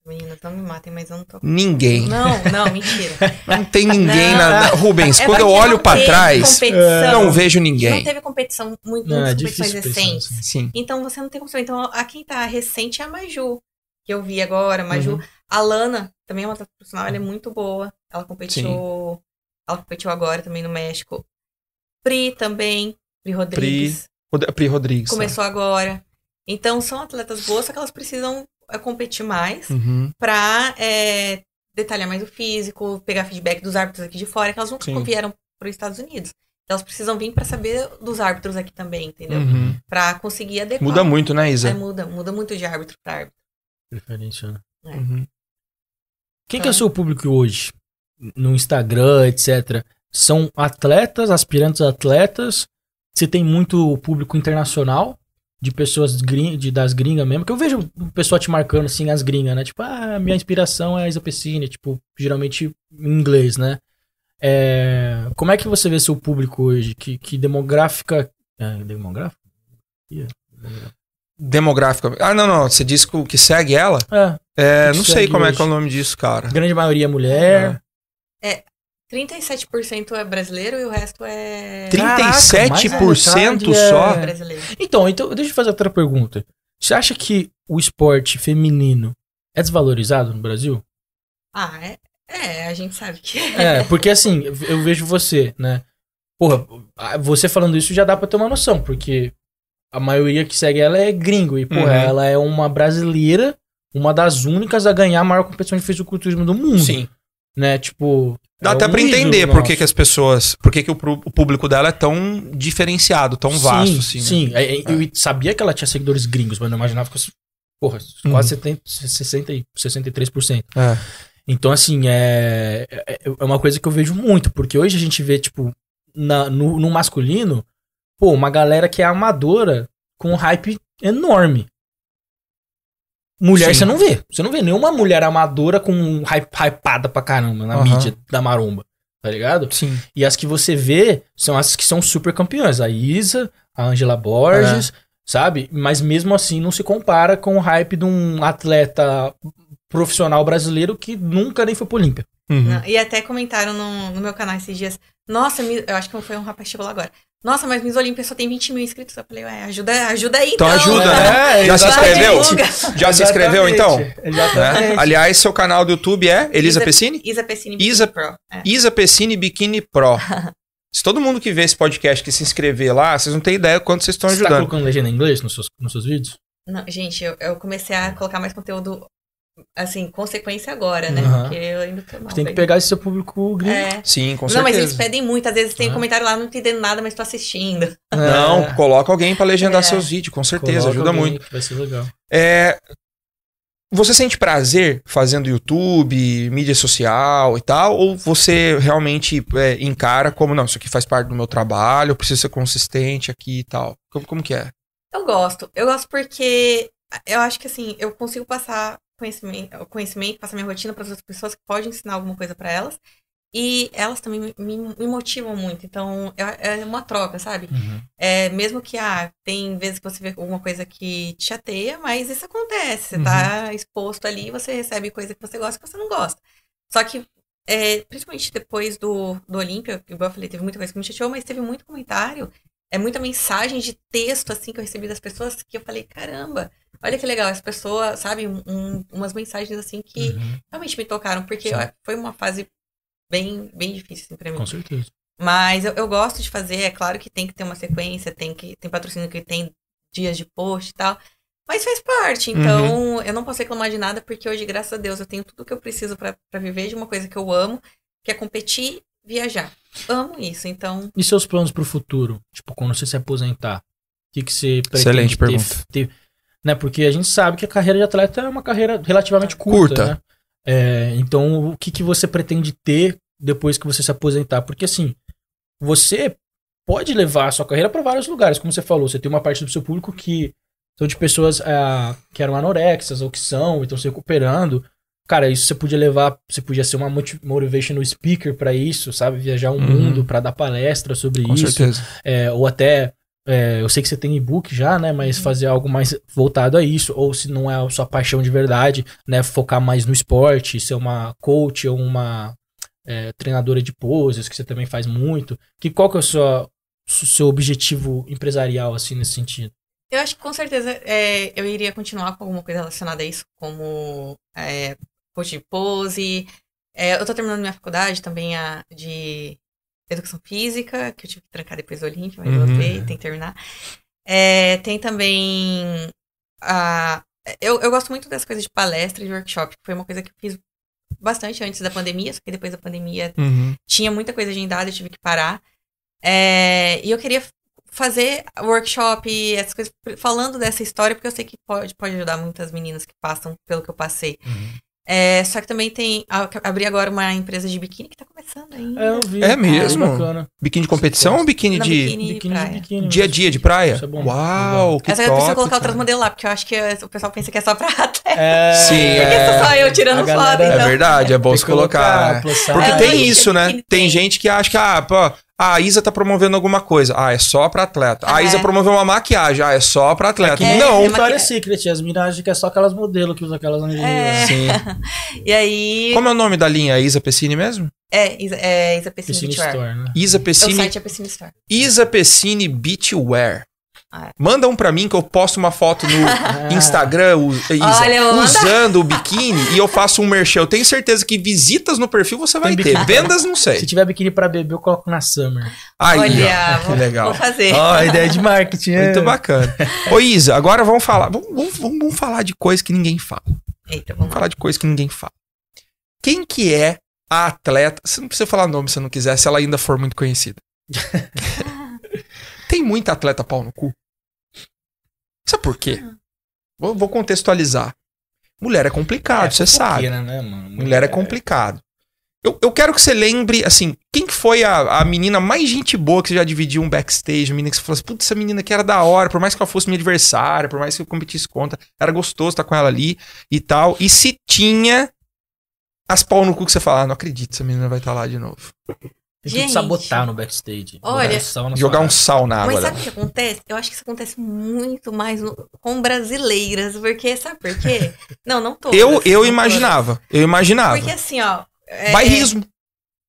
Meninas, não me matem, mas eu não tô. Ninguém. Não, não, mentira. Não tem ninguém Não. na, na- Rubens, É quando eu olho não pra teve trás, competição. não vejo Não ninguém. teve competição, muito, Não, é competições recentes. assim. Sim. Então você não tem como saber. Então a quem tá recente é a Maju, que eu vi agora. Maju. Uhum. A Lana também é uma atleta profissional, ela é muito boa. Ela competiu. Ela competiu agora também no México. Pri também. Pri Rodrigues. Rod- Pri Rodrigues. tá? Começou agora. Então são atletas boas, só que elas precisam competir mais Uhum. pra é, detalhar mais o físico, pegar feedback dos árbitros aqui de fora, que elas nunca Sim. vieram para os Estados Unidos. Então, elas precisam vir pra saber dos árbitros aqui também, entendeu? Uhum. Pra conseguir adequar. Muda muito, né, É, Isa? muda, muda muito de árbitro pra árbitro. Preferência, né? É. Uhum. Quem que é o seu público hoje? No Instagram, etc. São atletas, aspirantes atletas? Você tem muito público internacional? De pessoas gring, de, das gringas mesmo? Que eu vejo o pessoal te marcando assim, as gringas, né? Tipo, ah, minha inspiração é a Isa Pessini, tipo, geralmente em inglês, né? É, como é que você vê seu público hoje? Que, que demográfica. É, demográfica? Yeah, demográfica. Demográfica. Ah, não, não. Você disse que o que segue ela? É, É, Que não sei como é hoje. que é o nome disso, cara. grande maioria é mulher. 37% é brasileiro e o resto é 37% Caraca, só? é- brasileiro. Então, então, deixa eu fazer outra pergunta. Você acha que o esporte feminino é desvalorizado no Brasil? Ah, é, é, a gente sabe que É, porque assim, eu vejo você, né? Porra, você falando isso já dá pra ter uma noção, porque a maioria que segue ela é gringo. E, porra, Uhum. ela é uma brasileira, uma das únicas a ganhar a maior competição de fisiculturismo do mundo. Sim. Né? Tipo. Dá é até um pra ídolo entender por que, que as pessoas. Por que, que o, público dela é tão diferenciado, tão vasto, assim. né? Sim, É, é, eu sabia que ela tinha seguidores gringos, mas não imaginava que fosse, porra, Uhum. quase 70, 60, e 63%. É. Então, assim, é, é é uma coisa que eu vejo muito, porque hoje a gente vê, tipo, na, no, no masculino, pô, uma galera que é amadora com um hype enorme. Mulher Sim. você não vê. Você não vê nenhuma mulher amadora com hype, hypada pra caramba na Aham. mídia da maromba, tá ligado? Sim. E as que você vê são as que são super campeãs. A Isa, a Angela Borges, sabe? Mas mesmo assim não se compara com o hype de um atleta profissional brasileiro que nunca nem foi pro Olímpia. Uhum. Não, e até comentaram no, no meu canal esses dias. Nossa, eu acho que foi um rapaz que chegou lá agora. Nossa, mas Miss Olímpia só tem 20 mil inscritos. Eu falei, ué, ajuda, ajuda aí Então então. ajuda, né? né? Já se inscreveu? divulga. Já se inscreveu, então? Né? Aliás, seu canal do YouTube é Elisa Isa- Pessini? Isa Pessini Isa- Pro. É. Isa Pessini Bikini Pro. Se todo mundo que vê esse podcast que se inscrever lá, vocês não têm ideia quanto vocês estão Você tá ajudando. colocando legenda em inglês nos seus, nos seus vídeos? Não, gente, eu, eu comecei a colocar mais conteúdo, assim, consequência agora, né? Aham. Porque eu ainda tô mal. Tem que pegar esse seu público gringo. É. Sim, com Não, mas eles certeza. pedem muito. Às vezes tem Ah. comentário lá, não entendendo nada, mas tô assistindo. Não, É. coloca alguém pra legendar É. seus vídeos, com certeza, Coloca ajuda muito. Vai ser legal. É, você sente prazer fazendo YouTube, mídia social e tal? Ou você realmente é, encara como, não, isso aqui faz parte do meu trabalho, eu preciso ser consistente aqui e tal? Como, como que é? Eu gosto. Eu gosto porque eu acho que assim, eu consigo passar conhecimento, conhecimento passar minha rotina para outras pessoas que podem ensinar alguma coisa para elas. E elas também me, me- me motivam muito. Então, é é uma troca, sabe? Uhum. É, mesmo que, ah, tem vezes que você vê alguma coisa que te chateia, mas isso acontece. Você tá exposto ali você recebe coisa que você gosta e que você não gosta. Só que, é, principalmente depois do, do Olímpia, igual eu falei, teve muita coisa que me chateou, mas teve muito comentário, é muita mensagem de texto, assim, que eu recebi das pessoas, que eu falei, caramba, olha que legal, as pessoas, sabe, um- um- umas mensagens, assim, que Uhum. realmente me tocaram, porque ó, foi uma fase bem, bem difícil, assim, pra mim. Com certeza. Mas eu, eu gosto de fazer, é claro que tem que ter uma sequência, tem que tem patrocínio que tem dias de post e tal. Mas faz parte, então eu não posso reclamar de nada, porque hoje, graças a Deus, eu tenho tudo que eu preciso pra viver de uma coisa que eu amo, que é competir viajar. Amo isso, então. E seus planos pro futuro? Tipo, quando você se aposentar, o que, que você pretende Excelente ter, pergunta. ter- né? Porque a gente sabe que a carreira de atleta é uma carreira relativamente curta, Curta. né? É, então, o que, que você pretende ter depois que você se aposentar? Porque, assim, você pode levar a sua carreira para vários lugares, como você falou. Você tem uma parte do seu público que são de pessoas ah, que eram anorexas ou que são e estão se recuperando. Cara, isso você podia levar, você podia ser uma moti- motivational speaker para isso, sabe? Viajar o Uhum. mundo para dar palestra sobre Com isso. certeza. É, ou até, é, eu sei que você tem e-book já, né? Mas fazer algo mais voltado a isso. Ou se não é a sua paixão de verdade, né? Focar mais no esporte, ser uma coach ou uma é, treinadora de poses, que você também faz muito. Que, qual que é o seu, seu objetivo empresarial, assim, nesse sentido? Eu acho que com certeza é, eu iria continuar com alguma coisa relacionada a isso, como é, coach de pose. É, eu tô terminando minha faculdade também a, de educação física, que eu tive que trancar depois do Olímpia, mas Uhum. voltei, tem que terminar. É, tem também a. Eu, eu gosto muito dessa coisa de palestra e de workshop, que foi uma coisa que eu fiz bastante antes da pandemia, só que depois da pandemia Uhum. tinha muita coisa agendada, eu tive que parar. É, e eu queria fazer workshop, essas coisas, falando dessa história, porque eu sei que pode, pode ajudar muitas meninas que passam pelo que eu passei. É, só que também tem. a- Abri agora uma empresa de biquíni que tá começando ainda. É, eu vi. É mesmo? bacana. Biquíni de competição ou biquíni Não, de biquíni. Biquíni praia. de biquíni. dia a dia de praia? Isso é bom. Uau, que Essa eu preciso top, colocar cara. outras modelos lá, porque eu acho que o pessoal pensa que é só pra atleta. É, Sim, Porque é. sou só eu tirando A foto, galera- então. É verdade, é bom se colocar colocar. Porque É, tem isso, né? Tem tem. gente que acha que, ah, pô, a Isa tá promovendo alguma coisa. Ah, é só pra atleta. A É. Isa promoveu uma maquiagem. Ah, é só pra atleta. É, Não. é Victoria's maqui- Secret, as miragens que é só aquelas modelos que usam aquelas. É. Sim. E aí. Como é o nome da linha? É Isa Pessini mesmo? É, Isa, é Isa Pessini Piscina Beachwear. Store, né? Isa O Pessini. site é Pessini Store. Isa Pessini Beachwear. Manda um pra mim que eu posto uma foto no Instagram Isa, Olha, usando o biquíni e eu faço um merchan. Eu tenho certeza que visitas no perfil você vai ter. Vendas não Se sei. tiver biquíni pra beber, eu coloco na Summer. Aí, Olha, ó, que vou, legal. vou fazer. Ó, a ideia de marketing. é. Muito bacana. Ô Isa, agora vamos falar. Vamos, vamos- vamos- vamos falar de coisa que ninguém fala. Eita, vamos Vamos falar de coisa que ninguém fala. Quem que é a atleta? Você não precisa falar nome se não quiser, se ela ainda for muito conhecida. Tem muita atleta pau no cu? Sabe por quê? Vou, vou contextualizar. Mulher é complicado, você sabe. Né, mano? Mulher é complicado. Eu, eu quero que você lembre, assim, quem que foi a, a menina mais gente boa que você já dividiu um backstage? A menina que você falou assim, putz, essa menina aqui era da hora, por mais que ela fosse minha adversária, por mais que eu competisse contra, era gostoso estar com ela ali e tal. E se tinha as pau no cu que você fala, ah, não acredito, essa menina vai estar lá de novo. Tem que Gente. sabotar no backstage. Olha, Jogar sal na Jogar sua um sal na água. Mas sabe dela. o que acontece? Eu acho que isso acontece muito mais no- com brasileiras, porque sabe por quê? Não, não todas. Eu, eu imaginava, eu imaginava. todas. Porque assim, ó. é- Bairrismo.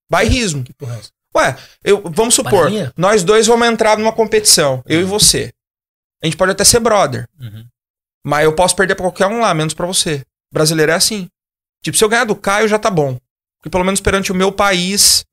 Bairrismo. Que porra é essa? Ué, eu, vamos supor, nós dois vamos entrar numa competição, eu e você. A gente pode até ser brother. Uhum. Mas eu posso perder pra qualquer um lá, menos pra você. Brasileiro é assim. Tipo, se eu ganhar do Caio, já tá bom. Porque pelo menos perante o meu país,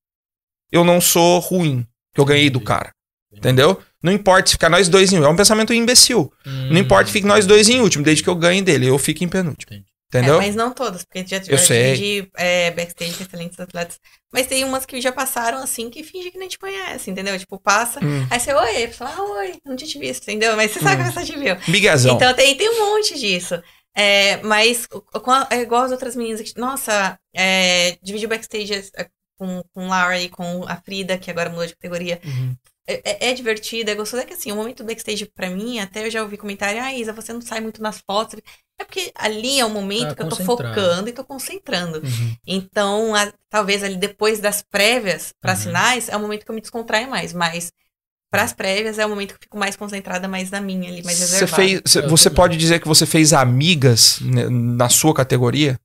eu não sou ruim. Que eu ganhei do cara. Entendeu? Não importa se ficar nós dois em último. É um pensamento imbecil. Hum, Não importa se fique nós dois em último, desde que eu ganhe dele. Eu fico em penúltimo. Entendi. Entendeu? É, mas não todas, porque já Eu sei. de é, backstage excelentes atletas. Mas tem umas que já passaram assim que finge que nem te conhece, entendeu? Tipo, passa, Hum. aí você, oi, a pessoa, ah, oi, não tinha te visto, entendeu? Mas você sabe Hum. que pessoa te viu. Miguezão. Então tem, tem um monte disso. É, mas o- com a- é igual as outras meninas que, nossa, é, dividiu backstage é, com, com Laura e com a Frida, que agora mudou de categoria. Uhum. É, é- é divertido, é gostoso. É que assim, o momento do backstage pra mim, até eu já ouvi comentário, ah, Isa, você não sai muito nas fotos. É porque ali é o momento Tá que eu tô focando e tô concentrando. Uhum. Então, a- talvez ali depois das prévias para Uhum. sinais, é o momento que eu me descontraio mais. Mas pras prévias é o momento que eu fico mais concentrada, mais na minha ali, mais Você reservada. fez, cê- Eu você pode dizer que você fez amigas né, na sua categoria?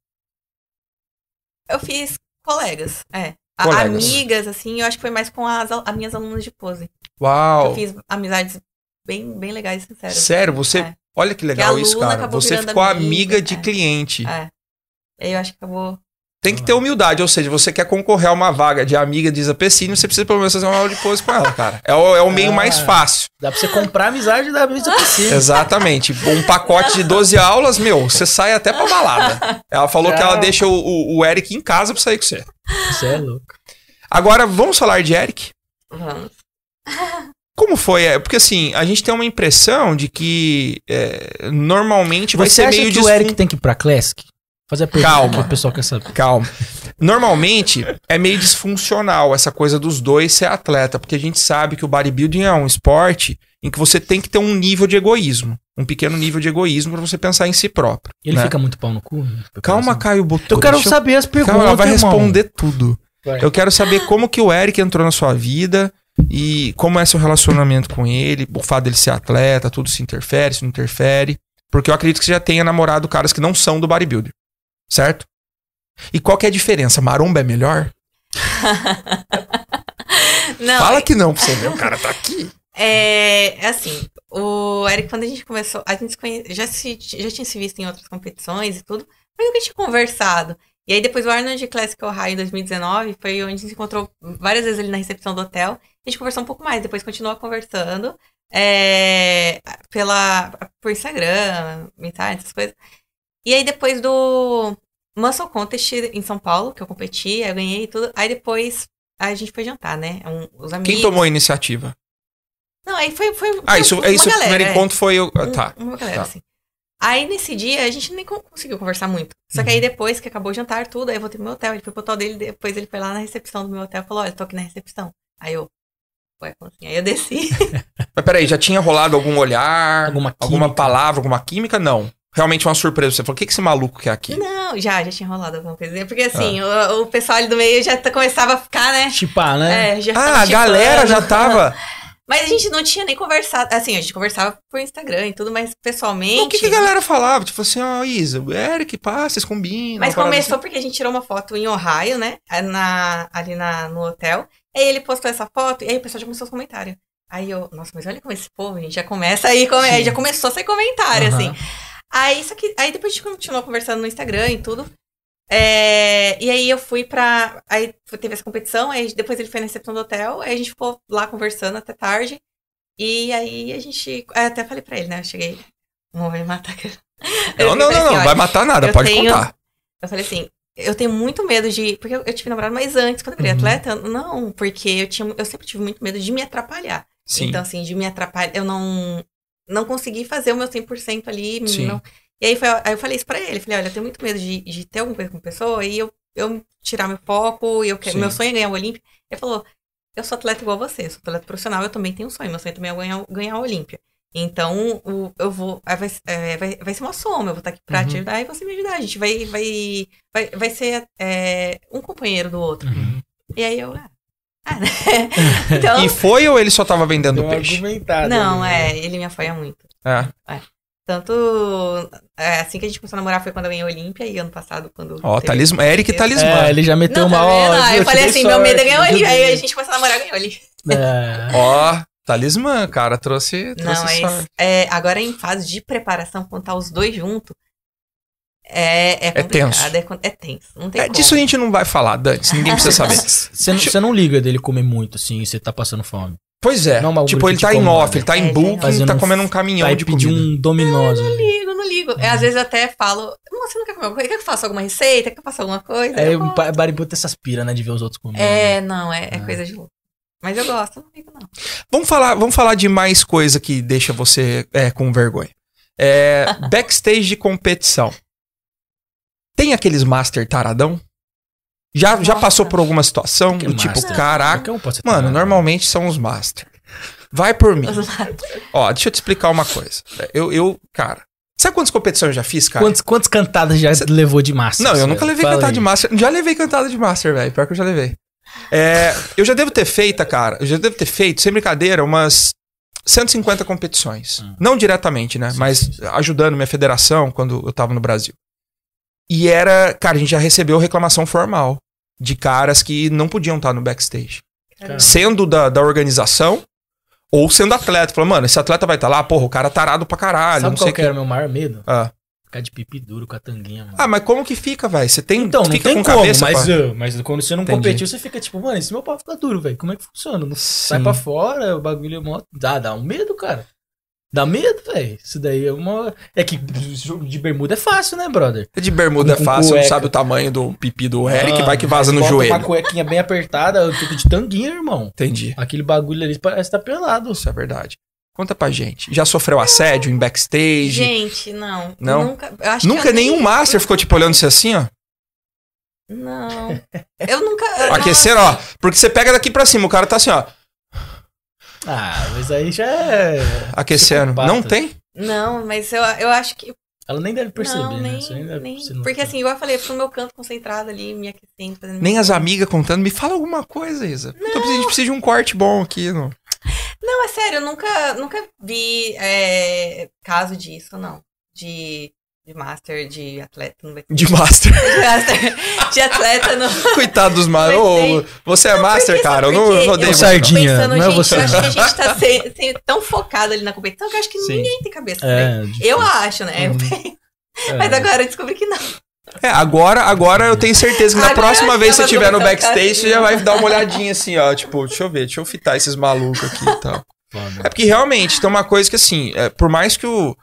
Eu fiz colegas, é. Colegas. Amigas, assim, eu acho que foi mais com as, as minhas alunas de pose. Uau! Eu fiz amizades bem, bem legais sinceras. Sério, você. É. Olha que legal Que isso, cara. Você ficou amiga, amiga, de é. cliente. É. Aí eu acho que acabou. Tem que ter humildade, ou seja, você quer concorrer a uma vaga de amiga de Isa Pessini, você precisa pelo menos fazer uma aula de pose com ela, cara. É o, é o meio Ah. mais fácil. Dá pra você comprar a amizade da mesa piscina. Exatamente. Um pacote de 12 aulas, meu, você sai até pra balada. Ela falou que ela deixa o, o, o Eric em casa pra sair com você. Você é louco. Agora, vamos falar de Eric? Vamos. Como foi? É, Porque assim, a gente tem uma impressão de que é, normalmente vai Você ser acha meio que o Eric tem que ir pra Classic? Fazer a pergunta Calma. que o pessoal quer saber. Calma. Normalmente é meio disfuncional essa coisa dos dois ser atleta, porque a gente sabe que o bodybuilding é um esporte em que você tem que ter um nível de egoísmo, um pequeno nível de egoísmo pra você pensar em si próprio. Ele né? fica muito pau no cu? Calma, Caio Botura. Eu quero deixa saber as perguntas, Calma, ela vai irmão. responder tudo. Vai. Eu quero saber como que o Eric entrou na sua vida e como é seu relacionamento com ele, o fato dele ser atleta, tudo se interfere, se não interfere. Porque eu acredito que você já tenha namorado caras que não são do bodybuilder. Certo? E qual que é a diferença? Maromba é melhor? Não, Fala que não pra você ver, o cara tá aqui. É, é assim, o Eric, quando a gente começou, a gente conhe... já, se, já tinha se visto em outras competições e tudo, mas nunca tinha conversado. E aí depois o Arnold Classic Ohio em 2019 foi onde a gente se encontrou várias vezes ali na recepção do hotel. A gente conversou um pouco mais, depois continuou conversando é, pela, por Instagram, mensagem, essas coisas. E aí depois do Muscle Contest em São Paulo, que eu competi, aí eu ganhei e tudo, aí depois a gente foi jantar, né? Um- os amigos. Quem tomou a iniciativa? Não, aí foi. foi Ah, foi isso, uma é isso. o primeiro é. encontro foi. o- ah, Um- Tá. Uma galera, tá. assim. Aí nesse dia a gente nem co- conseguiu conversar muito. Só que aí depois que acabou o jantar, tudo, aí eu voltei pro meu hotel. Ele foi pro hotel dele, depois ele foi lá na recepção do meu hotel e falou: Olha, eu tô aqui na recepção. Aí eu. Ué, como assim? Aí eu desci. Mas peraí, já tinha rolado algum olhar, Alguma alguma palavra, alguma química? Não. Realmente uma surpresa. Você falou, o que, que esse maluco quer aqui? Não, já, já tinha rolado alguma coisa. Porque assim, o, o pessoal ali do meio já começava a ficar, né? Chipar, né? É, já Ah, a galera já tava. Mas a gente não tinha nem conversado. Assim, a gente conversava por Instagram e tudo, mas pessoalmente. O que, que a galera falava? Tipo assim, ó, Isa, o Eric, pá, vocês combinam. Mas começou porque a gente tirou uma foto em Ohio, né? Na, ali na, no hotel. Aí ele postou essa foto e aí o pessoal já começou os comentários. Aí eu, nossa, mas olha como esse povo, a gente já começa aí, come, aí já começou a sair comentário, Aham. assim. Aí, só que, aí depois a gente continuou conversando no Instagram e tudo. É, e aí eu fui pra. Aí teve essa competição, aí depois ele foi na recepção do hotel, aí a gente ficou lá conversando até tarde. E aí a gente. aí até falei pra ele, né? Eu cheguei. Não vai me matar. Não, não, não, assim, não. Vai matar nada, pode tenho- contar. eu falei assim, eu tenho muito medo de. Porque eu, eu tive namorado, mas antes, quando eu virei Uhum. atleta, não, porque eu, tinha, eu sempre tive muito medo de me atrapalhar. Sim. Então, assim, de me atrapalhar, eu não, não consegui fazer o meu 100% ali. Sim. não- e aí, foi, aí eu falei isso pra ele. Falei, olha, eu tenho muito medo de, de ter alguma coisa com pessoa e eu, eu tirar meu foco, e eu quero, meu sonho é ganhar o Olímpia. Ele falou, eu sou atleta igual você, sou atleta profissional, eu também tenho um sonho, meu sonho também é ganhar, ganhar o Olímpia. Então, o, eu vou. Vai, é, vai, vai ser uma soma, eu vou estar aqui pra Uhum. te ajudar e você me ajudar. A gente vai, vai, vai, vai ser é, um companheiro do outro. Uhum. E aí eu. Ah? Então. E foi ou ele só tava vendendo Deu peixe? Não, ali, né? é, ele me apoia muito. É. Tanto. é, assim que a gente começou a namorar foi quando eu ganhei a Olímpia e ano passado, quando. Ó, teve- talismã. Eric Talismã. É, ele já meteu Não, uma tá hora. Ah, eu falei assim: meu medo é ganhar a Olímpia. Aí a gente começou a namorar e ganhou a Olímpia. É. Ó, talismã, cara. Trouxe, trouxe Não, sorte. mas é, agora em fase de preparação, quando tá os dois juntos, é, é complicado. tenso. É, é tenso. Não tem É, como. disso a gente não vai falar, Dante. Ninguém precisa saber. Você não, você não liga dele comer muito, assim, e você tá passando fome. Pois é. Não, o tipo, grupo ele tá em off, ele tá É, em booking, Fazendo tá comendo um caminhão Vai de pedir comida. um dominoso. Não ali. ligo, não ligo. É, Às vezes até falo, "Não, você não quer comer alguma coisa? Quer que eu faça alguma receita? Quer que eu faça alguma coisa? É, o Baribu tem essas pira, né, de ver os outros comendo. É, não, é, é É. coisa de louco. Mas eu gosto, não ligo, não. Vamos falar, vamos falar de mais coisa que deixa você é, com vergonha. É, backstage de competição. Tem aqueles master taradão? Já, já passou por alguma situação Que do tipo, master? caraca. Um pode ser Mano, normalmente são os master. Vai por mim. Ó, deixa eu te explicar uma coisa. Eu, eu cara. Sabe quantas competições eu já fiz, cara? Quantas, quantas cantadas já levou de massa? Não, eu nunca levei Fala cantada aí. de master. Já levei cantada de master, velho. Pior que eu já levei. É, eu já devo ter feito, cara. Eu já devo ter feito, sem brincadeira, umas 150 competições. Hum. Não diretamente, né? Sim, mas sim, sim. ajudando minha federação quando eu tava no Brasil. E era, cara, a gente já recebeu reclamação formal de caras que não podiam estar no backstage. Caramba. Sendo da, da organização ou sendo atleta. Falando, mano, esse atleta vai estar lá, porra, o cara é tarado pra caralho, Sabe não qual sei que era o meu maior medo? Ah. Ficar de pipi duro com a tanguinha, mano. Ah, mas como que fica, velho? Você tem. então, não fica tem com como, cabeça mas, ah, mas quando você não Entendi. competiu, você fica tipo, mano, esse meu pau fica duro, velho. Como é que funciona? Não sai pra fora, o bagulho é mó... dá, dá um medo, cara. Dá medo, velho. Isso daí é uma. É que jogo de bermuda é fácil, né, brother? De bermuda é Com fácil, não sabe o tamanho do pipi do Eric, Ah, vai que vaza no bota joelho. Uma cuequinha bem apertada, eu tô de tanguinha, irmão. Entendi. Aquele bagulho ali parece que tá pelado. Isso é verdade. Conta pra gente. Já sofreu assédio em backstage? Gente, não. Não? Nunca, eu acho que Nunca eu nem- nenhum master ficou tipo olhando você assim, ó? Não. Eu nunca. eu- Aquecendo, ó. Porque você pega daqui pra cima, o cara tá assim, ó. Ah, mas aí já é. Aquecendo. Não tem? Não, mas eu, eu acho que. Ela nem deve perceber, não, né? nem, deve nem- no- Porque assim, igual eu falei, eu fico no meu canto concentrado ali, me aquecendo, fazendo. Nem as amigas contando. Me fala alguma coisa, Isa. Eu tô precisando- a gente precisa de um corte bom aqui. No... Não, é sério, eu nunca, nunca vi é, caso disso, não. De, de master, de atleta no backstage. De master. De master, de atleta no. Coitado dos master. Ô, você é master, porque cara. Eu não quê? eu. Sardinha, Pensando, não é você. eu acho que a gente tá se- se- tão focado ali na competição que eu acho que Sim. ninguém tem cabeça. né? É, difícil. Eu acho, né? Uhum. É. Mas agora eu descobri que não. É, agora, agora eu tenho certeza que na Agora próxima vez que você estiver no backstage, você já vai dar uma olhadinha assim, ó. Tipo, deixa eu ver, deixa eu fitar esses malucos aqui e tal. Foda. É porque realmente tem uma coisa que assim, é, por mais que o.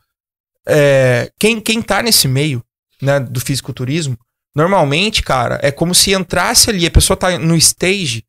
é, quem, quem tá nesse meio, né, do fisiculturismo, normalmente, cara, é como se entrasse ali, a pessoa tá no stage,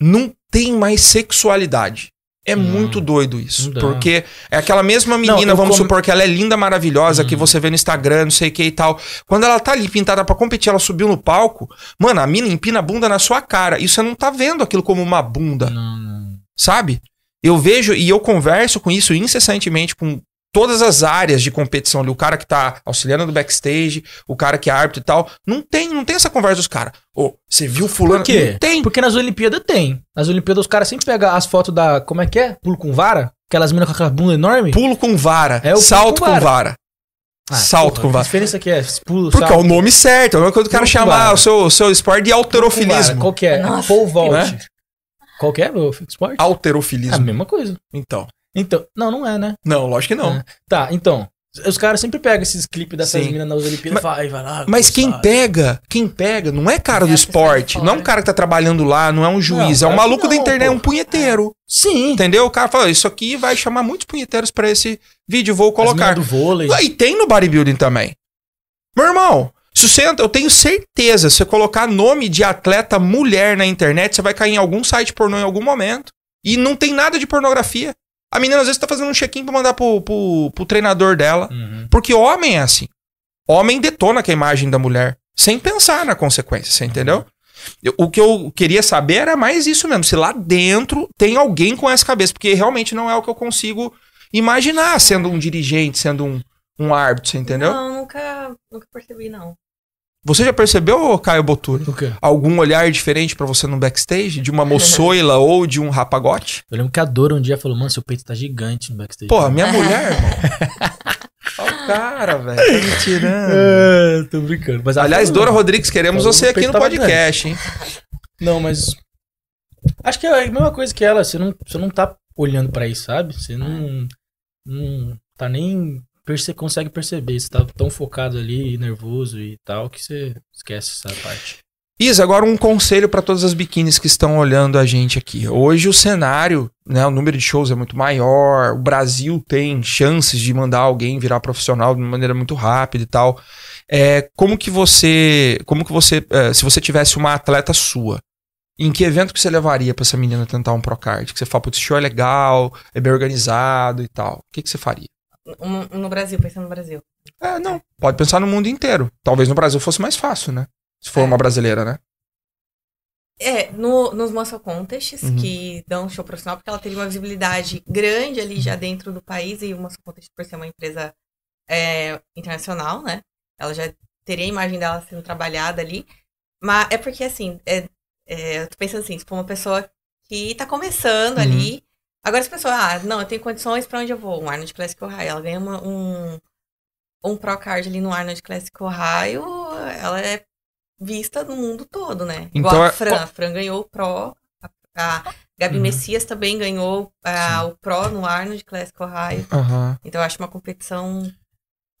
não tem mais sexualidade. É Não. muito doido isso. Não. Porque é aquela mesma menina, eu vamos supor que ela é linda, maravilhosa, que Hum. você vê no Instagram, não sei o que e tal. Quando ela tá ali pintada pra competir, ela subiu no palco, mano, a mina empina a bunda na sua cara. E você não tá vendo aquilo como uma bunda, Não, não. sabe? Eu vejo e eu converso com isso incessantemente com todas as áreas de competição ali. O cara que tá auxiliando no backstage, o cara que é árbitro e tal. Não tem, não tem essa conversa dos caras. Ô, você viu fulano? Por quê? Não tem. Porque nas Olimpíadas tem. Nas Olimpíadas os caras sempre pegam as fotos da. Como é que é? Pulo com vara? Aquelas minas com aquela bunda enorme. Pulo com vara. É o salto com com vara. vara. Ah, salto porra, com Que vara. diferença que é? Pulo, Porque é o nome certo. É a mesma coisa do cara Pulo com chamar vara. o seu, o seu esporte de vara. alterofilismo. Qual que é? Nossa. Pole vault. Né? Qual que é o esporte? É a Alterofilismo. mesma coisa. Então. Então, não, não é, né? Não, lógico que não. É. Tá, então. Os caras sempre pegam esses clipes dessas Sim. minas nas Olimpíadas e vai, vai lá. Mas quem sabe? pega, quem pega, não é cara do É esporte. Não é um cara que tá trabalhando lá, não é um juiz. Não, é um maluco da não, internet, é um punheteiro. Sim. Entendeu? O cara fala, isso aqui vai chamar muitos punheteiros pra esse vídeo, vou colocar. do vôlei. E tem no bodybuilding também. Meu irmão, se você, eu tenho certeza, se você colocar nome de atleta mulher na internet, você vai cair em algum site pornô em algum momento. E não tem nada de pornografia. A menina às vezes tá fazendo um check-in pra mandar pro, pro, pro treinador dela. Uhum. Porque homem é assim. Homem detona com a imagem da mulher. Sem pensar na consequência, você entendeu? Eu- o que eu queria saber era mais isso mesmo. Se lá dentro tem alguém com essa cabeça. Porque realmente não é o que eu consigo imaginar sendo um dirigente, sendo um, um árbitro, você entendeu? Não, nunca, nunca percebi, não. Você já percebeu, Caio quê? Algum olhar diferente pra você no backstage? De uma moçoila ou de um rapagote? Eu lembro que a Dora um dia falou, mano, seu peito tá gigante no backstage. Porra, minha mulher, irmão. Olha o cara, velho. Tá me tirando. É, tô brincando. Mas Aliás, Dora Rodrigues, queremos você aqui no podcast, hein? Não, mas. Acho que é a mesma coisa que ela. Você não, você não tá olhando pra isso, sabe? Você não. Não tá nem. Perce, consegue perceber. Você tá tão focado ali, nervoso e tal, que você esquece essa parte. Isa, agora um conselho para todas as biquínis que estão olhando a gente aqui. Hoje o cenário, né, o número de shows é muito maior, o Brasil tem chances de mandar alguém virar profissional de maneira muito rápida e tal. É, como que você, como que você, é, se você tivesse uma atleta sua, em que evento que você levaria para essa menina tentar um Procard? Que você fala, putz, esse show é legal, é bem organizado e tal. O que, que você faria? No, Brasil, pensando no Brasil. É, não, pode pensar no mundo inteiro. Talvez no Brasil fosse mais fácil, né? Se for É. uma brasileira, né? É, no, nos Muscle Contests, Uhum. que dão show profissional, porque ela teria uma visibilidade grande ali já dentro do país, e o Muscle Contest, por ser uma empresa é, internacional, né? Ela já teria a imagem dela sendo trabalhada ali. Mas é porque, assim, é, é, eu tô pensando assim, se for uma pessoa que tá começando Uhum. ali. Agora, se a pessoa, ah, não, eu tenho condições pra onde eu vou, um Arnold Classic Ohio, ela ganha uma- um, um Pro Card ali no Arnold Classic Ohio, ela é vista no mundo todo, né? Então, Igual é- a Fran, a Fran ganhou o Pro, a, a Gabi Uhum. Messias também ganhou ah, o Pro no Arnold Classic Ohio. Aham. Então eu acho uma competição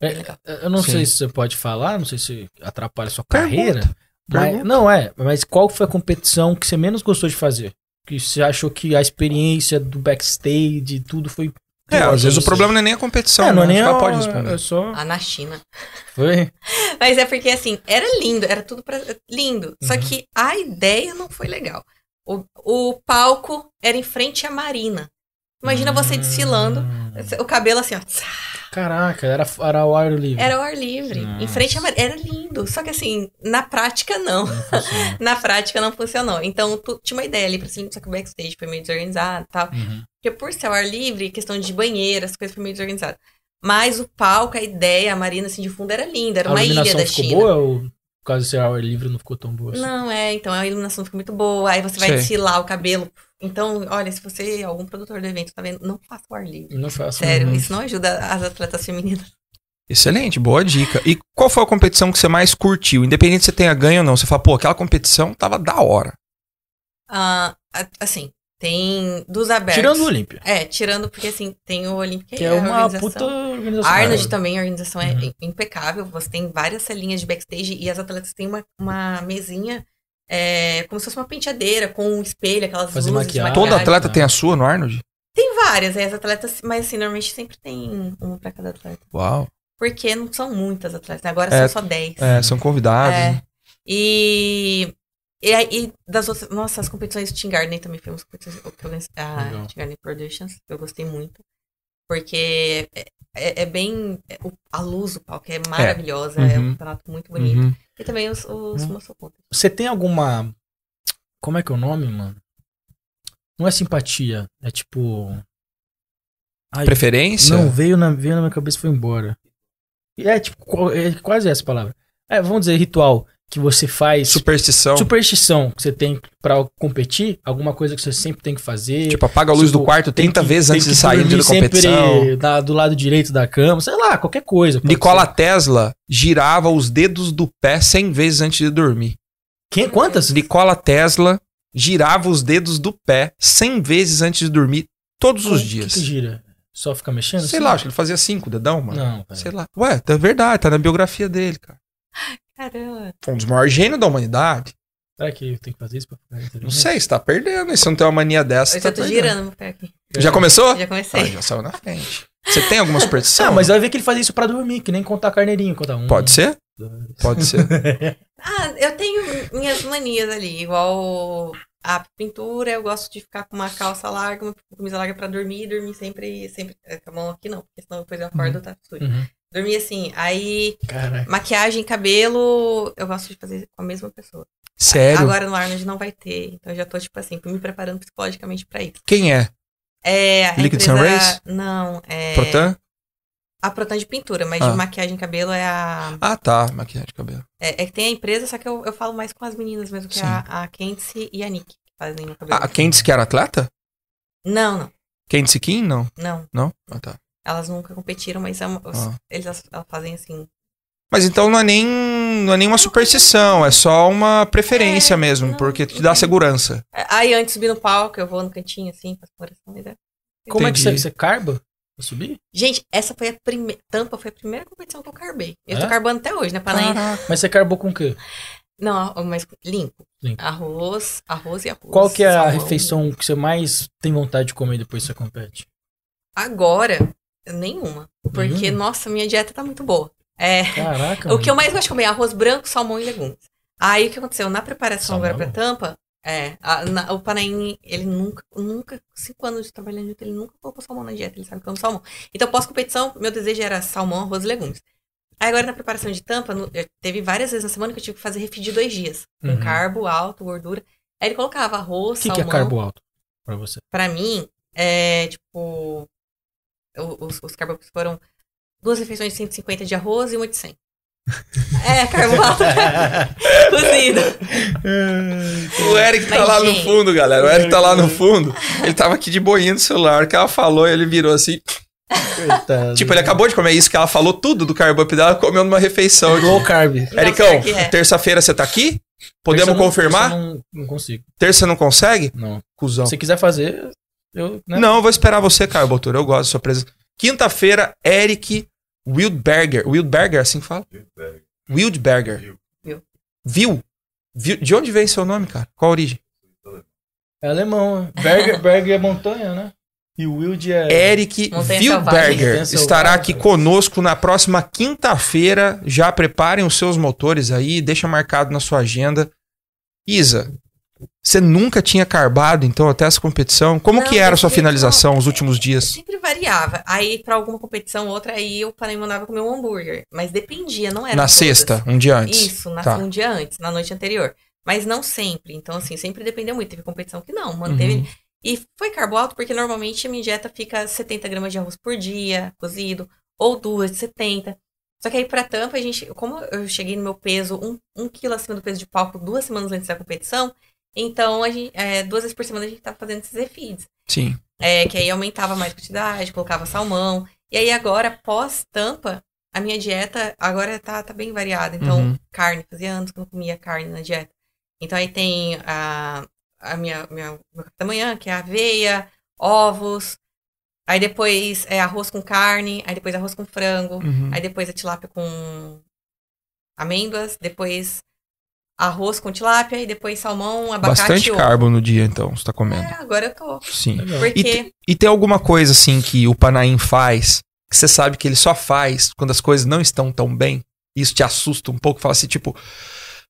É, legal. Eu não Sim. sei se você pode falar, não sei se atrapalha a sua Pergunta, carreira. Mas, pergunta. não, é. Mas qual foi a competição que você menos gostou de fazer? Que você achou que a experiência do backstage, tudo foi. É, pior às vezes o problema não é nem a competição, É, não é né? nem a, pode responder. É só. Ah, na China. Foi. Mas é porque, assim, era lindo, era tudo pra... lindo. Só Uhum. que a ideia não foi legal. O, o palco era em frente à marina. Imagina você desfilando, Hum. o cabelo assim, ó. Caraca, era, era o ar livre. Era ao ar livre. Nossa. Em frente à. Era lindo. Só que, assim, na prática, não. Não. Na prática, não funcionou. Então, tu, tinha uma ideia ali pra cima, só que o backstage foi meio desorganizado e tal. Uhum. Porque por ser ao ar livre, questão de banheiro, as coisas foi meio desorganizado. Mas o palco, a ideia, a marina assim de fundo era linda, era A uma ilha iluminação da ficou China. boa ou por causa de ser ar livre não ficou tão boa assim? Não, é, então a iluminação fica muito boa, aí você vai Sei. desfilar o cabelo. Então, olha, se você, algum produtor do evento, tá vendo, não faça o ar livre. Não faço. Sério, isso não ajuda as atletas femininas. Excelente, boa dica. E qual foi a competição que você mais curtiu? Independente se você tenha ganho ou não. Você fala, pô, aquela competição tava da hora. Ah, assim, tem dos abertos. Tirando o Olímpia. É, tirando, porque assim, tem o Olímpica Que é a uma organização. puta organização. A Arnold também, a organização é Uhum. im- impecável. Você tem várias salinhas de backstage e as atletas têm uma, uma mesinha é, como se fosse uma penteadeira com um espelho, aquelas Fazer luzes maquiagem. de Todo atleta né? tem a sua no Arnold? Tem várias, aí as atletas, mas assim, normalmente sempre tem uma pra cada atleta. Uau. Porque não são muitas atletas, agora É, são só 10. É, são convidados. É. né? E E aí, das outras. Nossa, as competições de Team Garden também foi umas competições. que eu venci- A Legal. Team Garden Productions, eu gostei muito. Porque é, é- é bem. é, a luz do palco é maravilhosa, é, Uhum. um campeonato muito bonito. Uhum. E também os, os. Muscle Contest. Você tem alguma. Como é que é o nome, mano? Não é simpatia, é tipo. Ai, Preferência? Não, veio na, veio na minha cabeça e foi embora. É tipo, qual- é quase essa palavra. É, vamos dizer, ritual que você faz. Superstição. Superstição que você tem pra competir, alguma coisa que você sempre tem que fazer. Tipo, apaga a luz Tipo, do quarto tem 30 que- vezes antes de sair da competição. Sempre da- do lado direito da cama, sei lá, qualquer coisa. Nikola ser. Tesla girava os dedos do pé 100 vezes antes de dormir. Quem, quantas? Nikola Tesla girava os dedos do pé 100 vezes antes de dormir todos os O que dias. que gira? Só fica mexendo? Sei assim? lá, acho que ele fazia cinco dedão, mano. Não, velho. Sei lá. Ué, tá verdade, tá na biografia dele, cara. Caramba. Foi um dos maiores gênios da humanidade. Será que eu tenho que fazer isso pra ficar Não sei, você tá perdendo. E se não tem uma mania dessa, Eu tá já tô perdendo. girando meu pé aqui. Já começou? Já Ah, comecei. já saiu na frente. Você tem alguma superstição? Ah, mas vai ver que ele faz isso pra dormir, que nem contar carneirinho, contar um. Pode ser? dois. Pode ser. Ah, eu tenho minhas manias ali, igual a pintura, eu gosto de ficar com uma calça larga, uma camisa larga pra dormir, dormir sempre, sempre com a mão aqui não, porque senão depois eu acordo tá sujo. Uhum. Dormir assim, aí Caraca. maquiagem, cabelo, eu gosto de fazer com a mesma pessoa. Sério? Agora no Arnold não vai ter, então eu já tô tipo assim, me preparando psicologicamente pra isso. Quem é? É, a Liquid empresa- Sunrays? Não, é Protan? a Protan de pintura, mas Ah. de maquiagem e cabelo é a Ah, tá. Maquiagem de cabelo. é, é que tem a empresa, só que eu, eu falo mais com as meninas mesmo, que é Sim. a, a Kenzie e a Nick, que fazem o cabelo. Ah, quem disse que era atleta? Não, não, disse Kim? Não. não. Não? Ah, tá. Elas nunca competiram, mas é uma- os- Ah. eles as- elas fazem assim. Mas então não é nem não é nenhuma superstição, é só uma preferência É, mesmo, não, porque te dá segurança. Aí antes de subir no palco, eu vou no cantinho assim, faço coração e dá. Como é que você, Entendi. você carba pra subir? Gente, essa foi a primeira. Tampa foi a primeira competição que eu carbei. Eu É? tô carbando até hoje, né? Caraca. Mas você carbou com o quê? Não, mas limpo. Limpo. Arroz, arroz e arroz. Qual que é a salmão. refeição que você mais tem vontade de comer depois que você compete? Agora, nenhuma. Porque, Nenhuma? nossa, minha dieta tá muito boa. É. Caraca. O que eu mais gosto de comer é arroz branco, salmão e legumes. Aí o que aconteceu? Na preparação Salmão? agora pra tampa, é, a- na- o Panaim, ele nunca, nunca, cinco anos de trabalhando junto, ele nunca colocou salmão na dieta, ele sabe que eu amo salmão. Então, pós-competição, meu desejo era salmão, arroz e legumes. Aí agora na preparação de tampa, no- eu- teve várias vezes na semana que eu tive que fazer refeed de dois dias. Com Uhum. carbo alto, gordura. Aí ele colocava arroz, O que, que é salmão. carbo alto pra você? Pra mim, é tipo. Os, os carboidratos foram duas refeições de 150 de arroz e uma de 100. É, carbo alto. Cozido. O Eric tá Mas, lá no fundo, galera. O Eric tá lá no fundo. Ele tava aqui de boinha no celular, que ela falou e ele virou assim. Coitado. Tipo, ele acabou de comer isso que ela falou tudo do carbo up dela, comeu numa refeição. Low carb. Ericão, é. terça-feira você tá aqui? Podemos Terça eu não- confirmar? terça Não, não consigo. Terça não consegue? Não. Cusão. Se quiser fazer, eu. Né? Não, eu vou esperar você, Caio Botura. Eu gosto da sua presença. Quinta-feira, Eric Wildberger. Wildberger, assim que fala? Wildberger. Viu. Viu? Viu? De onde vem seu nome, cara? Qual a origem? É alemão. né? Berger, Berger é montanha, né? E o Wild é. Eric Wildberger estará aqui conosco na próxima quinta-feira. Já preparem os seus motores aí, deixa marcado na sua agenda. Isa, você nunca tinha carbado, então, até essa competição? Como Não, que era a sua finalização os últimos dias? Sempre variava. Aí, pra alguma competição ou outra, aí o Panaim mandava comer um hambúrguer. Mas dependia, não era. Na todas. sexta, um dia antes. Isso, na, Tá. um dia antes, na noite anterior. Mas não sempre. Então, assim, sempre dependeu muito. Teve competição que não, manteve. Uhum. E foi carbo alto porque normalmente a minha dieta fica 70 gramas de arroz por dia, cozido, ou duas de 70. Só que aí pra tampa, a gente, como eu cheguei no meu peso, um, um quilo acima do peso de palco duas semanas antes da competição, então a gente, é, duas vezes por semana a gente tava fazendo esses refeeds. Sim. É, que aí aumentava mais a quantidade, colocava salmão. E aí agora, pós-tampa, a minha dieta agora tá, tá bem variada. Então, Uhum. carne, fazia anos que eu não comia carne na dieta. Então aí tem a, a minha, minha, meu café da manhã, que é aveia, ovos. Aí depois é arroz com carne, aí depois arroz com frango, Uhum. aí depois a tilápia com amêndoas, depois arroz com tilápia, e depois salmão, abacate Bastante e carbo no dia, então, você tá comendo. É, agora eu tô. Sim. E, Porque te- e tem alguma coisa, assim, que o Panaim faz, que você sabe que ele só faz quando as coisas não estão tão bem? e Isso te assusta um pouco? Fala assim, tipo,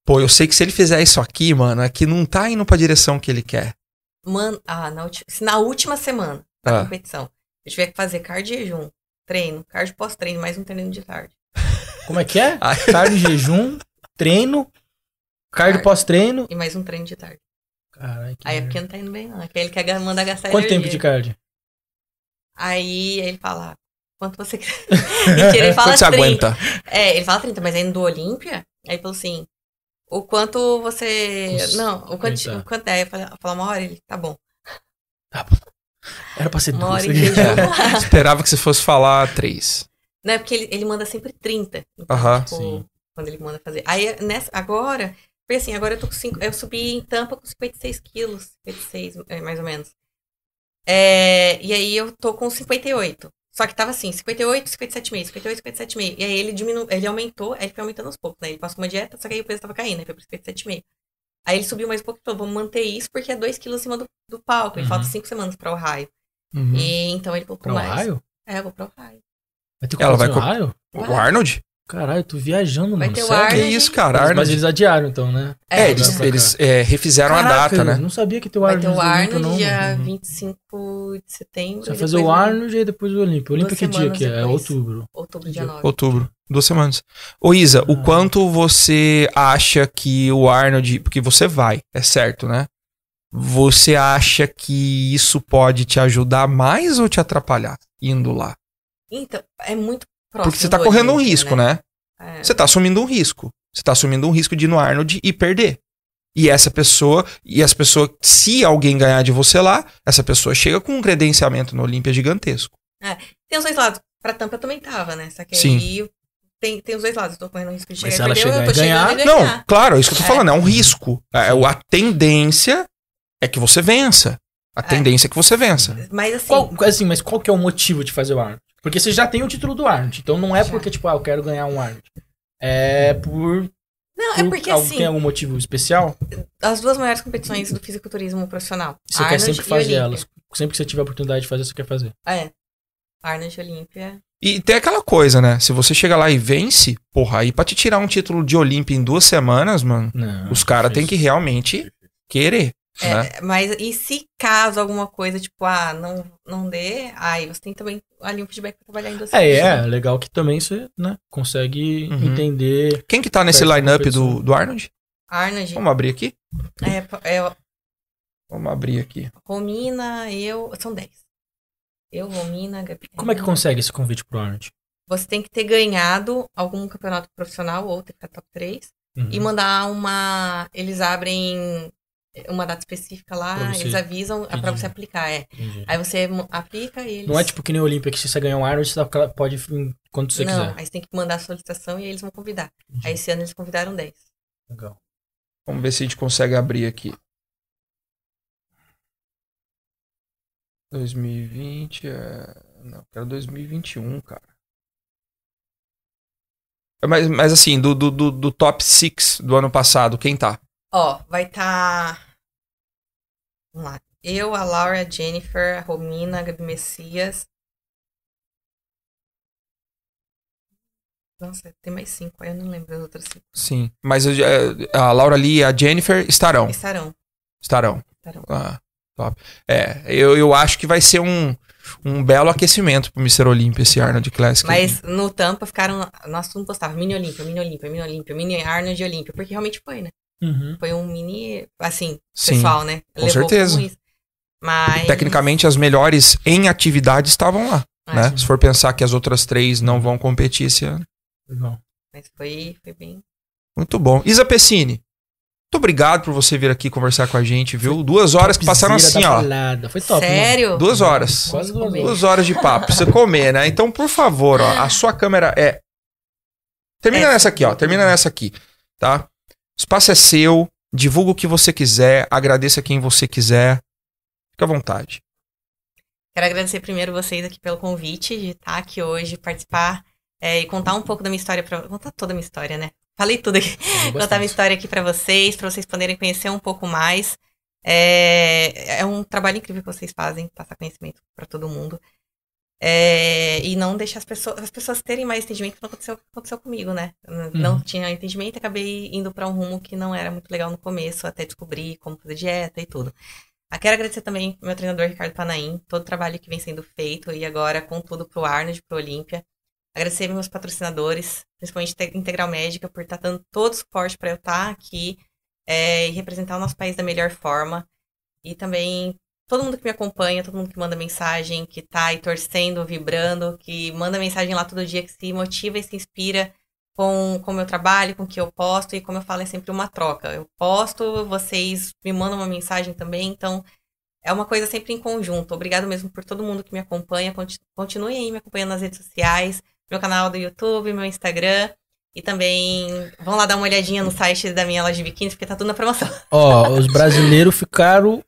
Pô, eu sei que se ele fizer isso aqui, mano, é que não tá indo pra direção que ele quer. Mano, ah, na, ulti- se na última semana da Ah. competição, eu tiver que fazer cardio e jejum, treino, cardio pós-treino, mais um treino de tarde. Como é que é? Ah. Cardio em jejum, treino, cardio pós-treino. E mais um treino de tarde. Caralho, Aí é porque não tá indo bem, não. É que ele quer mandar gastar Quanto tempo energia. de cardio? Aí ele fala, quanto você quer? Mentira, ele fala Quanto você 30. aguenta? É, ele fala 30, mas aí no do Olímpia, aí ele falou assim, o quanto você... Não, o quanto, tá. o quanto é? Eu falei, uma hora, ele, tá bom. Era pra ser Uma duas. hora. É, esperava que você fosse falar três. Não, é porque ele, ele manda sempre 30. Então, Aham, tipo, sim. quando ele manda fazer. Aí, nessa, agora, foi assim, agora eu tô com 5. Eu subi em tampa com 56 quilos. 56, é, mais ou menos. É, e aí eu tô com 58. Só que tava assim, 58, 57,5, 58, 57,5. E aí ele diminuiu, ele aumentou, aí ele foi aumentando aos poucos, né? Ele passou uma dieta, só que aí o peso tava caindo, aí foi pro 57,5. Aí ele subiu mais um pouco e falou, vamos manter isso porque é 2 quilos acima do, do palco. E Uhum. falta 5 semanas pra Ohio. Uhum. E então ele colocou Pra mais. Ohio? É, eu vou pra Ohio. Vai ter Ela vai competição em co- Ohio? O Arnold? Caralho, eu tô viajando, Vai mano. ter o sério? Que Arnold. isso, cara? Mas, Arnold. eles adiaram então, né? É, É, eles, eles é, refizeram a Caraca, data, né? Não sabia que tem o Vai Arnold. ter o Arnold não, dia mano. 25 de setembro. Você vai fazer o no- Arnold e depois o Olímpia. O Olímpia Duas que dia que é? É outubro. Outubro, dia 9. Outubro. Duas semanas. Ô, Isa, o Ah. quanto você acha que o Arnold. Porque você vai, é certo, né? Você acha que isso pode te ajudar mais ou te atrapalhar indo lá? Então, é muito próximo. Porque você tá do correndo um risco, né? É. Você tá assumindo um risco. Você tá assumindo um risco de ir no Arnold e perder. E essa pessoa, e as pessoas, se alguém ganhar de você lá, essa pessoa chega com um credenciamento no Olímpia gigantesco. Tem os dois lados. Pra Tampa eu também tava, né? Só que Sim. aí tem, tem os dois lados. Eu tô correndo o risco de Mas chegar se e ela perder, eu tô chegar e chegando e ganhar- ganhar. Não, claro, é isso que eu tô É. falando, é um risco. É, a tendência é que você vença. A tendência é que você vença. Mas assim, Qual, assim, mas qual que é o motivo de fazer o Arnold? Porque você já tem o título do Arnold. Então não é Já. porque, tipo, ah, eu quero ganhar um Arnold. É por. não, é por porque algo- assim, Tem algum motivo especial? as duas maiores competições do fisiculturismo profissional. Você quer Arnold sempre e fazer elas. Sempre que você tiver a oportunidade de fazer, você quer fazer. É. Arnold e Olímpia. E tem aquela coisa, né? Se você chega lá e vence, porra, aí pra te tirar um título de Olímpia em duas semanas, mano, Não. os caras têm que realmente querer. Né? É, mas e se caso alguma coisa, tipo, ah, não, não dê, aí você tem também ali um feedback pra trabalhar em duas É, é, semanas. legal que também você, né, consegue Uhum. entender. Quem que tá nesse line-up do, do Arnold? Arnold, Vamos abrir aqui? é, é Vamos abrir aqui. Romina, eu. São 10. Eu, Romina, Gabi. Como é que consegue esse convite pro Arnold? Você tem que ter ganhado algum campeonato profissional ou ter ficado top 3 Uhum. e mandar uma. Eles abrem uma data específica lá, Pra você- eles avisam é pra Entendi. você aplicar, é. Entendi. Aí você aplica e eles. Não é tipo que nem o Olímpia, que se você ganhar um Arnold, você pode ir quando você Não, quiser. aí você tem que mandar a solicitação e eles vão convidar. Entendi. Aí esse ano eles convidaram 10. Legal. Vamos ver se a gente consegue abrir aqui. 2020, é... não, quero 2021, cara. É, Mas, mas assim, do, do, do, do top 6 do ano passado, quem tá? Ó, vai estar. Tá... Vamos lá. Eu, a Laura, a Jennifer, a Romina, a Gabi Messias. Nossa, tem mais cinco, aí eu não lembro das outras cinco. Sim. Mas já- a Laura Lee e a Jennifer estarão. Estarão. Estarão. Estarão. Ah, top. É, eu, eu acho que vai ser um, um belo aquecimento pro Mr. Olympia esse Arnold Classic. Mas no Tampa ficaram. Nós tudo postava mini Olímpia, mini Olímpia, mini Olímpia, mini Arnold Olímpia, porque realmente foi, né? Uhum. Foi um mini. Assim, Sim, pessoal, né? com certeza. como isso. Mas. Tecnicamente, as melhores em atividade estavam lá. Ah, né? sim. Se for pensar que as outras três não vão competir esse ano. Legal. Mas foi, foi bem. Muito bom. Isa Pessini, muito obrigado por você vir aqui conversar com a gente, viu? Duas horas que passaram assim, ó. balada. Foi top. Sério? Duas horas. Quase duas horas. Duas horas de papo você comer, né? Então, por favor, ó, a sua câmera é. Termina Essa. nessa aqui, ó. Termina nessa aqui, tá? Espaço é seu. Divulga o que você quiser. Agradeça quem você quiser. Fica à vontade. Quero agradecer primeiro vocês aqui pelo convite de estar aqui hoje, participar é, e contar um pouco da minha história para contar toda a minha história, né? Falei tudo aqui. Contar minha história aqui para vocês, para vocês poderem conhecer um pouco mais. É, é um trabalho incrível que vocês fazem, passar conhecimento para todo mundo. É, e não deixar as pessoas, as pessoas terem mais entendimento que não aconteceu, aconteceu comigo, né? Não uhum. tinha entendimento e acabei indo para um rumo que não era muito legal no começo, até descobrir como fazer dieta e tudo. Ah, quero agradecer também ao meu treinador Ricardo Panaim, todo o trabalho que vem sendo feito e agora com tudo pro Arnold, pro Olímpia. Agradecer meus patrocinadores, principalmente Integral Médica, por estar dando todo o suporte para eu estar aqui é, e representar o nosso país da melhor forma. E também todo mundo que me acompanha, todo mundo que manda mensagem, que tá aí torcendo, vibrando, que manda mensagem lá todo dia, que se motiva e se inspira com o meu trabalho, com o que eu posto, e como eu falo, é sempre uma troca. Eu posto, vocês me mandam uma mensagem também, então é uma coisa sempre em conjunto. Obrigado mesmo por todo mundo que me acompanha. Continue aí me acompanhando nas redes sociais, meu canal do YouTube, meu Instagram. E também vão lá dar uma olhadinha no site da minha loja de biquíni, porque tá tudo na promoção. Ó, os brasileiros ficaram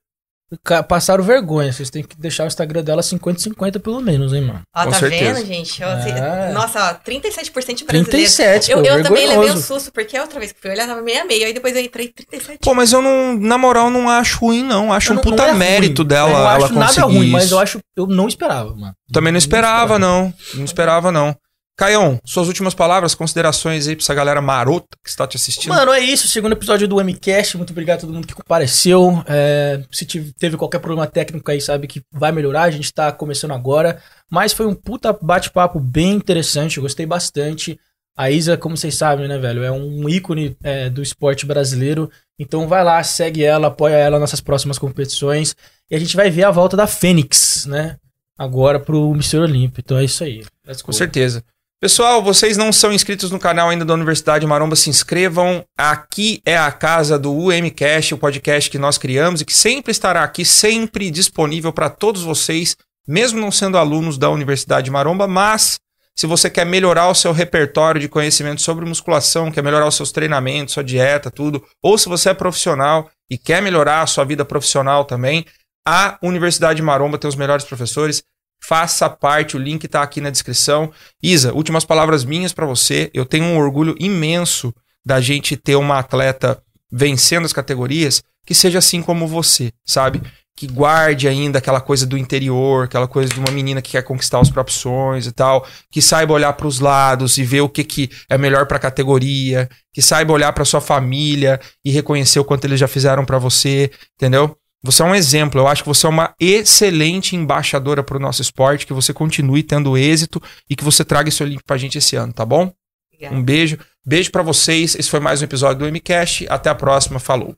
passaram vergonha. Vocês têm que deixar o Instagram dela 50-50 pelo menos, hein, mano? Ó, Com tá certeza. vendo, gente? é. Nossa, ó, 37% brasileiro. 37, Eu, eu também levei um susto, porque a outra vez que fui olhar tava meio a meio, aí depois eu entrei 37. Pô, mas eu não, na moral, não acho ruim, não. Acho eu um não, puta não é mérito ruim. dela. Eu ela acho nada ruim, mas eu acho, eu não esperava, mano. Também não esperava, não. Esperava. Não, não esperava, não. Caião, suas últimas palavras, considerações aí pra essa galera marota que está te assistindo. Mano, é isso. Segundo episódio do MCast. Muito obrigado a todo mundo que compareceu. É, se teve qualquer problema técnico aí, sabe que vai melhorar. A gente tá começando agora. Mas foi um puta bate-papo bem interessante. Eu gostei bastante. A Isa, como vocês sabem, né, velho, é um ícone é, do esporte brasileiro. Então vai lá, segue ela, apoia ela nas nossas próximas competições. E a gente vai ver a volta da Fênix, né? Agora pro Mr. Olímpio. Então é isso aí. Com certeza. Pessoal, vocês não são inscritos no canal ainda da Universidade Maromba, se inscrevam. Aqui é a casa do UMCast, o podcast que nós criamos e que sempre estará aqui, sempre disponível para todos vocês, mesmo não sendo alunos da Universidade Maromba, mas se você quer melhorar o seu repertório de conhecimento sobre musculação, quer melhorar os seus treinamentos, sua dieta, tudo, ou se você é profissional e quer melhorar a sua vida profissional também, a Universidade Maromba tem os melhores professores faça parte, o link está aqui na descrição. Isa, últimas palavras minhas para você. Eu tenho um orgulho imenso da gente ter uma atleta vencendo as categorias que seja assim como você, sabe? Que guarde ainda aquela coisa do interior, aquela coisa de uma menina que quer conquistar os próprios sonhos e tal, que saiba olhar para os lados e ver o que, que é melhor para a categoria, que saiba olhar para sua família e reconhecer o quanto eles já fizeram para você, entendeu? Você é um exemplo. Eu acho que você é uma excelente embaixadora para o nosso esporte, que você continue tendo êxito e que você traga esse Olímpico para a gente esse ano, tá bom? Obrigada. Um beijo. Beijo para vocês. Esse foi mais um episódio do MCast. Até a próxima. Falou.